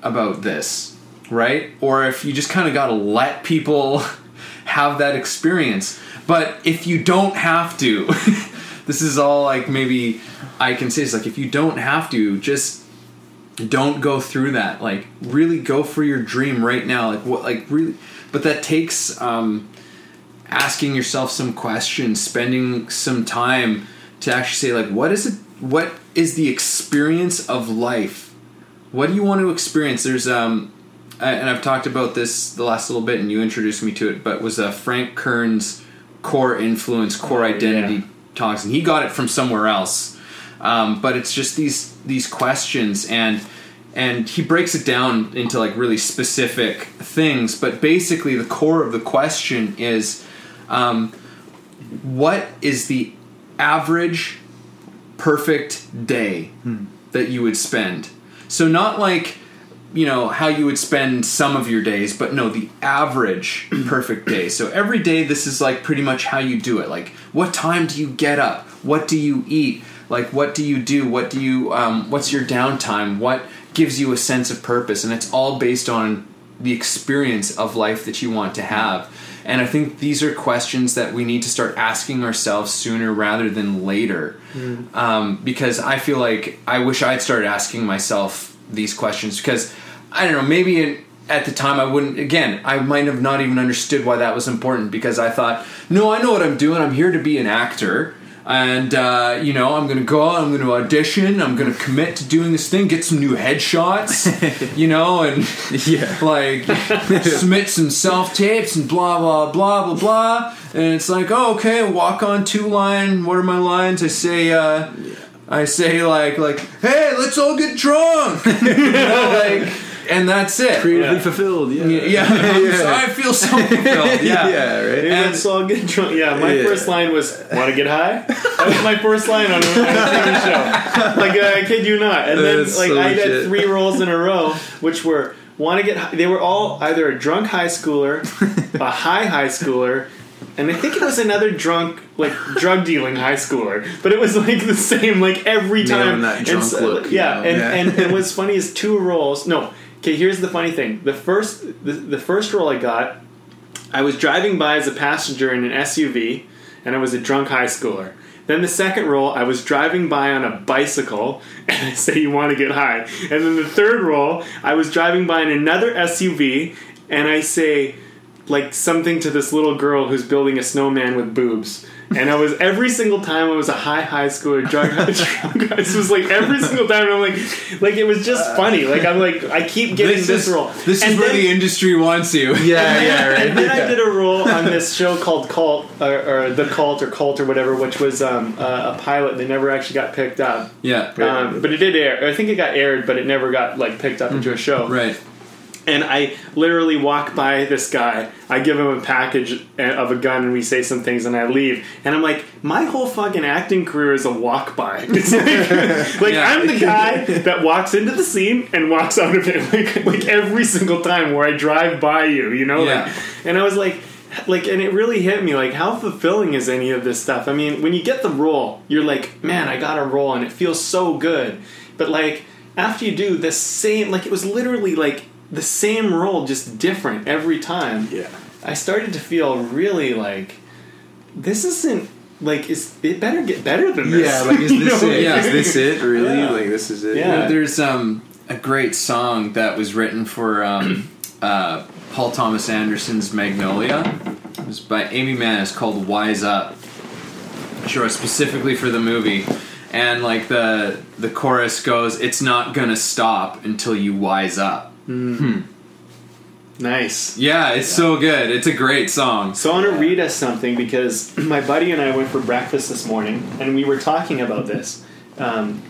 about this, right? Or if you just kind of got to let people have that experience. But if you don't have to, this is all like maybe I can say is like if you don't have to, just don't go through that. Like really go for your dream right now. Like what like really but that takes um asking yourself some questions, spending some time to actually say like what is it what is the experience of life? What do you want to experience? There's um I- and I've talked about this the last little bit and you introduced me to it, but was uh, Frank Kern's core influence, core identity yeah. talks and he got it from somewhere else. Um, but it's just these these questions and and he breaks it down into like really specific things but basically the core of the question is um, what is the average perfect day that you would spend? So not like you know how you would spend some of your days but no the average perfect day. So every day this is like pretty much how you do it. Like what time do you get up? What do you eat? Like what do you do? What do you um, what's your downtime? What gives you a sense of purpose? And it's all based on the experience of life that you want to have and i think these are questions that we need to start asking ourselves sooner rather than later. Um, because i feel like i wish i'd started asking myself these questions because i don't know maybe in, at the time i wouldn't again i might have not even understood why that was important because i thought no i know what i'm doing. I'm here to be an actor and uh, you know i'm gonna go out i'm gonna audition i'm gonna commit to doing this thing get some new headshots you know and Yeah. like submit some self tapes and blah blah blah blah blah. And it's like oh okay walk on two line what are my lines? I say uh i say like like hey let's all get drunk! You know, like and that's it Creatively Yeah. fulfilled. Yeah. yeah, I'm so- i feel so fulfilled yeah yeah. Right. Hey, And- let's all get drunk. Yeah, my Yeah. first line was "Want to get high." That was my first line on a, on a TV show. Like uh, I kid you not. And then That's like so I had three roles in a row, which were "Want to get." high. They were all either a drunk high schooler, a high high schooler. And I think it was another drunk, like drug dealing high schooler, but it was like the same, like every time. Nailing that And drunk so- look, you yeah, know? and, Yeah. and and what's funny is two roles. No, okay. Here's the funny thing: the first, the, the first role I got, I was driving by as a passenger in an SUV, and I was a drunk high schooler. Then the second role, I was driving by on a bicycle, and I say, "You want to get high." And then the third role, I was driving by in another SUV, and I say, like something to this little girl who's building a snowman with boobs. And I was every single time I was a high high schooler drunk. drunk this was like every single time. I'm like, like it was just funny. Like I'm like I keep getting this, this, is role. this And is where then- the industry wants you Yeah. Yeah. Right. and then I did a role on this show called Cult, or, or The Cult, or Cult, or whatever, which was um, uh, a pilot They never actually got picked up. yeah Um, but it did air. I think it got aired, but it never got like picked up into a show. right And I literally walk by this guy. I give him a package of a gun, and we say some things, and I leave. And I'm like, my whole fucking acting career is a walk by. It's like, like Yeah. I'm the guy that walks into the scene and walks out of it, like, like every single time where I drive by you, you know. Yeah. Like, and I was like, like, and it really hit me. Like, how fulfilling is any of this stuff? I mean, when you get the role, you're like, man, I got a role, and it feels so good. But like, after you do the same, like, it was literally like the same role, just different every time. Yeah. I started to feel really like this isn't like is it better get better than this? Yeah. Like, is this it? Yeah. Is this it? Really? Yeah. Like, this is it? Yeah. There's um, a great song that was written for um, uh, Paul Thomas Anderson's Magnolia. It was by Aimee Mann. It's called "Wise Up." Sure, specifically for the movie, and like the the chorus goes, "It's not gonna stop until you wise up." Nice. Yeah, it's so good. It's a great song. So I want to read us something because my buddy and I went for breakfast this morning and we were talking about this. um,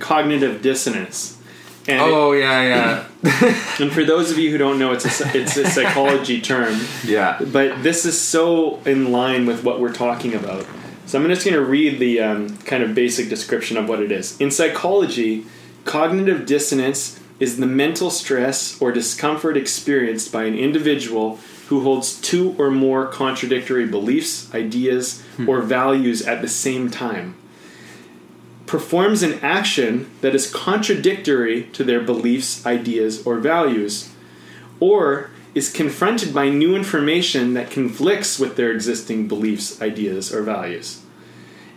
cognitive dissonance. And, Oh yeah, yeah, and for those of you who don't know, it's a, it's a psychology term. yeah. But this is so in line with what we're talking about. So I'm just going to read the um, kind of basic description of what it is. In psychology, cognitive dissonance is the mental stress or discomfort experienced by an individual who holds two or more contradictory beliefs, ideas, or values at the same time. Performs an action that is contradictory to their beliefs, ideas, or values or is confronted by new information that conflicts with their existing beliefs, ideas, or values.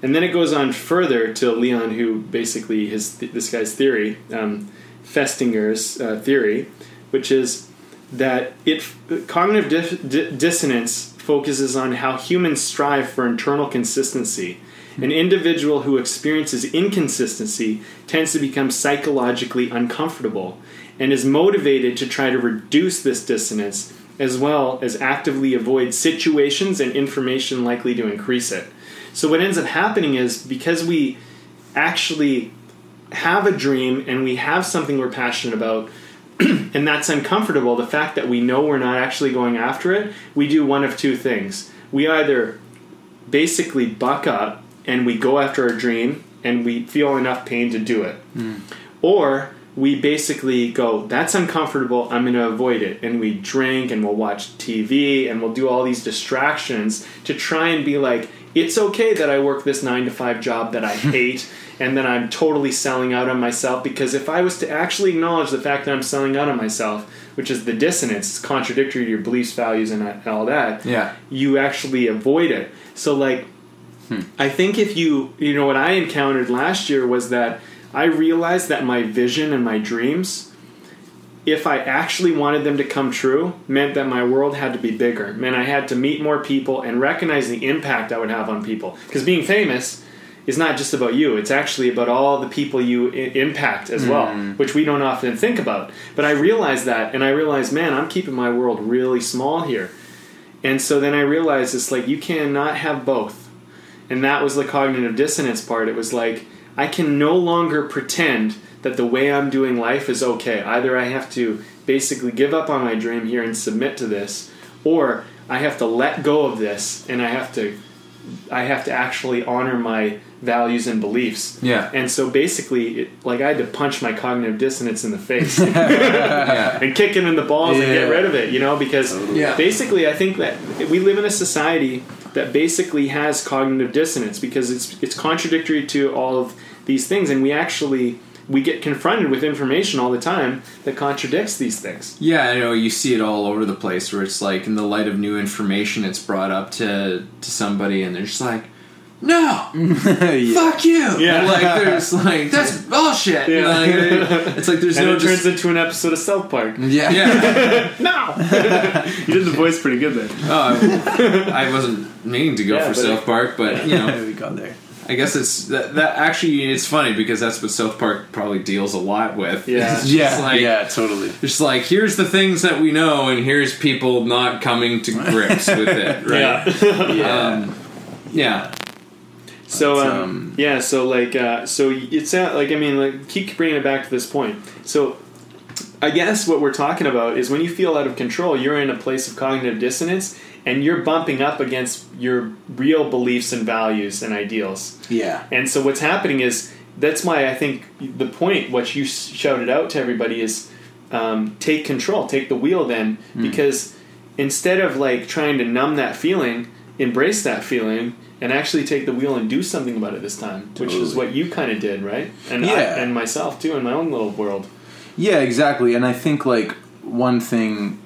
And then it goes on further to Leon, who basically his this guy's theory, um, Festinger's uh, theory, which is that it cognitive dis- di- dissonance focuses on how humans strive for internal consistency. An individual who experiences inconsistency tends to become psychologically uncomfortable and is motivated to try to reduce this dissonance as well as actively avoid situations and information likely to increase it. So, what ends up happening is because we actually have a dream and we have something we're passionate about, and that's uncomfortable, the fact that we know we're not actually going after it, we do one of two things. We either basically buck up and we go after our dream and we feel enough pain to do it. Hmm. Or we basically go, that's uncomfortable, I'm going to avoid it. And we drink and we'll watch TV and we'll do all these distractions to try and be like, it's okay that I work this nine to five job that I hate and then I'm totally selling out on myself because if I was to actually acknowledge the fact that I'm selling out on myself, which is the dissonance, it's contradictory to your beliefs, values, and uh, all that, Yeah. you actually avoid it. So, like, hmm. I think if you, you know, what I encountered last year was that I realized that my vision and my dreams, if I actually wanted them to come true, meant that my world had to be bigger. Meant I had to meet more people and recognize the impact I would have on people. Because being famous is not just about you, it's actually about all the people you I- impact as well, mm. which we don't often think about. But I realized that, and I realized, man, I'm keeping my world really small here. And so then I realized it's like you cannot have both. And that was the cognitive dissonance part. It was like, I can no longer pretend that the way I'm doing life is okay. Either I have to basically give up on my dream here and submit to this, or I have to let go of this and I have to I have to actually honor my values and beliefs. Yeah. And so basically, it, like I had to punch my cognitive dissonance in the face yeah. and kick it in the balls and get rid of it, you know, because Yeah. basically I think that we live in a society that basically has cognitive dissonance because it's it's contradictory to all of these things and we actually we get confronted with information all the time that contradicts these things. Yeah, I know you see it all over the place where it's like in the light of new information it's brought up to to somebody and they're just like, No, yeah. fuck you. Yeah. Like there's like that's bullshit. Yeah. Like, it's like there's And no it turns just, into an episode of South Park. yeah. Yeah. No, you did the voice pretty good there. Oh, I, I wasn't meaning to go Yeah, for South Park, but you know, we go there. I guess it's that, that actually it's funny because that's what South Park probably deals a lot with. Yeah. It's Yeah, like, yeah, totally. Just like here's the things that we know, and here's people not coming to grips with it, right? Yeah. Um, yeah. So um, um, yeah, so like uh, so it's uh, like I mean like keep bringing it back to this point. So I guess what we're talking about is when you feel out of control, you're in a place of cognitive dissonance, and you're bumping up against your real beliefs and values and ideals. yeah. And so what's happening is that's why I think the point what you shouted out to everybody is um, take control, take the wheel then, because instead of like trying to numb that feeling, embrace that feeling and actually take the wheel and do something about it this time, which is what you kind of did, right? And I, Yeah. and myself too in my own little world. Yeah, exactly. And I think like one thing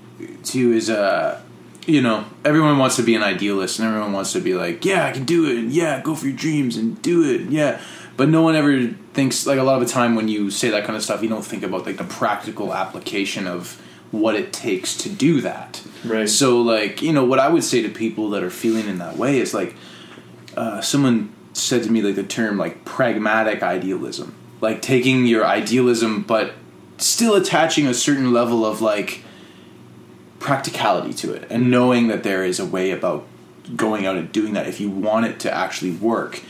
too is uh you know, everyone wants to be an idealist and everyone wants to be like, yeah, I can do it. And yeah, go for your dreams and do it. Yeah. But no one ever thinks like a lot of the time when you say that kind of stuff, you don't think about like the practical application of what it takes to do that. Right. So like, you know, what I would say to people that are feeling in that way is like uh, someone said to me like the term like pragmatic idealism like taking your idealism but still attaching a certain level of like practicality to it and knowing that there is a way about going out and doing that if you want it to actually work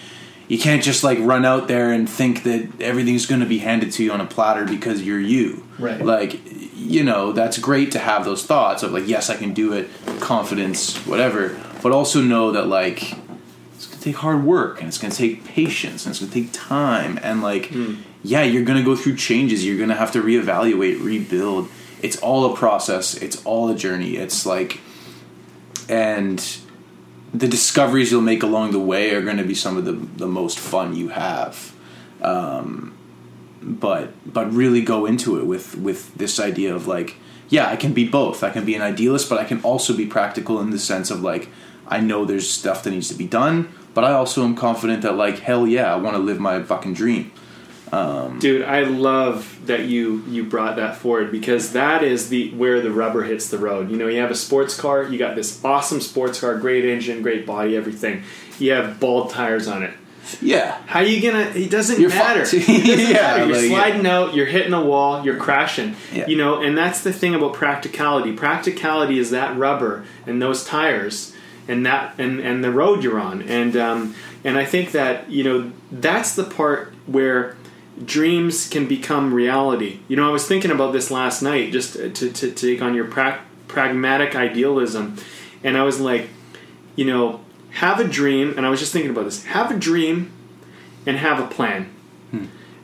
you can't just like run out there and think that everything's going to be handed to you on a platter because you're you. Right. Like, you know, that's great to have those thoughts of like, yes, I can do it, confidence, whatever. But also know that like take hard work and it's gonna take patience and it's gonna take time and like, yeah, you're gonna go through changes. You're gonna have to reevaluate, rebuild. It's all a process. It's all a journey. It's like, and the discoveries you'll make along the way are going to be some of the the most fun you have. Um, but but really go into it with with this idea of like, yeah, I can be both. I can be an idealist, but I can also be practical in the sense of like, I know there's stuff that needs to be done, but I also am confident that like, hell yeah, I want to live my fucking dream. Um, Dude, I love that you you brought that forward because that is the where the rubber hits the road. You know, you have a sports car, you got this awesome sports car, great engine, great body, everything. You have bald tires on it. Yeah. How you gonna? It doesn't You're matter. fucked. It doesn't Yeah, matter. You're like, sliding out. You're hitting a wall. You're crashing. Yeah. You know, and that's the thing about practicality. Practicality is that rubber and those tires and that and and the road you're on. And um, and I think that you know that's the part where dreams can become reality. You know, I was thinking about this last night, just to, to, to take on your pra- pragmatic idealism, and I was like, you know, have a dream, and I was just thinking about this. Have a dream and have a plan.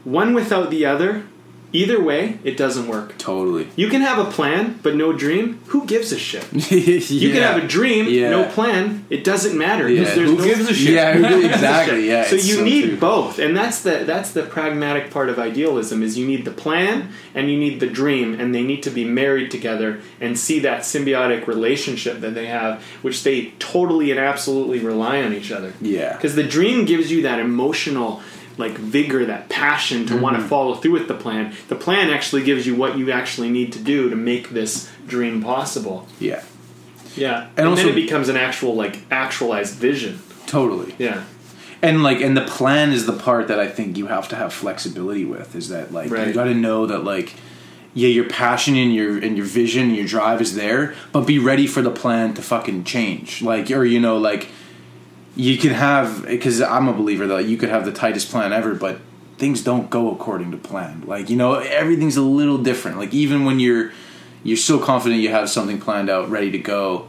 One without the other, either way, it doesn't work. Totally. You can have a plan, but no dream. Who gives a shit? You can have a dream, Yeah. no plan. It doesn't matter Yeah. Who no gives a shit? Yeah, exactly. Yeah. so you need true. both, and that's the that's the pragmatic part of idealism is you need the plan and you need the dream, and they need to be married together and see that symbiotic relationship that they have, which they totally and absolutely rely on each other. Yeah. because the dream gives you that emotional like vigor, that passion to want Mm-hmm. to follow through with the plan. The plan actually gives you what you actually need to do to make this dream possible. Yeah. Yeah, And and, also- then it becomes an actual like actualized vision. Totally. Yeah. and like and the plan is the part that i think you have to have flexibility with is that like you got to know that like yeah your passion and your and your vision and your drive is there but be ready for the plan to fucking change like or you know like you can have because i'm a believer that you could have the tightest plan ever but things don't go according to plan like you know everything's a little different like even when you're you're so confident you have something planned out ready to go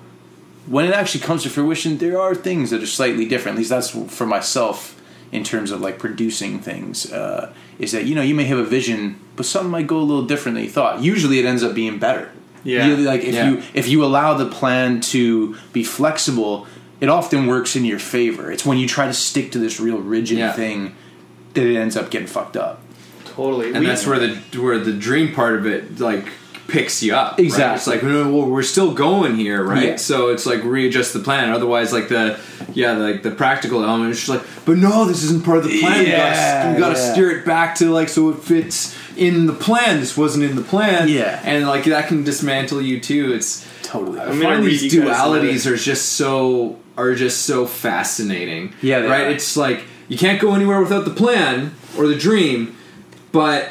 when it actually comes to fruition, there are things that are slightly different. At least that's for myself in terms of like producing things. Uh, is that you know you may have a vision, but something might go a little different than you thought. Usually, it ends up being better. Yeah. You- like if Yeah. you if you allow the plan to be flexible, it often works in your favor. It's when you try to stick to this real rigid Yeah. thing that it ends up getting fucked up. Totally. and We- that's where the where the dream part of it like picks you up. right? Exactly. It's like no, well, we're still going here, right? Yeah. So it's like readjust the plan. Otherwise, like the yeah, like the practical element is just like, but no, this isn't part of the plan. Yeah, we gotta, we gotta yeah. steer it back to like so it fits in the plan. This wasn't in the plan. Yeah. and like that can dismantle you too. It's Totally. I I'm find read these you guys some of dualities are just so are just so fascinating. Yeah, they right. are. It's like you can't go anywhere without the plan or the dream, but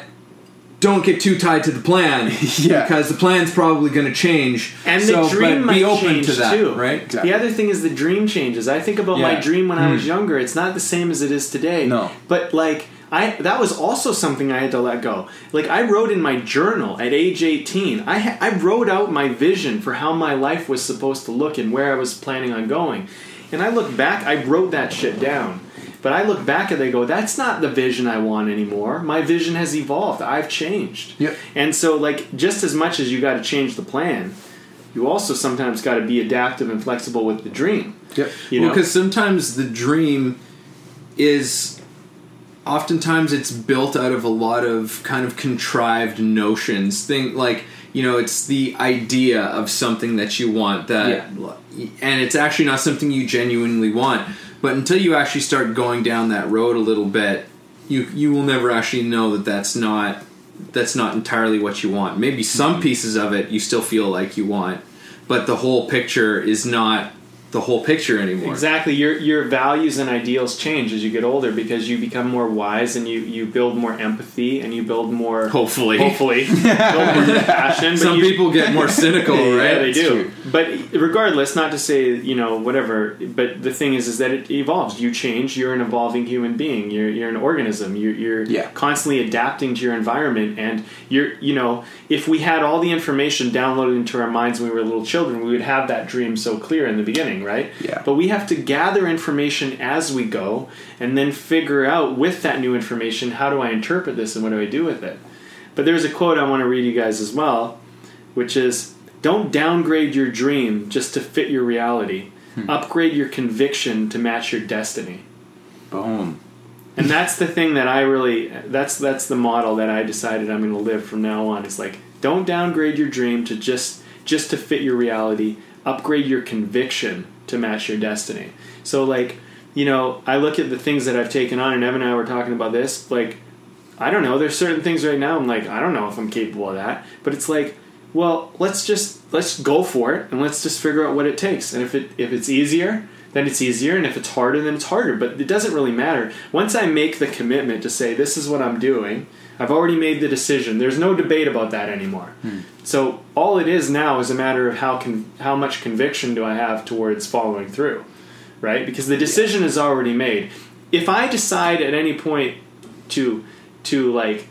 don't get too tied to the plan Yeah. because the plan's probably going to change. and So, the dream but might be open change to that, too, right? Exactly. The other thing is the dream changes. I think about my dream when I was hmm. younger. It's not the same as it is today. No. but like I, that was also something I had to let go. Like I wrote in my journal at age eighteen. I ha- I wrote out my vision for how my life was supposed to look and where I was planning on going. And I look back. I wrote that shit down. But I look back and they go, that's not the vision I want anymore. My vision has evolved. I've changed. Yep. And so, like, just as much as you got to change the plan, you also sometimes got to be adaptive and flexible with the dream. Yep. You know, because sometimes the dream is oftentimes it's built out of a lot of kind of contrived notions. Think like you know, it's the idea of something that you want that, and it's actually not something you genuinely want. But until you actually start going down that road a little bit, you you will never actually know that that's not that's not entirely what you want. Maybe some mm-hmm. pieces of it you still feel like you want, but the whole picture is not the whole picture anymore. Exactly. Your your values and ideals change as you get older because you become more wise and you, you build more empathy and you build more Hopefully. hopefully build more compassion. but Some you- people get more cynical, right? Yeah, they do. true. But regardless, not to say you know whatever. But the thing is, is that it evolves. You change. You're an evolving human being. You're you're an organism. You're you're Yeah. constantly adapting to your environment. And you're you know if we had all the information downloaded into our minds when we were little children, we would have that dream so clear in the beginning, right? Yeah. But we have to gather information as we go, and then figure out with that new information how do I interpret this and what do I do with it. But there's a quote I want to read you guys as well, which is don't downgrade your dream just to fit your reality. Hmm. Upgrade your conviction to match your destiny. Boom. And that's the thing that I really that's that's the model that I decided I'm going to live from now on. It's like don't downgrade your dream to just just to fit your reality. Upgrade your conviction to match your destiny. So like, you know, I look at the things that I've taken on and Evan and I were talking about this, like I don't know, there's certain things right now I'm like I don't know if I'm capable of that, but it's like well, let's just let's go for it and let's just figure out what it takes. And if it if it's easier, then it's easier, and if it's harder, then it's harder. But it doesn't really matter. Once I make the commitment to say this is what I'm doing, I've already made the decision. There's no debate about that anymore. So all it is now is a matter of how con- how much conviction do I have towards following through, right? Because the decision is already made. If I decide at any point to to like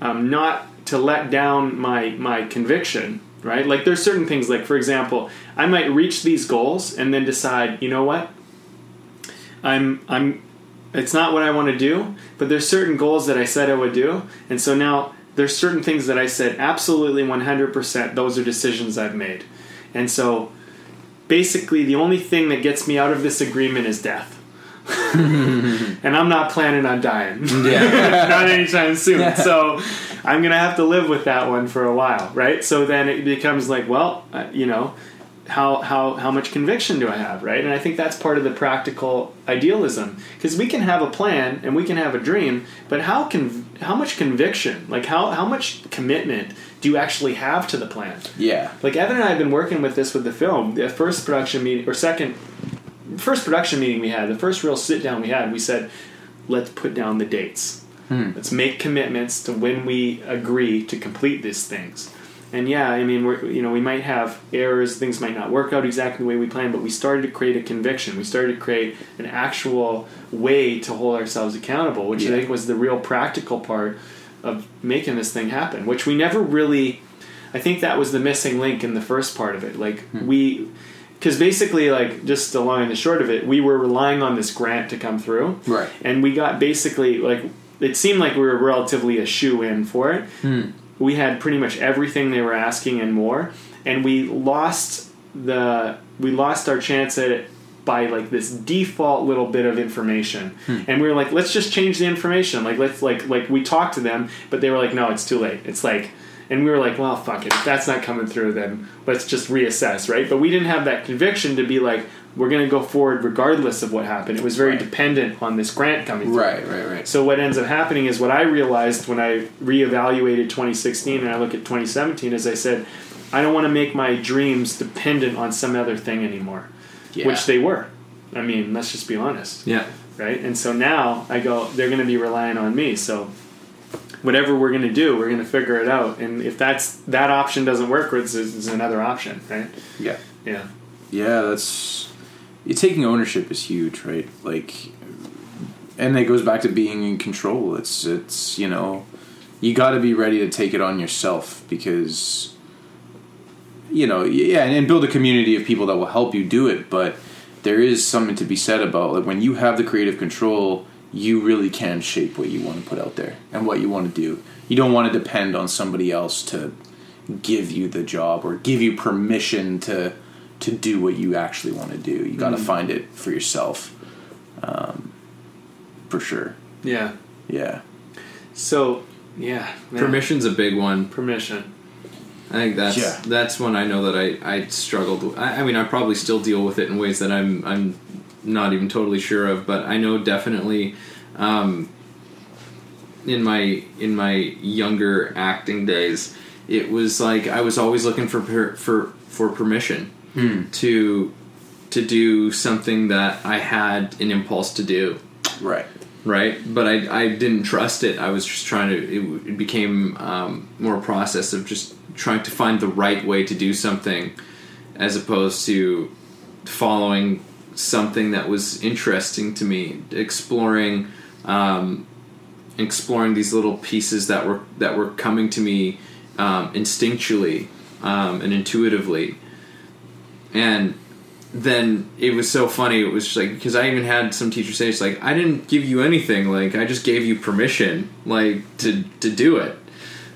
um, not to let down my my conviction right like there's certain things like for example i might reach these goals and then decide you know what i'm i'm it's not what i want to do but there's certain goals that i said i would do and so now there's certain things that i said absolutely 100% those are decisions i've made and so basically the only thing that gets me out of this agreement is death and i'm not planning on dying Yeah. not anytime soon. So I'm gonna have to live with that one for a while, right? So then it becomes like, well, uh, you know, how how how much conviction do I have, right? And I think that's part of the practical idealism because we can have a plan and we can have a dream, but how can how much conviction, like how how much commitment do you actually have to the plan? Yeah. Like Evan and I have been working with this with the film. The first production meeting or second first production meeting we had, the first real sit down we had, we said, let's put down the dates. Hmm. Let's make commitments to when we agree to complete these things. And yeah, I mean, we're you know we might have errors, things might not work out exactly the way we planned, but we started to create a conviction. We started to create an actual way to hold ourselves accountable, which I think was the real practical part of making this thing happen. Which we never really. I think that was the missing link in the first part of it. Like hmm. we, because basically, like just the long and the short of it, we were relying on this grant to come through, Right. and we got basically like it seemed like we were relatively a shoo in for it. Hmm. We had pretty much everything they were asking and more, and we lost the we lost our chance at it by like this default little bit of information. Hmm. And we were like let's just change the information. Like let's like like we talked to them but they were like no it's too late. It's like and we were like well fuck it. If that's not coming through then let's just reassess right? But we didn't have that conviction to be like we're going to go forward regardless of what happened it was very Right. dependent on this grant coming through Right, right, right. so what ends up happening is what I realized when I reevaluated 2016 and I look at 2017 is I said I don't want to make my dreams dependent on some other thing anymore, Yeah. which they were. I mean, let's just be honest, Yeah. right? And so now I go, they're going to be relying on me. So whatever we're going to do, we're going to figure it out. And if that's that option doesn't work, it's, it's another option, right? yeah. Yeah. Yeah, that's taking ownership is huge, right? Like and it goes back to being in control. It's it's, you know, you got to be ready to take it on yourself because you know, yeah, and, and build a community of people that will help you do it, but there is something to be said about like when you have the creative control, you really can shape what you want to put out there and what you want to do. You don't want to depend on somebody else to give you the job or give you permission to to do what you actually want to do. You got to find it for yourself, um, for sure. Yeah. Yeah, So, yeah. man. Permission's a big one. Permission. I think that's Yeah. that's one I know that I, I struggled with. I, I mean, I probably still deal with it in ways that I'm I'm not even totally sure of, but I know definitely um, in my in my younger acting days, it was like I was always looking for per, for for permission to to do something that I had an impulse to do Right. right? But I, I didn't trust it. I was just trying to. It, it became um, more a process of just trying to find the right way to do something, as opposed to following something that was interesting to me, exploring, um, exploring these little pieces that were that were coming to me um, instinctually um, and intuitively, and then it was so funny. It was just like because I even had some teachers say, "It's like I didn't give you anything. Like I just gave you permission, like to to do it."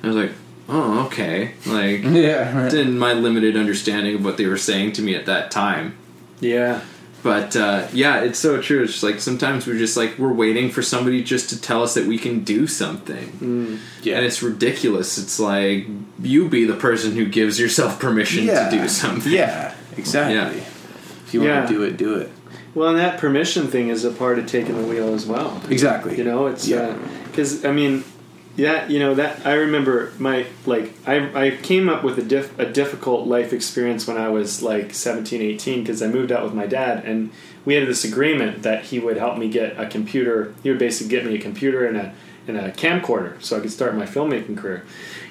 I was like, "Oh, okay." Like Yeah. Right. in my limited understanding of what they were saying to me at that time. Yeah. But uh, yeah, it's so true. It's just like sometimes we're just like we're waiting for somebody just to tell us that we can do something, Yeah. and it's ridiculous. It's like you be the person who gives yourself permission yeah. to do something. Yeah. Exactly. Yeah. If you Yeah. want to do it, do it. Well, and that permission thing is a part of taking the wheel as well. Exactly. You know, it's Yeah. Uh, because I mean, yeah, you know that I remember my like I I came up with a diff, a difficult life experience when I was like 17, 18 because I moved out with my dad and we had this agreement that he would help me get a computer. He would basically get me a computer and a and a camcorder so I could start my filmmaking career.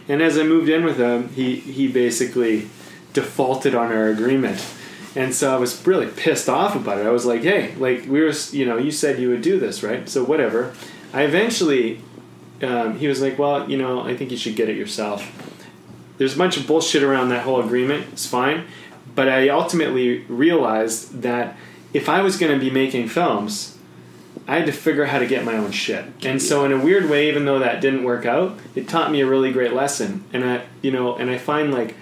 And as I moved in with him, he he basically defaulted on our agreement. And so I was really pissed off about it. I was like, "Hey, like we were, you know, you said you would do this, right? So whatever." I eventually, um, he was like, "Well, you know, I think you should get it yourself." There's a bunch of bullshit around that whole agreement. It's fine, but I ultimately realized that if I was going to be making films, I had to figure out how to get my own shit. And so, in a weird way, even though that didn't work out, it taught me a really great lesson. And I, you know, and I find like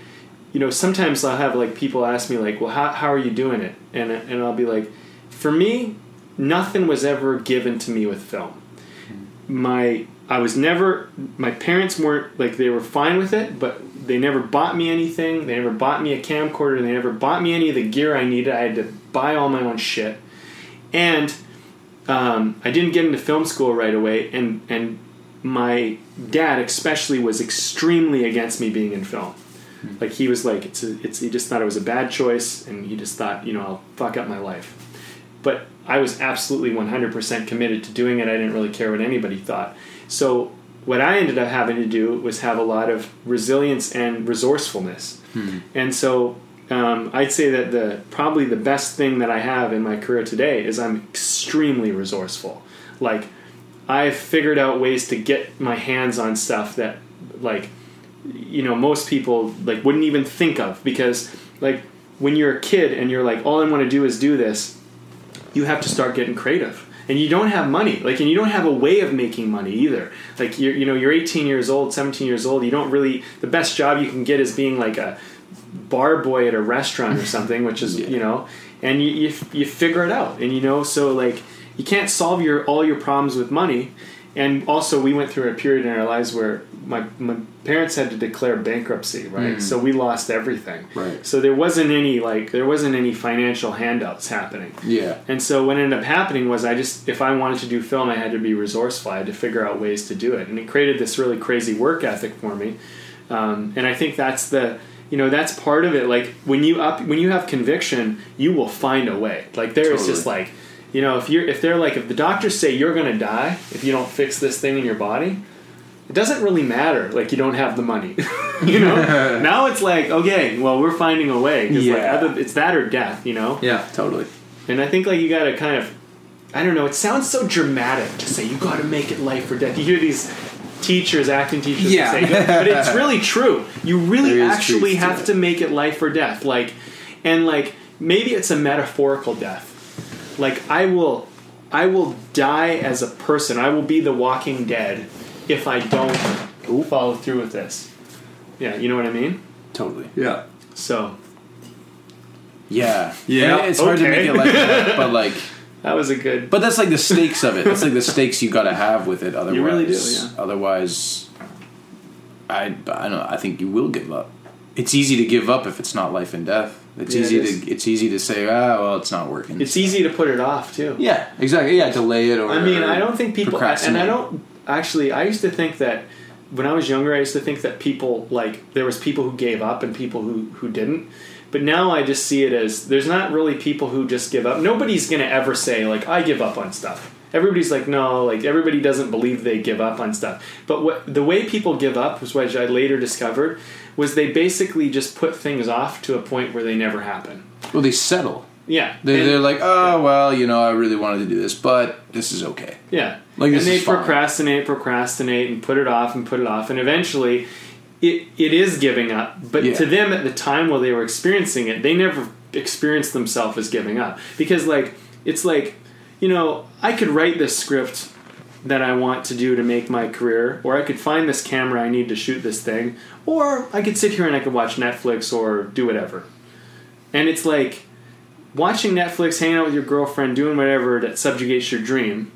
you know, sometimes I'll have like people ask me like, "Well, how how are you doing it?" And and I'll be like, "For me, nothing was ever given to me with film. My I was never my parents weren't like they were fine with it, but they never bought me anything. They never bought me a camcorder. They never bought me any of the gear I needed. I had to buy all my own shit, and um, I didn't get into film school right away. And and my dad especially was extremely against me being in film. Like he was like it's a, it's he just thought it was a bad choice, and he just thought you know I'll fuck up my life. But I was absolutely 100% committed to doing it. I didn't really care what anybody thought. So what I ended up having to do was have a lot of resilience and resourcefulness. And so um, I'd say that the probably the best thing that I have in my career today is I'm extremely resourceful. Like I've figured out ways to get my hands on stuff that like you know most people like wouldn't even think of because like when you're a kid and you're like all I want to do is do this you have to start getting creative. And you don't have money like and you don't have a way of making money either. Like you're you know you're 18 years old 17 years old you don't really the best job you can get is being like a bar boy at a restaurant or something which is Yeah. you know and you, you you figure it out. And you know so like you can't solve your all your problems with money and also we went through a period in our lives where my, my parents had to declare bankruptcy right so we lost everything Right. so there wasn't any like there wasn't any financial handouts happening Yeah. and so what ended up happening was I just, if I wanted to do film, I had to be resourceful. I had to figure out ways to do it, and it created this really crazy work ethic for me. Um, and I think that's the, you know, that's part of it. Like when you up, when you have conviction, you will find a way. Like there is just like, you know, if you're, if they're like, if the doctors say you're going to die if you don't fix this thing in your body, it doesn't really matter. Like you don't have the money, you know. now it's like, okay, well, we're finding a way. 'cause, like, Yeah. either, it's that or death, you know. Yeah. Totally. And I think like you gotta kind of, I don't know. It sounds so dramatic to say you got to make it life or death. You hear these teachers, acting teachers, Yeah. say, but it's really true. You really actually truth to have to make it life or death. Like, and like maybe it's a metaphorical death. Like I will, I will die as a person. I will be the Walking Dead if I don't follow through with this. Yeah, you know what I mean. Totally. Yeah. So Yeah. Yeah, And it's hard to okay. make it like that, but like, that was a good. but that's like the stakes of it. That's like the stakes you got to have with it. Otherwise, really do, yeah. Otherwise, I I don't know. I think you will give up. It's easy to give up if it's not life and death. It's Yeah, easy is. to it's easy to say ah well it's not working. It's easy to put it off too. yeah, exactly. Yeah, delay it or. I mean, or I don't think people, and. I don't actually. I used to think that when I was younger, I used to think that people like there was people who gave up and people who who didn't. But now I just see it as there's not really people who just give up. Nobody's gonna ever say like I give up on stuff. Everybody's like no, like everybody doesn't believe they give up on stuff. But what the way people give up was what I later discovered was they basically just put things off to a point where they never happen. Well, they settle. Yeah, They, And- they're like, oh well, you know, I really wanted to do this, but this is okay. Yeah. Like, and they procrastinate, procrastinate, and put it off and put it off, and eventually, it it is giving up. But Yeah. to them, at the time while they were experiencing it, they never experienced themselves as giving up because, like, it's like, you know, I could write this script that I want to do to make my career, or I could find this camera I need to shoot this thing, or I could sit here and I could watch Netflix or do whatever. And it's like watching Netflix, hanging out with your girlfriend, doing whatever that subjugates your dream.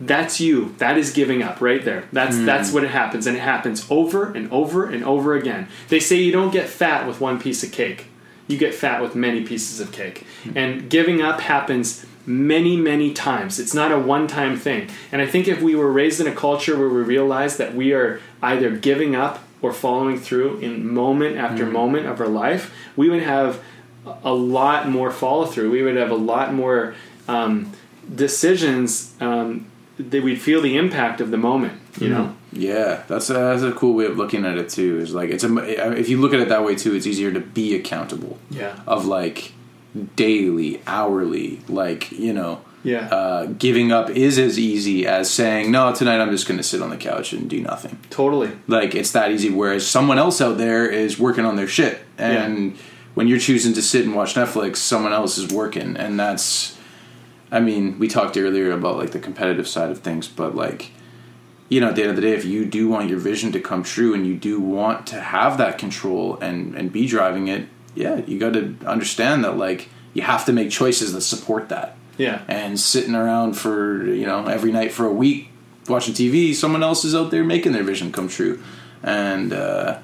That's you. That is giving up right there. That's hmm. that's what it happens, and it happens over and over and over again. They say you don't get fat with one piece of cake. You get fat with many pieces of cake. Hmm. And giving up happens many, many times. It's not a one-time thing. And I think if we were raised in a culture where we realize that we are either giving up or following through in moment after moment of our life, we would have a lot more follow through. We would have a lot more um, decisions um, that we'd feel the impact of the moment. You know, Yeah, that's a, that's a cool way of looking at it too. Is like it's a if you look at it that way too, it's easier to be accountable. Yeah. Of like daily, hourly, like you know, Yeah. uh, giving up is as easy as saying no tonight. I'm just going to sit on the couch and do nothing. totally. Like it's that easy. Whereas someone else out there is working on their shit, and when you're choosing to sit and watch Netflix, someone else is working, and that's. I mean, we talked earlier about like the competitive side of things, but like, you know, at the end of the day, if you do want your vision to come true and you do want to have that control and and be driving it, yeah, you got to understand that like you have to make choices that support that Yeah. and sitting around for you know every night for a week watching TV, someone else is out there making their vision come true, and uh,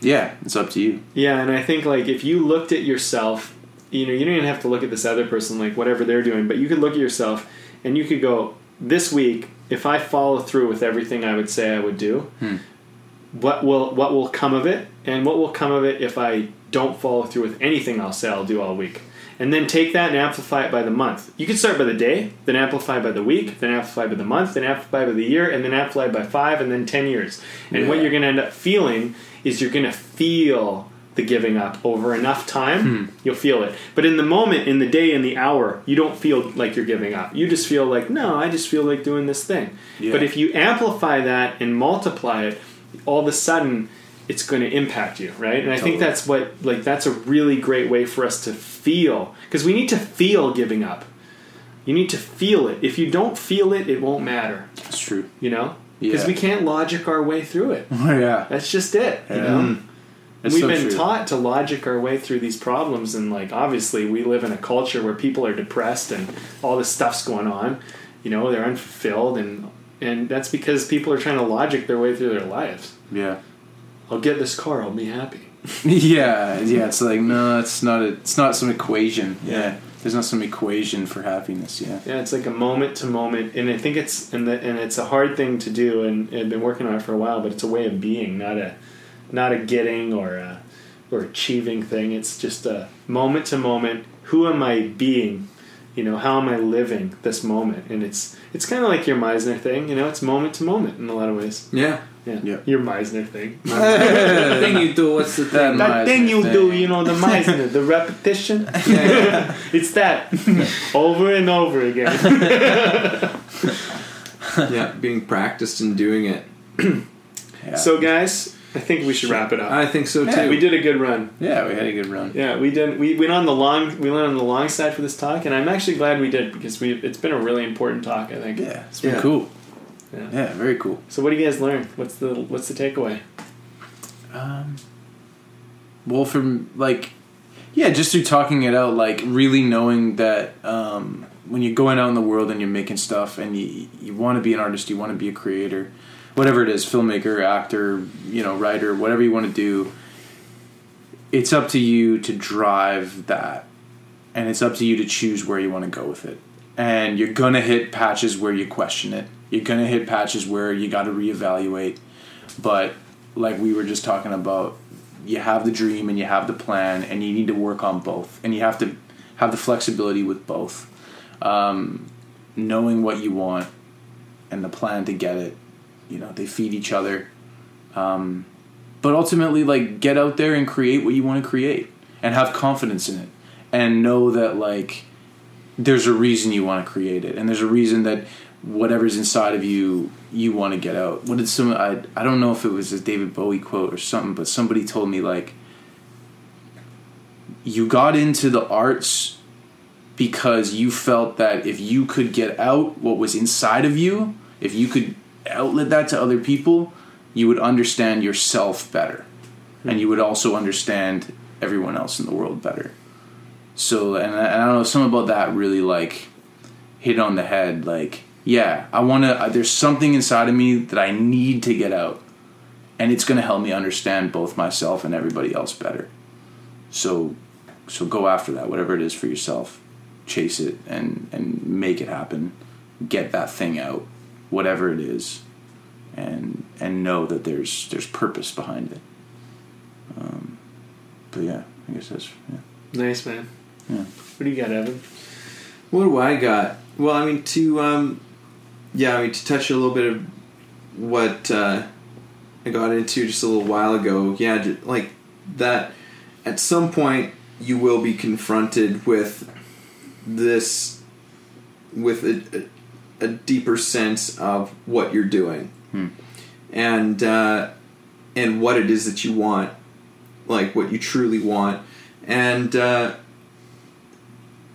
yeah, it's up to you. Yeah, and I think like if you looked at yourself, you know, you don't even have to look at this other person like whatever they're doing, but you could look at yourself and you could go, this week, if I follow through with everything I would say I would do, what will what will come of it, and what will come of it if I don't follow through with anything I'll say I'll do all week. And then take that and amplify it by the month. You can start by the day, then amplify by the week, then amplify by the month, then amplify by the year, and then amplify by five, and then ten years. And what you're going to end up feeling is you're going to feel the giving up over enough time. Hmm. You'll feel it. But in the moment, in the day, in the hour, you don't feel like you're giving up. You just feel like, no, I just feel like doing this thing. Yeah. But if you amplify that and multiply it, all of a sudden it's going to impact you, right? And I think that's what like that's a really great way for us to feel because we need to feel giving up. You need to feel it. If you don't feel it, it won't matter, That's true. you know? Because Yeah. we can't logic our way through it. Oh yeah, That's just it, you know? It's We've so been true. taught to logic our way through these problems, and like obviously, we live in a culture where people are depressed and all this stuff's going on. You know, they're unfulfilled, and and that's because people are trying to logic their way through their lives. Yeah, I'll get this car, I'll be happy. yeah, yeah. It's like no, it's not. A, it's not some equation. Yeah. Yeah. there's not some equation for happiness. Yeah, Yeah, it's like a moment to moment, and I think it's and the, and it's a hard thing to do, and I've been working on it for a while, but it's a way of being, not a not a getting or a, or achieving thing. It's just a moment to moment. Who am I being? You know, how am I living this moment? And it's it's kind of like your Meisner thing. You know, it's moment to moment in a lot of ways. Yeah. Yeah, Yeah. your Meisner thing. the thing you do, what's the thing? That that thing you Meisner do, you know, the Meisner, the repetition. Yeah. it's that over and over again. yeah, being practiced and doing it. yeah. So, guys, I think we should wrap it up. I think so too. Yeah, we did a good run. yeah, we had a good run. Yeah, we did. We went on the long. We went on the long side for this talk, and I'm actually glad we did because we. It's been a really important talk. I think. Yeah, it's been Yeah. cool. Yeah. Yeah, very cool. So, what do you guys learn? What's the What's the takeaway? Um, well, from like, yeah, just through talking it out, like really knowing that um, when you're going out in the world and you're making stuff and you you want to be an artist, you want to be a creator, whatever it is, filmmaker, actor, you know, writer, whatever you want to do. It's up to you to drive that, and it's up to you to choose where you want to go with it. And you're gonna hit patches where you question it. You're gonna hit patches where you got to reevaluate. But like we were just talking about you have the dream and you have the plan, and you need to work on both, and you have to have the flexibility with both. Um, knowing what you want and the plan to get it, you know, they feed each other. Um, but ultimately, like, get out there and create what you want to create, and have confidence in it, and know that like there's a reason you want to create it, and there's a reason that whatever's inside of you you want to get out. What did some I I don't know if it was a David Bowie quote or something, but somebody told me like you got into the arts because you felt that if you could get out what was inside of you, if you could outlet that to other people, you would understand yourself better. And you would also understand everyone else in the world better. So, and I, and I don't know, something about that really like hit on the head. Like, yeah, I want to, there's something inside of me that I need to get out. And it's going to help me understand both myself and everybody else better. So, so go after that, whatever it is for yourself. Chase it and, and make it happen. Get that thing out, whatever it is. And, and know that there's, there's purpose behind it. Um, but yeah, I guess that's, yeah. Nice man. Yeah. What do you got, Evan? What do I got? Well, I mean, to um, yeah, I mean, to touch a little bit of what uh, I got into just a little while ago. Yeah, like that. At some point, you will be confronted with this, with a, a, a deeper sense of what you're doing, and uh, and what it is that you want, like what you truly want, and. Uh,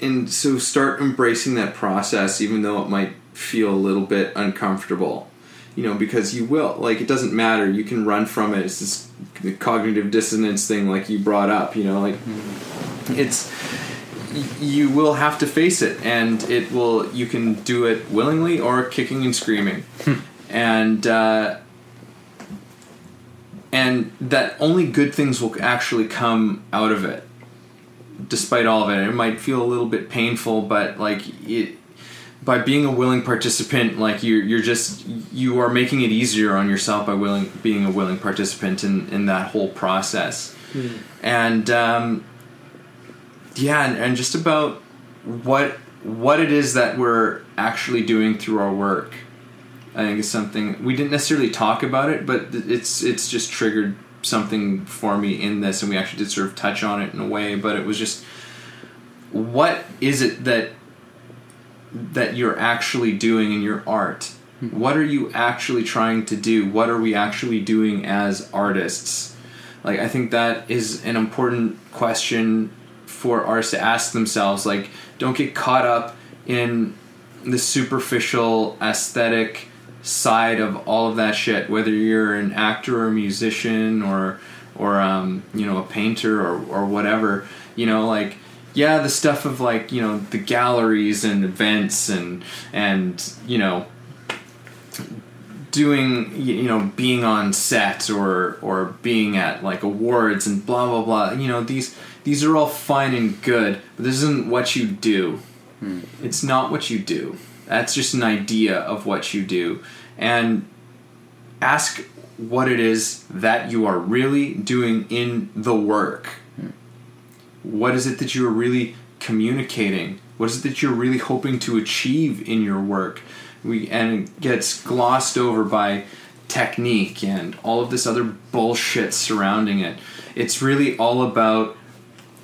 and so start embracing that process even though it might feel a little bit uncomfortable you know because you will like it doesn't matter. You can run from it. It's this cognitive dissonance thing like you brought up you know like it's you will have to face it and it will you can do it willingly or kicking and screaming. And uh, and that only good things will actually come out of it despite all of it. It might feel a little bit painful, but like it, by being a willing participant, like you're you're just you are making it easier on yourself by willing being a willing participant in in that whole process, and um, yeah, and, and just about what what it is that we're actually doing through our work. I think is something we didn't necessarily talk about it, but it's it's just triggered something for me in this, and we actually did sort of touch on it in a way. But it was just, what is it that that you're actually doing in your art? What are you actually trying to do? What are we actually doing as artists? Like, I think that is an important question for artists to ask themselves. Like, don't get caught up in the superficial aesthetic side of all of that shit whether you're an actor or a musician or or um, you know a painter or or whatever you know like yeah the stuff of like you know the galleries and events and and you know doing you know being on set or or being at like awards and blah blah blah. You know these these are all fine and good but this isn't what you do. Hmm. It's not what you do. That's just an idea of what you do. And ask what it is that you are really doing in the work what is it that you're really communicating? What is it that you're really hoping to achieve in your work? We and it gets glossed over by technique and all of this other bullshit surrounding it. It's really all about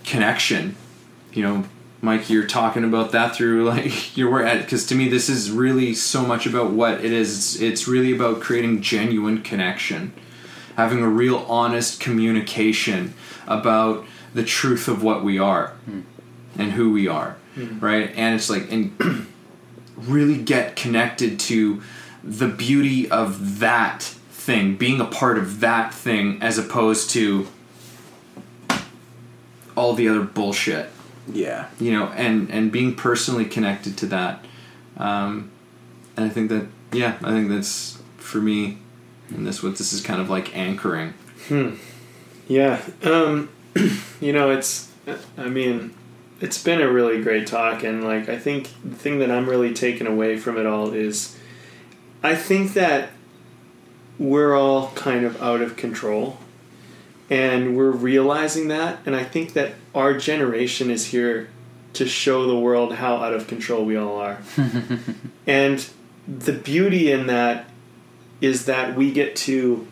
connection. You know mike you're talking about that through like your work because to me this is really so much about what it is. It's, it's really about creating genuine connection having a real honest communication about the truth of what we are and who we are right and it's like and really get connected to the beauty of that thing being a part of that thing as opposed to all the other bullshit Yeah. you know and and being personally connected to that um and i think that yeah i think that's for me and this what this is kind of like anchoring Hmm. Yeah. Um, you know, it's, I mean, it's been a really great talk. And, like, I think the thing that I'm really taken away from it all is I think that we're all kind of out of control. and we're realizing that. And I think that our generation is here to show the world how out of control we all are. and the beauty in that is that we get to,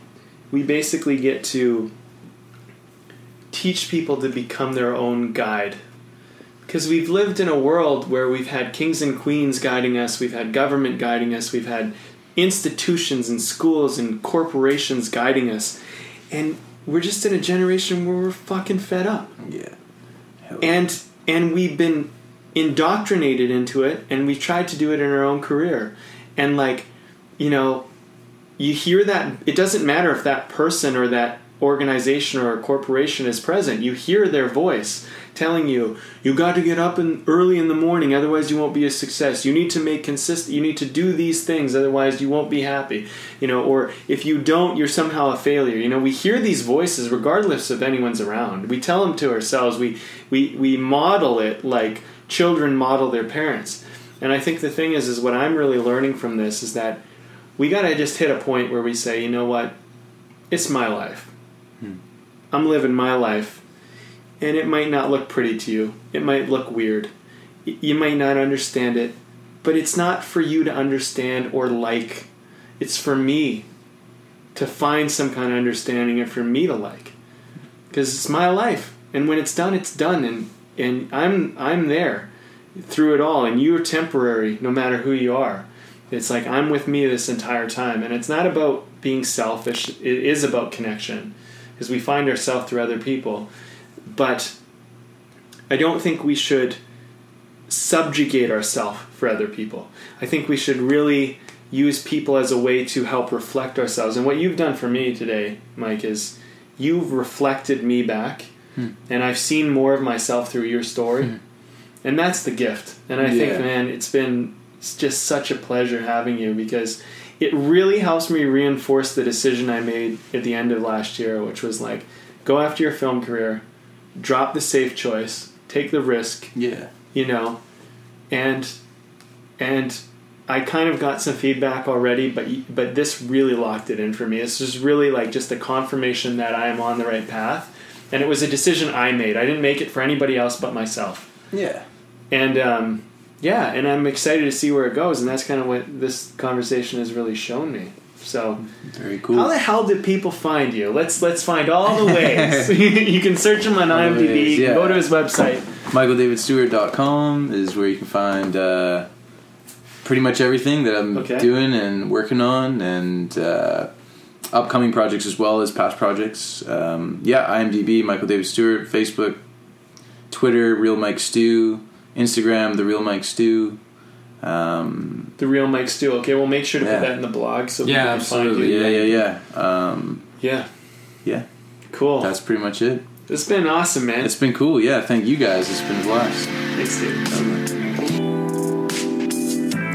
we basically get to teach people to become their own guide. Because we've lived in a world where we've had kings and queens guiding us, we've had government guiding us, we've had institutions and schools and corporations guiding us. And we're just in a generation where we're fucking fed up. Yeah. Hell And and we've been indoctrinated into it and we've tried to do it in our own career. And like, you know, you hear that it doesn't matter if that person or that organization or a corporation is present. You hear their voice telling you you got to get up in, early in the morning otherwise you won't be a success. You need to make consistent you need to do these things otherwise you won't be happy. You know or if you don't you're somehow a failure. You know we hear these voices regardless of anyone's around. We tell them to ourselves. We we we model it like children model their parents. And i think the thing is is what i'm really learning from this is that we got to just hit a point where we say you know what? It's my life i'm living my life and it might not look pretty to you. It might look weird. You might not understand it, but it's not for you to understand or like. It's for me to find some kind of understanding and for me to like. Because it's my life. And when it's done, it's done and and I'm I'm there through it all and you're temporary no matter who you are. It's like I'm with me this entire time and it's not about being selfish. It is about connection because we find ourselves through other people but I don't think we should subjugate ourselves for other people. I think we should really use people as a way to help reflect ourselves. And what you've done for me today, Mike, is you've reflected me back, hmm. and I've seen more of myself through your story, hmm. and that's the gift. And I think, man, it's been it's just such a pleasure having you because it really helps me reinforce the decision I made at the end of last year, which was like, go after your film career, drop the safe choice, take the risk, Yeah. you know, and and I kind of got some feedback already, but but this really locked it in for me. This was really like just a confirmation that I am on the right path, and it was a decision I made. I didn't make it for anybody else but myself, Yeah. and um, yeah, and I'm excited to see where it goes, and that's kind of what this conversation has really shown me. So, Very cool. how the hell did people find you? Let's let's find all the ways. you can search him on IMDb. ways, can Go to his website. MichaelDavidStewart.com is where you can find uh, pretty much everything that I'm Okay. doing and working on, and uh, upcoming projects as well as past projects. Um, yeah, IMDb, Michael David Stewart, Facebook, Twitter, Real Mike Stew, Instagram, The Real Mike Stew. Um, The real Mike Stew. Okay, we'll make sure to Yeah. put that in the blog so Yeah, people can absolutely. find you. yeah, yeah, yeah. Um, Yeah. yeah, Cool. that's pretty much it. it's been awesome, man. It's been cool. Yeah, thank you guys. It's been a blast. Thanks, dude.